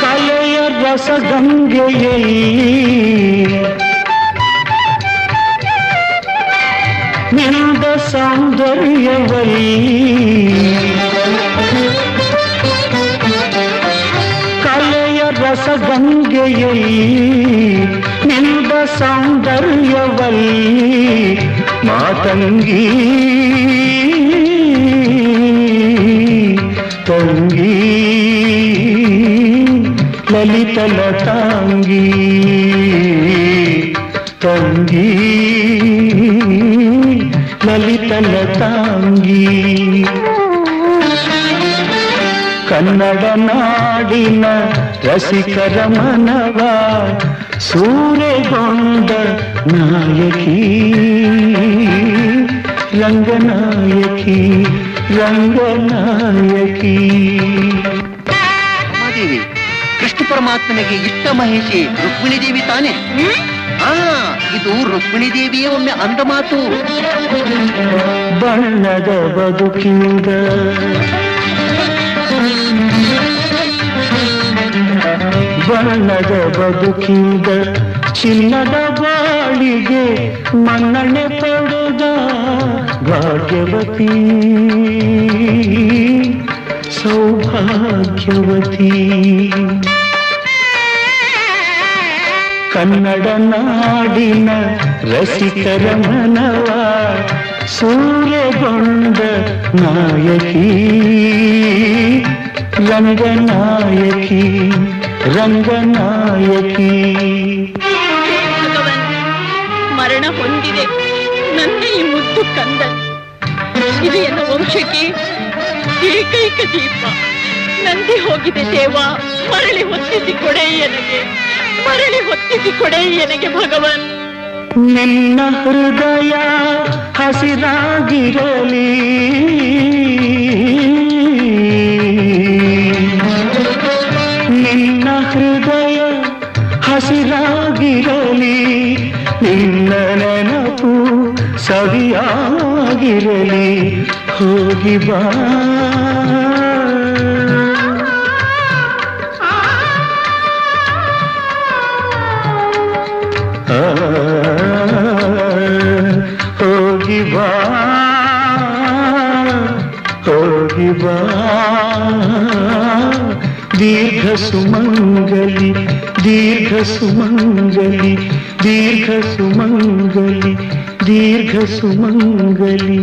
ಕಲೆಯ ರಸಗಂಗೆಯಲ್ಲಿ ನಿಂದ ಸೌಂದರ್ಯವೈ ಕಲೆಯ ರಸಗಂಗೆಯಲ್ಲಿ ನಿಂದ ಸೌಂದರ್ಯವಲ್ಲಿ ಮಾತಂಗಿ ತಂಗಿ ಲಲಿತ ಲತಾಂಗಿ ತಂಗಿ. ಕನ್ನಡ ನಾಡಿನ ರಸಿಕರ ಮನವ ಸೂರೆಗೊಂಡ ನಾಯಕಿ. ರಂಗನಾಯಕಿ ರಂಗನಾಯಕಿ ಕೃಷ್ಣ ಪರಮಾತ್ಮನಿಗೆ ಇಷ್ಟ ಮಹಿಷಿ ರುಕ್ಮಿಣಿ ದೇವಿ ತಾನೆ? ಆ ಇದು ರುಕ್ಮಿಣಿ ದೇವಿಯೇ ಒಮ್ಮೆ ಅಂದ ಮಾತು. ಬಣ್ಣದ ಬದುಕಿಂದ ಬಣ್ಣದ ಬದುಕಿಂದ ಚಿನ್ನದ ಬಾಳಿಗೆ ಮನ್ನಣೆ ಪಡೆದ ಭಾಗ್ಯವತಿ, ಸೌಭಾಗ್ಯವತಿ. ಕನ್ನಡ ನಾಡಿನ ರಸಿಕರ ಮನವ ಸೂರ್ಯಗೊಂಡ ನಾಯಕಿ ರಂಗನಾಯಕಿ ರಂಗನಾಯಕಿ ಮರಣ ಹೊಂದಿದೆ ನನ್ನ ಈ ಮುದ್ದು ಕಂದ ಇದು ಎನ್ನ ವಂಶಕ್ಕೆ ಏಕೈಕ ದೀಪ ನಂದಿ ಹೋಗಿದೆ ದೇವ. ಮರಳಿ ಹೊತ್ತಿಸಿ ಕೊಡೆ ನನಗೆ ಮರಳಿ ಹೊತ್ತಿಸಿ ಕೊಡೆ ನನಗೆ ಭಗವನ್. ನಿನ್ನ ಹೃದಯ ಹಸಿರಾಗಿರಲಿ. ನಿನ್ನ ಹೃದಯ ಹಸಿರಾಗಿರಲಿ. ನಿನ್ನ ನೆನಪು ಸವಿಯಾಗಿರಲಿ. ಹೋಗಿ ಬಾ. वा दीर्घ सुमङ्गलि दीर्घ सुमङ्गलि दीर्घ सुमङ्गलि दीर्घ सुमङ्गलि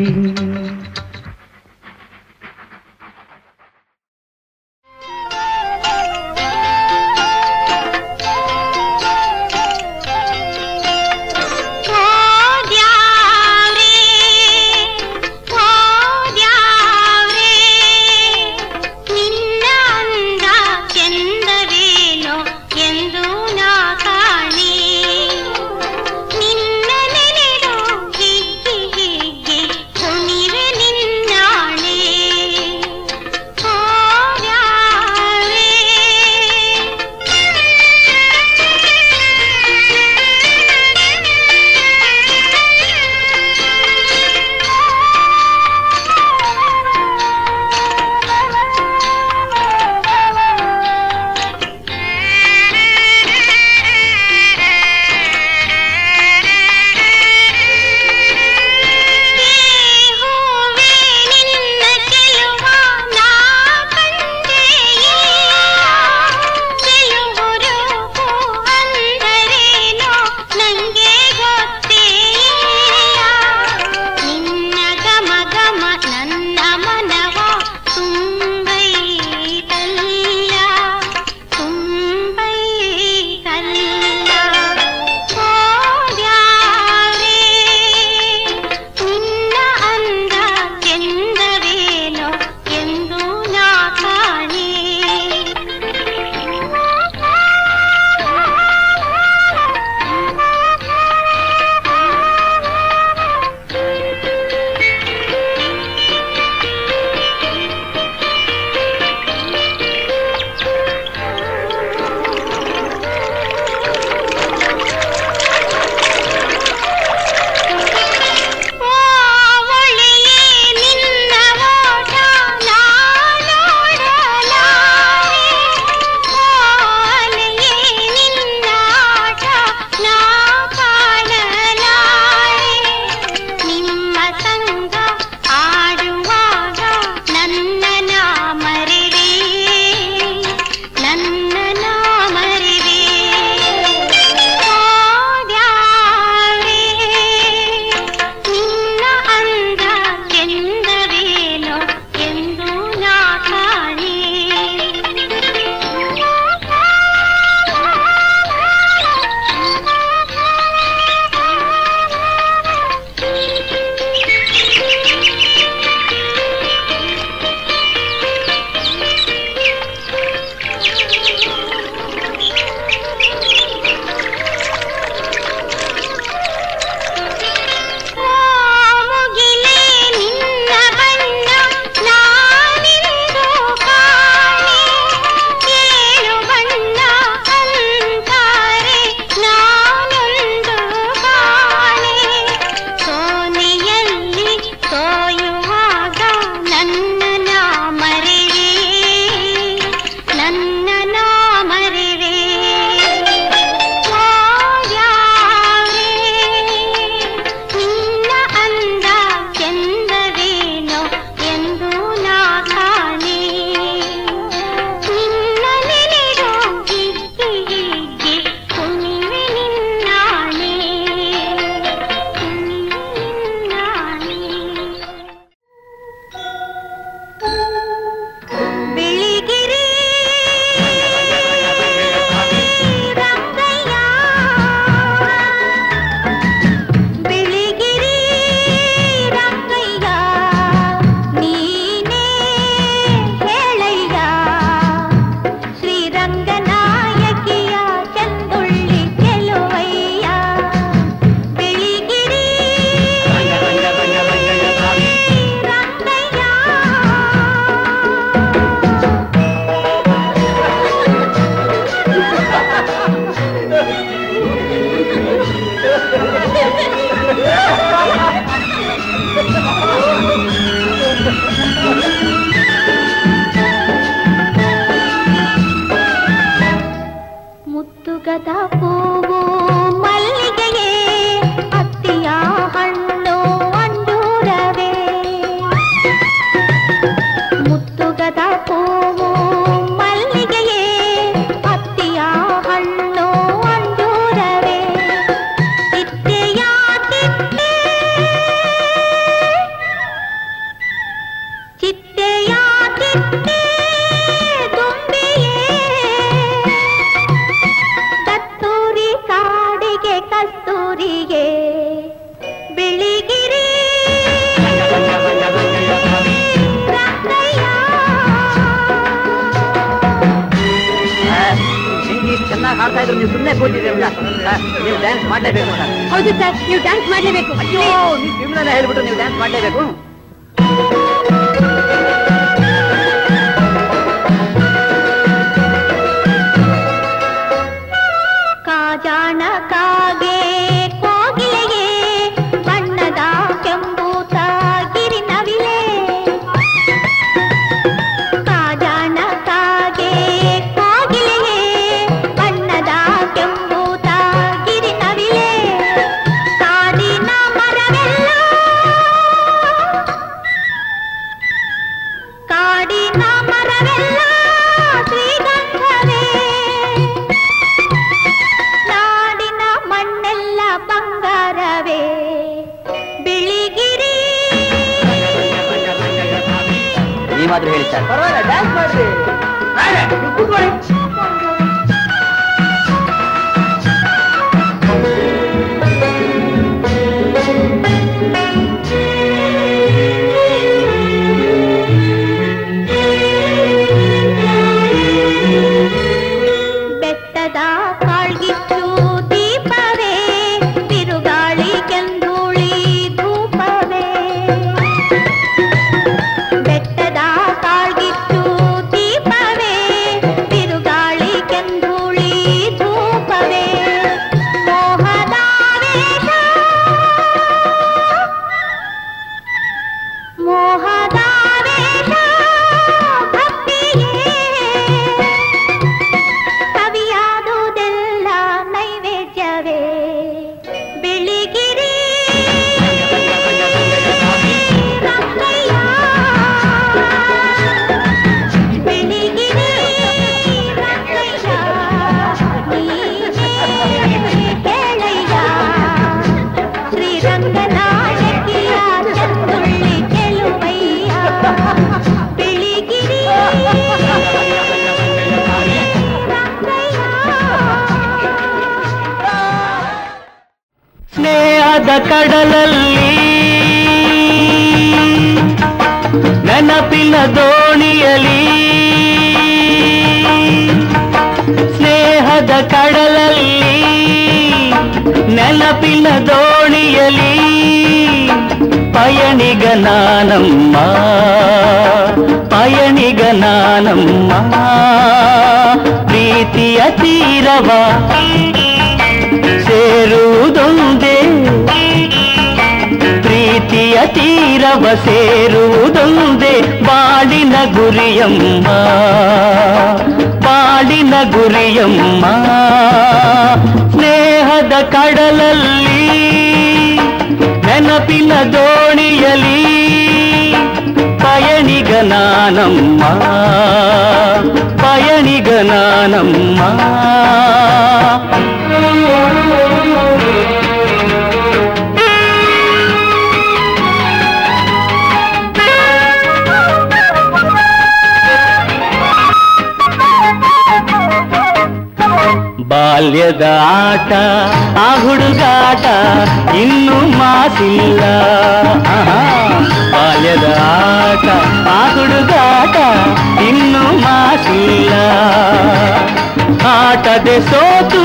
ಆಟದೆ ಸೋತು,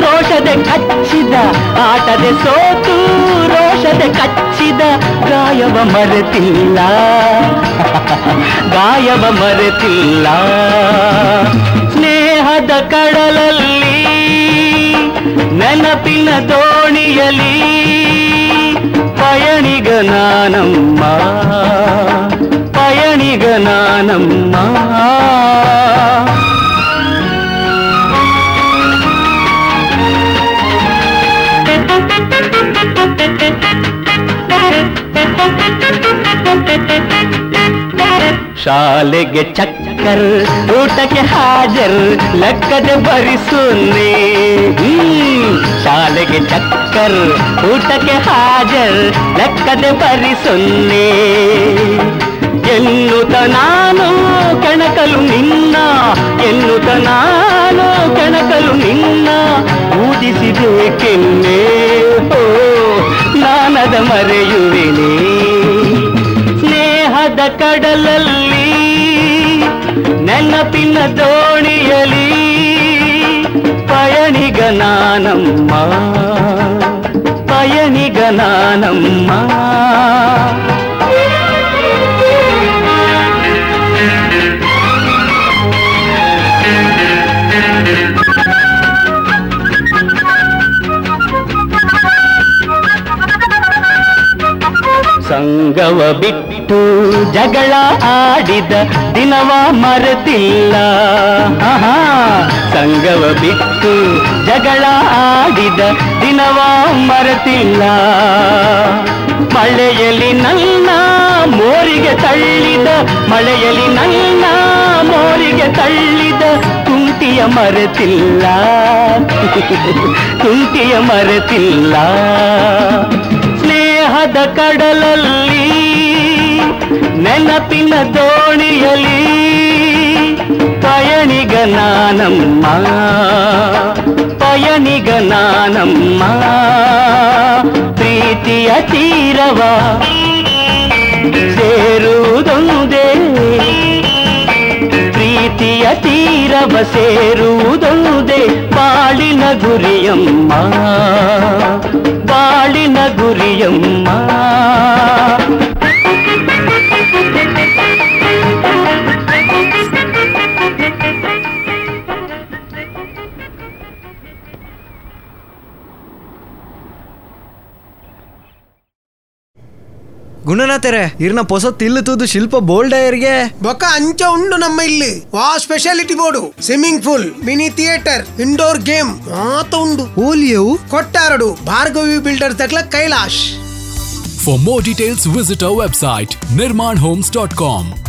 ರೋಷದೆ ಕಚ್ಚಿದ, ಆಟದೆ ಸೋತು, ರೋಷದೆ ಕಚ್ಚಿದ, ಗಾಯವ ಮರೆತಿಲ್ಲ. ಗಾಯವ ಮರೆತಿಲ್ಲ. ಸ್ನೇಹದ ಕಡಲಲ್ಲಿ, ನೆನಪಿನ ದೋಣಿಯಲಿ ಪಯಣಿಗ ನಾನಮ್ಮ ಪಯಣಿಗ ನಾನಮ್ಮ. ಶಾಲೆಗೆ ಚಕ್ಕರ್, ಊಟಕ್ಕೆ ಹಾಜರ್, ಲೆಕ್ಕದೆ ಬರಿಸುನ್ನಿ ಶಾಲೆಗೆ ಚಕ್ಕರ್, ಊಟಕ್ಕೆ ಹಾಜರ್, ಲೆಕ್ಕದೆ ಬರಿಸುನ್ನಿ ಎನ್ನುತ್ತ ನಾನು ಕಣಕಲು ನಿನ್ನ, ಎನ್ನುತ್ತ ನಾನು ಕಣಕಲು ನಿನ್ನ, ಊದಿಸಿದೆ ಕೆನ್ನೆ. ಓ ನಾನದ ಮರೆಯುವೆನೆ ಸ್ನೇಹದ ಕಡಲಲ್ಲಿ ನೆನಪಿನ ದೋಣಿಯಲಿ ಪಯಣಿಗ ನಾನಮ್ಮ ಪಯಣಿಗ ನಾನಮ್ಮ ಸಂಗವ ಬಿಟ್ಟು ಜಗಳ ಆಡಿದ ದಿನವ ಮರೆತಿಲ್ಲ. ಆಹಾ. ಸಂಗವ ಬಿಟ್ಟು ಜಗಳ ಆಡಿದ ದಿನವ ಮರೆತಿಲ್ಲ. ಮಳೆಯಲ್ಲಿ ನನ್ನ ಮೋರಿಗೆ ತಳ್ಳಿದ ಮಳೆಯಲ್ಲಿ ನನ್ನ ಮೋರಿಗೆ ತಳ್ಳಿದ ತುಂಟಿಯ ಮರೆತಿಲ್ಲ. ತುಂಟಿಯ ಮರೆತಿಲ್ಲ. ಸ್ನೇಹದ ಕಡಲಲ್ಲಿ ನೆನಪಿನ ದೋಣಿಯಲಿ ಪಯಣಿಗ ನಾನಮ್ಮ ಪಯಣಿಗ ನಾನಮ್ಮ ಪ್ರೀತಿಯ ತೀರವ ಸೇರುವುದೊಂದೇ ಪ್ರೀತಿಯ ತೀರವ ಸೇರುವುದೊಂದೇ ಬಾಳಿನ ಗುರಿಯಮ್ಮ ಬಾಳಿನ ಗುರಿಯಮ್ಮ ಗುಣನಾಥರೇ ಇರ್ನ ಪೊಸ ತಿಲ್ಲುತ್ತದು ಶಿಲ್ಪ ಬೋಲ್ಡಯರ್ಗೆ ಬೊಕ್ಕ ಅಂಚ ಉಂಡು ನಮ್ಮ ಇಲ್ಲಿ. ವಾ speciality board. Swimming pool mini theatre indoor game ಮಾತ ಉಂಡು. ಓಲಿಯವು? ಕೊಟ್ಟಾರಡು Bhargavi builders ದಕ್ಲ Kailash. For more details, website our homes dot ಭಾವವೆಂಬ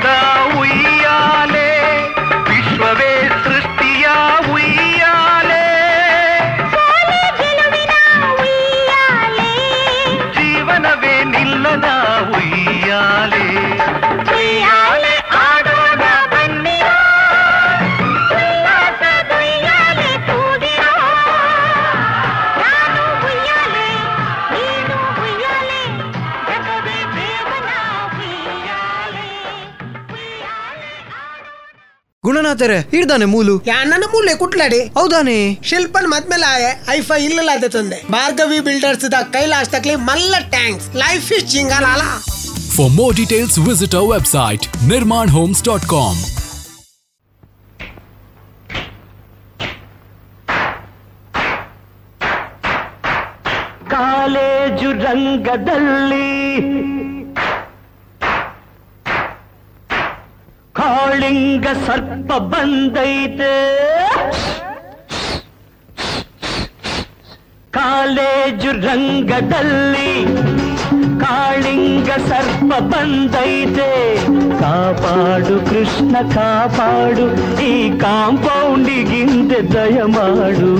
ಸದಾ ಗುಣನಾಥರೇ ಹಿಡ್ದಾನೆ ಮೂಲು ಯಾಣ್ಣನ ಮೂಲೆ ಕುಟ್ಲಾಡಿ ಹೌದಾನೆ ಶಿಲ್ಪನ್ ಮದ್ಮೇಲೆ ಆಯೆ ಐಫೈ ಇಲ್ಲಲಾದೆ ತಂದೆ ಭಾರ್ಗವಿ ಬಿಲ್ಡರ್ಸ್ ದ ಕೈಲಾಶ್ ತಕ್ಲಿ ಮಲ್ಲ ಟ್ಯಾಂಕ್ಸ್ ಲೈಫ್ ಇಸ್ ಚಿಂಗಾಲಾಲ For more details, visit our website nirmanhomes.com. College ರಂಗದಲ್ಲಿ ಕಾಳಿಂಗ ಸರ್ಪ ಬಂದೈತೆ ಕಾಲೇಜು ರಂಗದಲ್ಲಿ ಕಾಳಿಂಗ ಸರ್ಪ ಬಂದೈತೆ ಕಾಪಾಡು ಕೃಷ್ಣ ಕಾಪಾಡು ಈ ಕಾಂಪೌಂಡಿಗಿಂದೆ ದಯ ಮಾಡು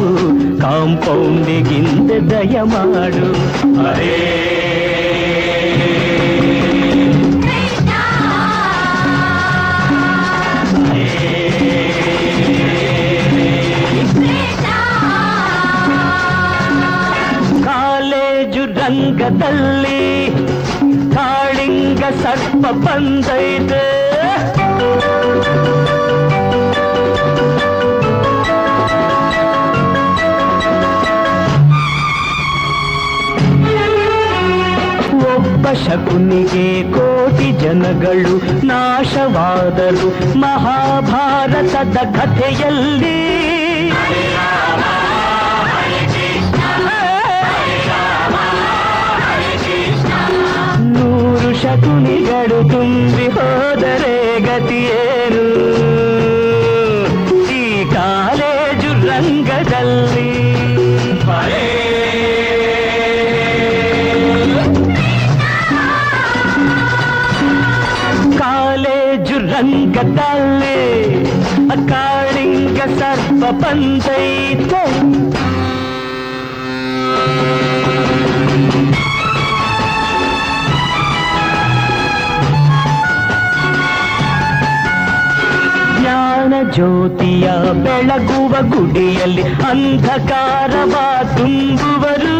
ಕಾಂಪೌಂಡಿಗಿಂದೆ ದಯ ಮಾಡು ಅರೇ ರಂಗದಲ್ಲಿ ಕಾಳಿಂಗ ಸರ್ಪ ಬಂದೈತೆ. ಒಬ್ಬ ಶಕುನಿಗೆ ಕೋಟಿ ಜನಗಳು ನಾಶವಾದರು ಮಹಾಭಾರತದ ಕಥೆಯಲ್ಲಿ. ನೂರು ಶಕುನಿಗಳು ತುಂಬಿ ಹೋದರೆ ಗತಿಯೇನು ಈ ಕಾಲೇಜು ರಂಗದಲ್ಲಿ ಕಾಲೇಜು ರಂಗದಲ್ಲಿ ಕಾಳಿಂಗ ಸರ್ಪ ಬಂದೈತೆ ಜ್ಯೋತಿಯ ಬೆಳಗುವ ಗುಡಿಯಲ್ಲಿ ಅಂಧಕಾರವ ತುಂಬುವರು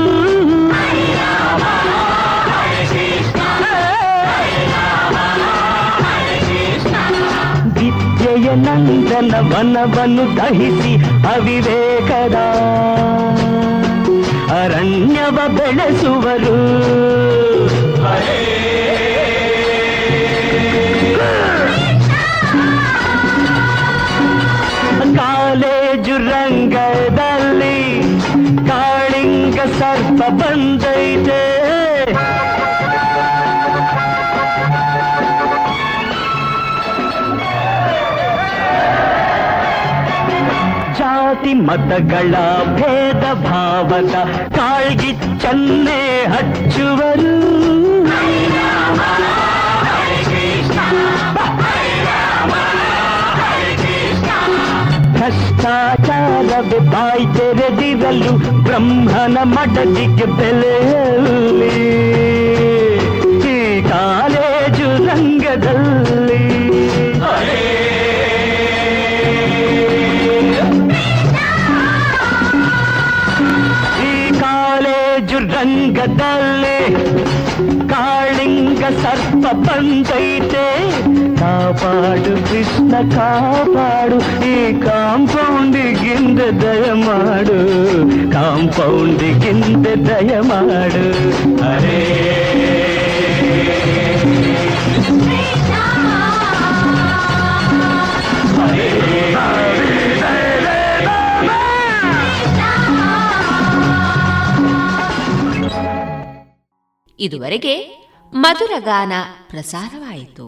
ವಿದ್ಯೆಯ ನಂದನ ವನವನ್ನು ದಹಿಸಿ ಅವಿವೇಕದ ಅರಣ್ಯವ ಬೆಳೆಸುವರು ಸರ್ಪ ಬಂದೈತೆ ಜಾತಿ ಮತಗಳ ಭೇದ ಭಾವದ ಕಾಳ್ಗಿಚ್ಚನ್ನೇ ಹಚ್ಚುವರು ಭ್ರಷ್ಟಾಚಾರವೇ ಬಾಯಿ ತೆರೆದಿರಲು ಬ್ರಹ್ಮನ ಮಡದಿಗೆ ಬೆಲೆಯಲ್ಲಿ ಈ ಕಾಲೇಜು ರಂಗದಲ್ಲಿ ಈ ಕಾಲೇಜು ರಂಗದಲ್ಲಿ ಕಾಪಾಡು ಕೃಷ್ಣ ಕಾಪಾಡು ಈ ಕಾಂಪೌಂಡಿಗಿಂದ ದಯ ಮಾಡು ಕಾಂಪೌಂಡಿಗಿಂದ ದಯ ಮಾಡು. ಅರೇ ಇದುವರೆಗೆ ಮಧುರಗಾನ ಪ್ರಸಾರವಾಯಿತು.